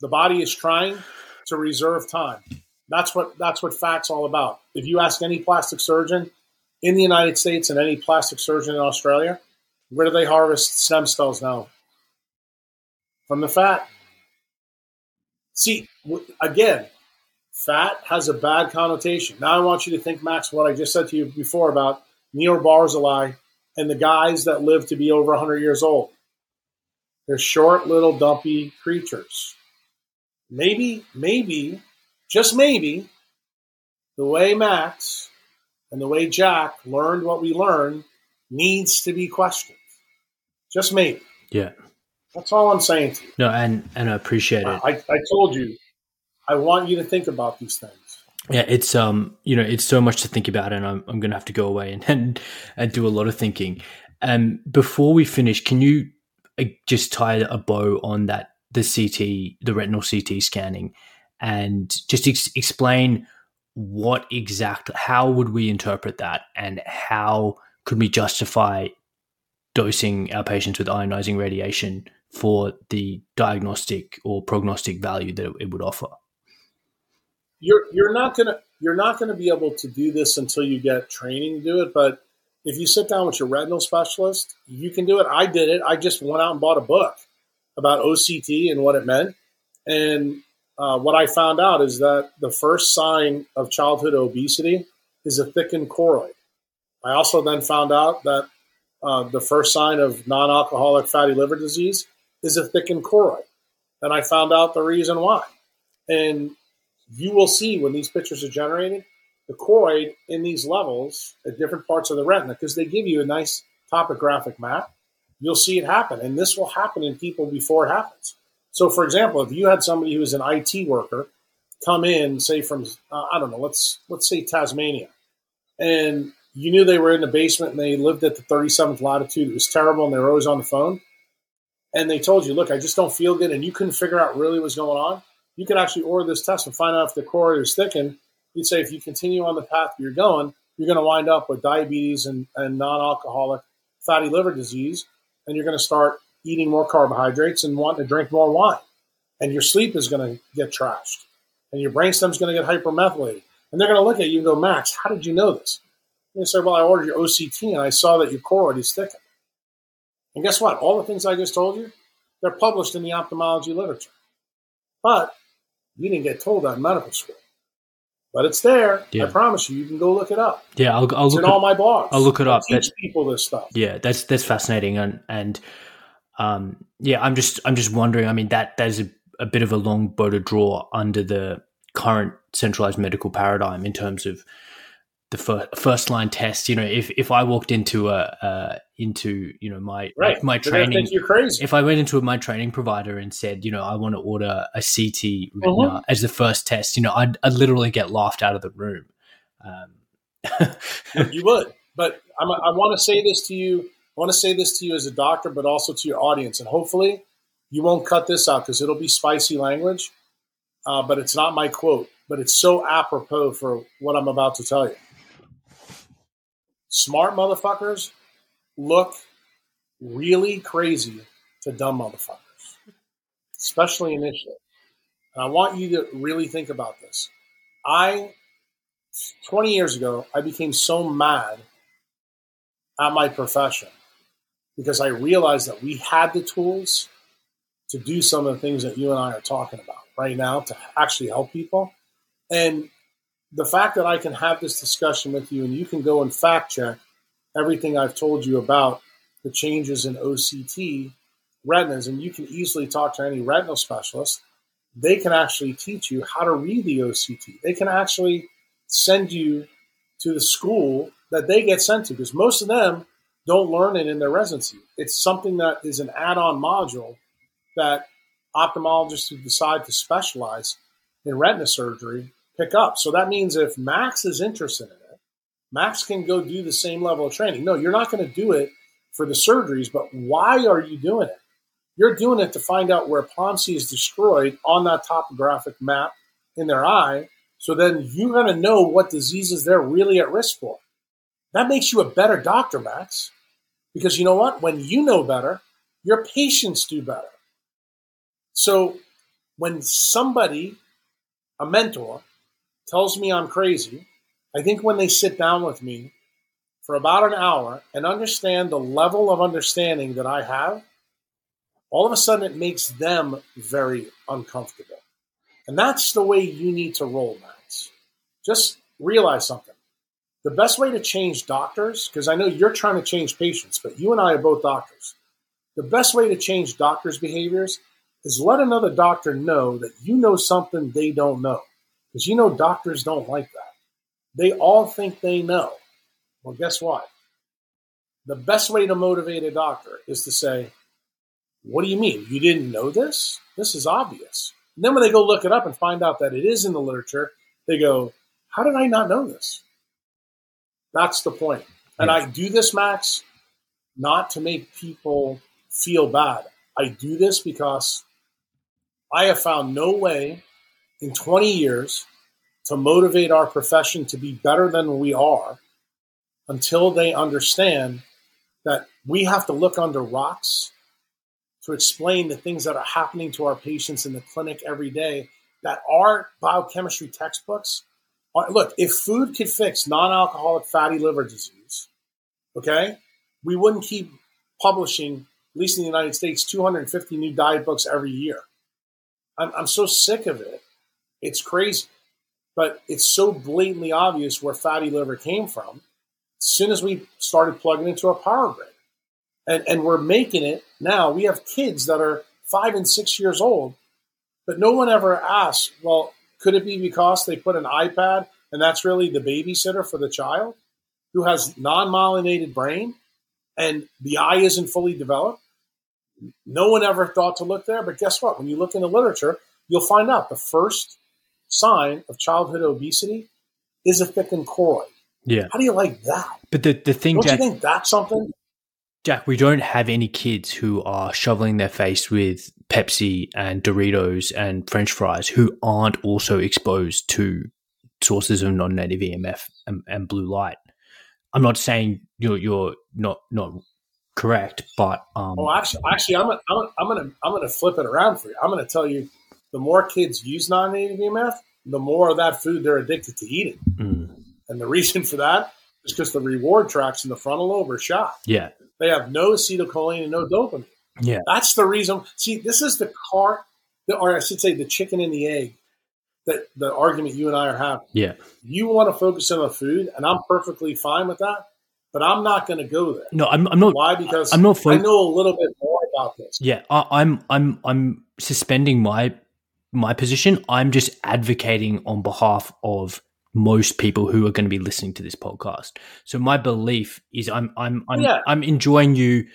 S2: the body is trying to reserve time. That's what that's what FAT's all about. If you ask any plastic surgeon in the United States and any plastic surgeon in Australia, where do they harvest stem cells now? From the fat. See, again, fat has a bad connotation. Now I want you to think, Max, what I just said to you before about Nir Barzilai and the guys that live to be over 100 years old. They're short, little, dumpy creatures. Maybe, maybe, just maybe, the way Max and the way Jack learned what we learned needs to be questioned. Just maybe.
S1: Yeah.
S2: That's all I'm saying to you.
S1: No, and and I appreciate it.
S2: I, I told you, I want you to think about these things.
S1: Yeah, it's um, you know, it's so much to think about, and I'm I'm gonna have to go away and and, and do a lot of thinking. Um, before we finish, can you just tie a bow on that the CT, the retinal CT scanning, and just ex- explain what exactly, how would we interpret that, and how could we justify dosing our patients with ionizing radiation for the diagnostic or prognostic value that it would offer?
S2: You're you're not gonna you're not gonna be able to do this until you get training to do it. But if you sit down with your retinal specialist, you can do it. I did it. I just went out and bought a book about OCT and what it meant. And uh, what I found out is that the first sign of childhood obesity is a thickened choroid. I also then found out that uh, the first sign of non alcoholic fatty liver disease is a thickened choroid. And I found out the reason why. And you will see when these pictures are generated, the choroid in these levels at different parts of the retina, because they give you a nice topographic map, you'll see it happen. And this will happen in people before it happens. So, for example, if you had somebody who was an IT worker come in, say from uh, I don't know, let's let's say Tasmania, and you knew they were in the basement and they lived at the 37th latitude. It was terrible, and they were always on the phone. And they told you, "Look, I just don't feel good," and you couldn't figure out really what's going on. You could actually order this test and find out if the choroid is thickened. You'd say if you continue on the path you're going, you're going to wind up with diabetes and, and non-alcoholic fatty liver disease, and you're going to start eating more carbohydrates and wanting to drink more wine. And your sleep is going to get trashed. And your brainstem's going to get hypermethylated. And they're going to look at you and go, Max, how did you know this? And you say, well, I ordered your OCT and I saw that your choroid is thickened. And guess what? All the things I just told you, they're published in the ophthalmology literature. But you didn't get told that in medical school. But it's there. Yeah. I promise you. You can go look it up.
S1: Yeah, I'll, I'll
S2: it's
S1: look
S2: in all my blogs.
S1: I'll look it up.
S2: I teach people this stuff.
S1: Yeah, that's that's fascinating, and and um, yeah, I'm just I'm just wondering. I mean, that there's a, a bit of a long bow to draw under the current centralized medical paradigm in terms of the first first line test. You know, if if I walked into a uh, into you know my
S2: right.
S1: my training,
S2: you're crazy.
S1: If I went into my training provider and said, you know, I want to order a CT uh-huh. as the first test, you know, I'd, I'd literally get laughed out of the room. Um,
S2: you would, but I'm, I want to say this to you I want to say this to you as a doctor, but also to your audience. And hopefully you won't cut this out because it'll be spicy language. Uh, but it's not my quote, but it's so apropos for what I'm about to tell you. Smart motherfuckers look really crazy to dumb motherfuckers, especially initially. And I want you to really think about this. I, 20 years ago, I became so mad at my profession because I realized that we had the tools to do some of the things that you and I are talking about right now to actually help people. And the fact that I can have this discussion with you and you can go and fact check everything I've told you about the changes in OCT retinas, and you can easily talk to any retinal specialist. They can actually teach you how to read the OCT. They can actually send you to the school that they get sent to because most of them don't learn it in their residency. It's something that is an add-on module that ophthalmologists who decide to specialize in retina surgery pick up. So that means if Max is interested in it, Max can go do the same level of training. No, you're not going to do it for the surgeries, but why are you doing it? You're doing it to find out where POMC is destroyed on that topographic map in their eye. So then you're going to know what diseases they're really at risk for. That makes you a better doctor, Max. Because you know what? When you know better, your patients do better. So when somebody, a mentor, tells me I'm crazy, I think when they sit down with me for about an hour and understand the level of understanding that I have, all of a sudden it makes them very uncomfortable. And that's the way you need to roll, Max. Just realize something. The best way to change doctors, because I know you're trying to change patients, but you and I are both doctors. The best way to change doctors' behaviors is let another doctor know that you know something they don't know. Because you know doctors don't like that. They all think they know. Well, guess what? The best way to motivate a doctor is to say, What do you mean? You didn't know this? This is obvious. And then when they go look it up and find out that it is in the literature, they go, How did I not know this? That's the point. And I do this, Max, not to make people feel bad. I do this because I have found no way in 20 years to motivate our profession to be better than we are until they understand that we have to look under rocks to explain the things that are happening to our patients in the clinic every day that our biochemistry textbooks. Are, look if food could fix non-alcoholic fatty liver disease okay we wouldn't keep publishing at least in the united states 250 new diet books every year. I'm, I'm so sick of it it's crazy but it's so blatantly obvious where fatty liver came from as soon as we started plugging into a power grid. And, and we're making it now. We have kids that are five and six years old, but no one ever asked, well, could it be because they put an iPad and that's really the babysitter for the child who has non myelinated brain and the eye isn't fully developed? No one ever thought to look there, but guess what? When you look in the literature, you'll find out the first sign of childhood obesity is a thickened choroid.
S1: Yeah.
S2: How do you like that?
S1: But the, the thing,
S2: Don't
S1: Jack,
S2: you think that's something?
S1: Jack, we don't have any kids who are shoveling their face with Pepsi and Doritos and French fries who aren't also exposed to sources of non-native EMF and, and blue light. I'm not saying you're you're not not correct, but um,
S2: Well, actually, actually, I'm gonna, I'm gonna, I'm gonna, I'm gonna flip it around for you. I'm gonna tell you, the more kids use non-native EMF, the more of that food they're addicted to eating.
S1: mm,
S2: And the reason for that is because the reward tracks in the frontal lobe are shot.
S1: yeah,
S2: They have no acetylcholine and no dopamine.
S1: yeah,
S2: That's the reason. See, this is the car, or I should say, the chicken and the egg. That the argument you and I are having.
S1: yeah.
S2: You want to focus on the food, and I'm perfectly fine with that. But I'm not going to go there.
S1: No, I'm, I'm not.
S2: Why? Because
S1: I'm not. Fo-
S2: I know a little bit more about this.
S1: Yeah, I, I'm I'm I'm suspending my my position. I'm just advocating on behalf of most people who are going to be listening to this podcast. So my belief is I'm I'm I'm,
S2: Yeah.
S1: I'm enjoying you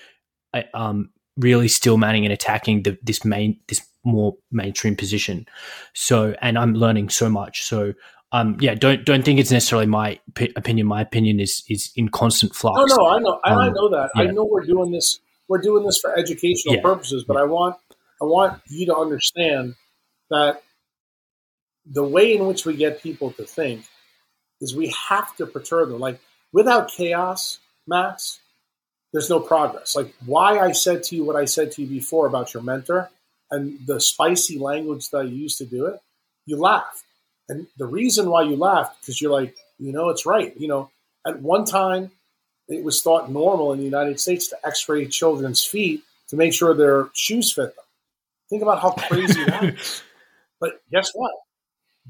S1: uh, um really still manning and attacking the, this main this more mainstream position. So and I'm learning so much. So um yeah, don't don't think it's necessarily my p- opinion. My opinion is is in constant flux.
S2: No, no, I know, and I
S1: Um,
S2: know that. I know we're doing this. We're doing this for educational
S1: Yeah.
S2: purposes, but I want, I want you to understand that the way in which we get people to think is we have to perturb them. Like without chaos, Max, there's no progress. Like why I said to you what I said to you before about your mentor and the spicy language that I used to do it, you laughed. And the reason why you laughed because you're like, you know, it's right. You know, at one time it was thought normal in the United States to x-ray children's feet to make sure their shoes fit them. Think about how crazy that is. But guess what?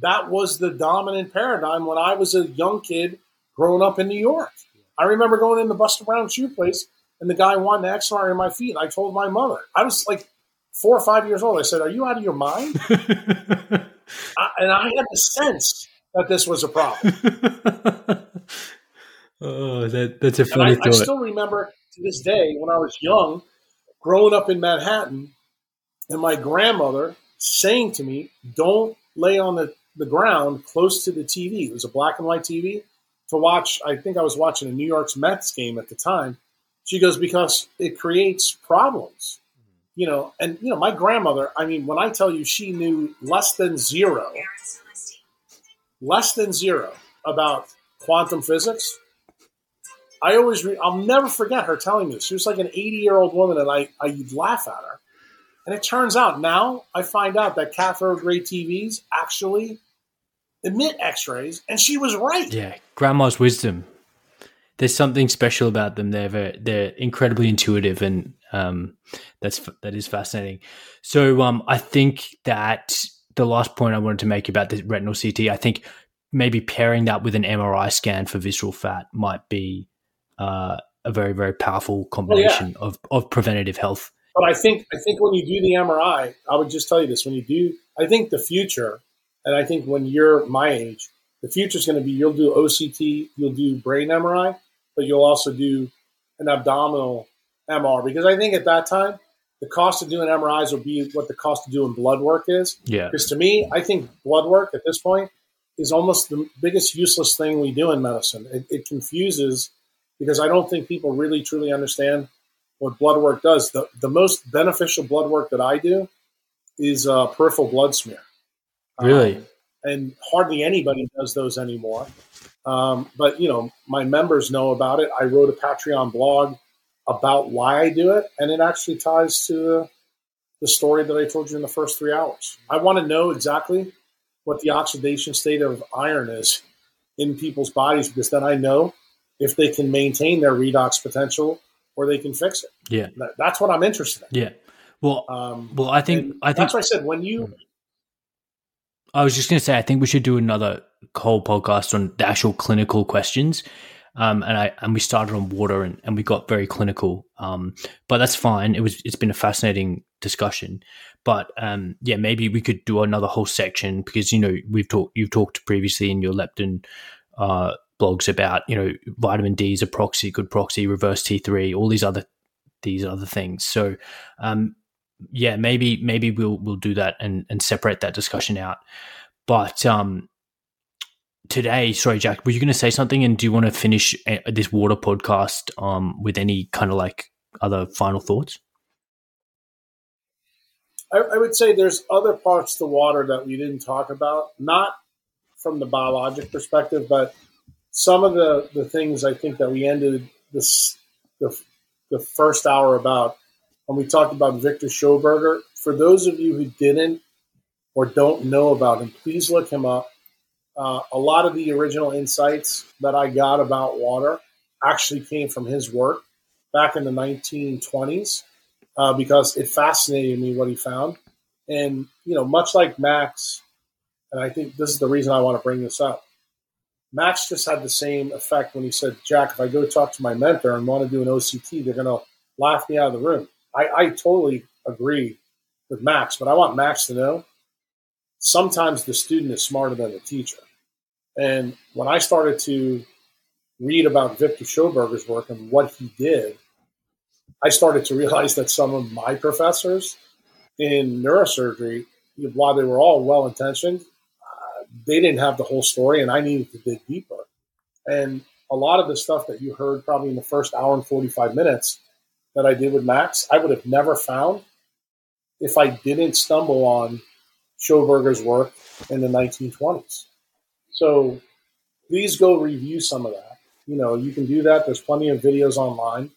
S2: That was the dominant paradigm when I was a young kid growing up in New York. I remember going in the Buster Brown shoe place and the guy wanted to x-ray my feet. I told my mother. I was like four or five years old. I said, "Are you out of your mind?" I, and I had the sense that this was a problem.
S1: oh, that that's a funny
S2: I, I still remember to this day when I was young, growing up in Manhattan, and my grandmother saying to me, Don't lay on the, the ground close to the TV. It was a black and white TV to watch. I think I was watching a New York's Mets game at the time. She goes, Because it creates problems. You know, and you know, my grandmother, I mean, when I tell you she knew less than zero, less than zero about quantum physics, I always, re- I'll never forget her telling me this. She was like an 80 year old woman, and I, I would laugh at her. And it turns out now I find out that cathode ray TVs actually emit X-rays, and she was right.
S1: Yeah, grandma's wisdom. There's something special about them. They're very, they're incredibly intuitive, and um, that's that is fascinating. So um, I think that the last point I wanted to make about the retinal CT, I think maybe pairing that with an MRI scan for visceral fat might be uh, a very very powerful combination oh, yeah. of of preventative health.
S2: But I think I think when you do the MRI, I would just tell you this: when you do, I think the future and I think when you're my age, the future is going to be you'll do OCT, you'll do brain MRI, but you'll also do an abdominal MR because I think at that time the cost of doing MRIs will be what the cost of doing blood work is.
S1: Yeah.
S2: Because to me, I think blood work at this point is almost the biggest useless thing we do in medicine. It, it confuses because I don't think people really truly understand what blood work does. The, the most beneficial blood work that I do is a peripheral blood smear.
S1: Really?
S2: Um, and hardly anybody does those anymore. Um, but you know, my members know about it. I wrote a Patreon blog about why I do it, and it actually ties to the story that I told you in the first three hours. I want to know exactly what the oxidation state of iron is in people's bodies because then I know if they can maintain their redox potential or they can fix it.
S1: Yeah,
S2: that's what I'm interested
S1: in. Yeah. Well, um, well, I think I think
S2: that's what I said when you
S1: I was just going to say, I think we should do another whole podcast on the actual clinical questions. Um, and I and we started on water and, and we got very clinical. Um, but that's fine. It was it's been a fascinating discussion. But um, yeah, maybe we could do another whole section because you know we've talked you've talked previously in your leptin uh, blogs about you know vitamin D is a proxy, good proxy, reverse T three, all these other these other things. So um, yeah, maybe maybe we'll we'll do that and and separate that discussion out. But um, today, sorry, Jack, were you going to say something? And do you want to finish uh, this water podcast um with any kind of like other final thoughts?
S2: I, I would say there's other parts to water that we didn't talk about, not from the biologic perspective, but some of the the things I think that we ended this the the first hour about and we talked about Victor Schauberger. For those of you who didn't or don't know about him, please look him up. Uh, a lot of the original insights that I got about water actually came from his work back in the 1920s uh, because it fascinated me what he found. And, you know, much like Max, and I think this is the reason I want to bring this up. Max just had the same effect when he said, Jack, if I go talk to my mentor and want to do an OCT, they're going to laugh me out of the room. I, I totally agree with Max, but I want Max to know sometimes the student is smarter than the teacher. And when I started to read about Victor Schauberger's work and what he did, I started to realize that some of my professors in neurosurgery, while they were all well intentioned, they didn't have the whole story, and I needed to dig deeper. And a lot of the stuff that you heard probably in the first hour and 45 minutes that I did with Max, I would have never found if I didn't stumble on Schauberger's work in the 1920s. So please go review some of that. You know, you can do that. There's plenty of videos online.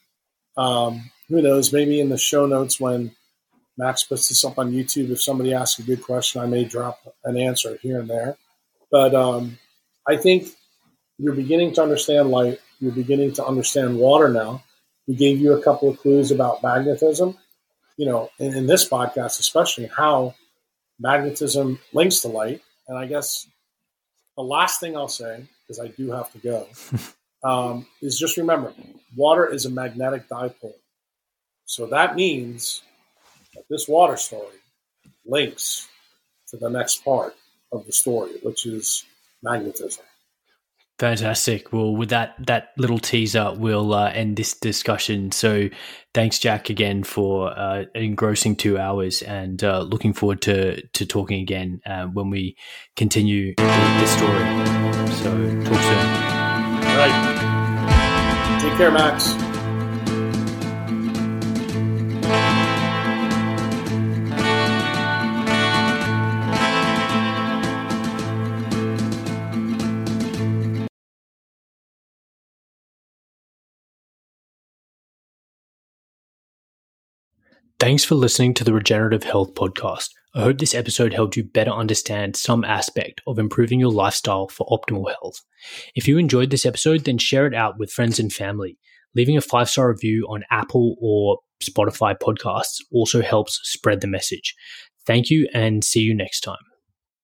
S2: Um, who knows? Maybe in the show notes when Max puts this up on YouTube, if somebody asks a good question, I may drop an answer here and there. But um, I think you're beginning to understand light. You're beginning to understand water now. We gave you a couple of clues about magnetism, you know, in, in this podcast, especially how magnetism links to light. And I guess the last thing I'll say, because I do have to go, um, is just remember water is a magnetic dipole. So that means that this water story links to the next part of the story, which is magnetism.
S1: Fantastic. Well, with that that little teaser, we'll uh, end this discussion. So, thanks, Jack, again for uh, engrossing two hours, and uh, looking forward to to talking again uh, when we continue the, the story. So, talk soon.
S2: All right. Take care, Max.
S1: Thanks for listening to the Regenerative Health Podcast. I hope this episode helped you better understand some aspect of improving your lifestyle for optimal health. If you enjoyed this episode, then share it out with friends and family. Leaving a five star review on Apple or Spotify podcasts also helps spread the message. Thank you and see you next time.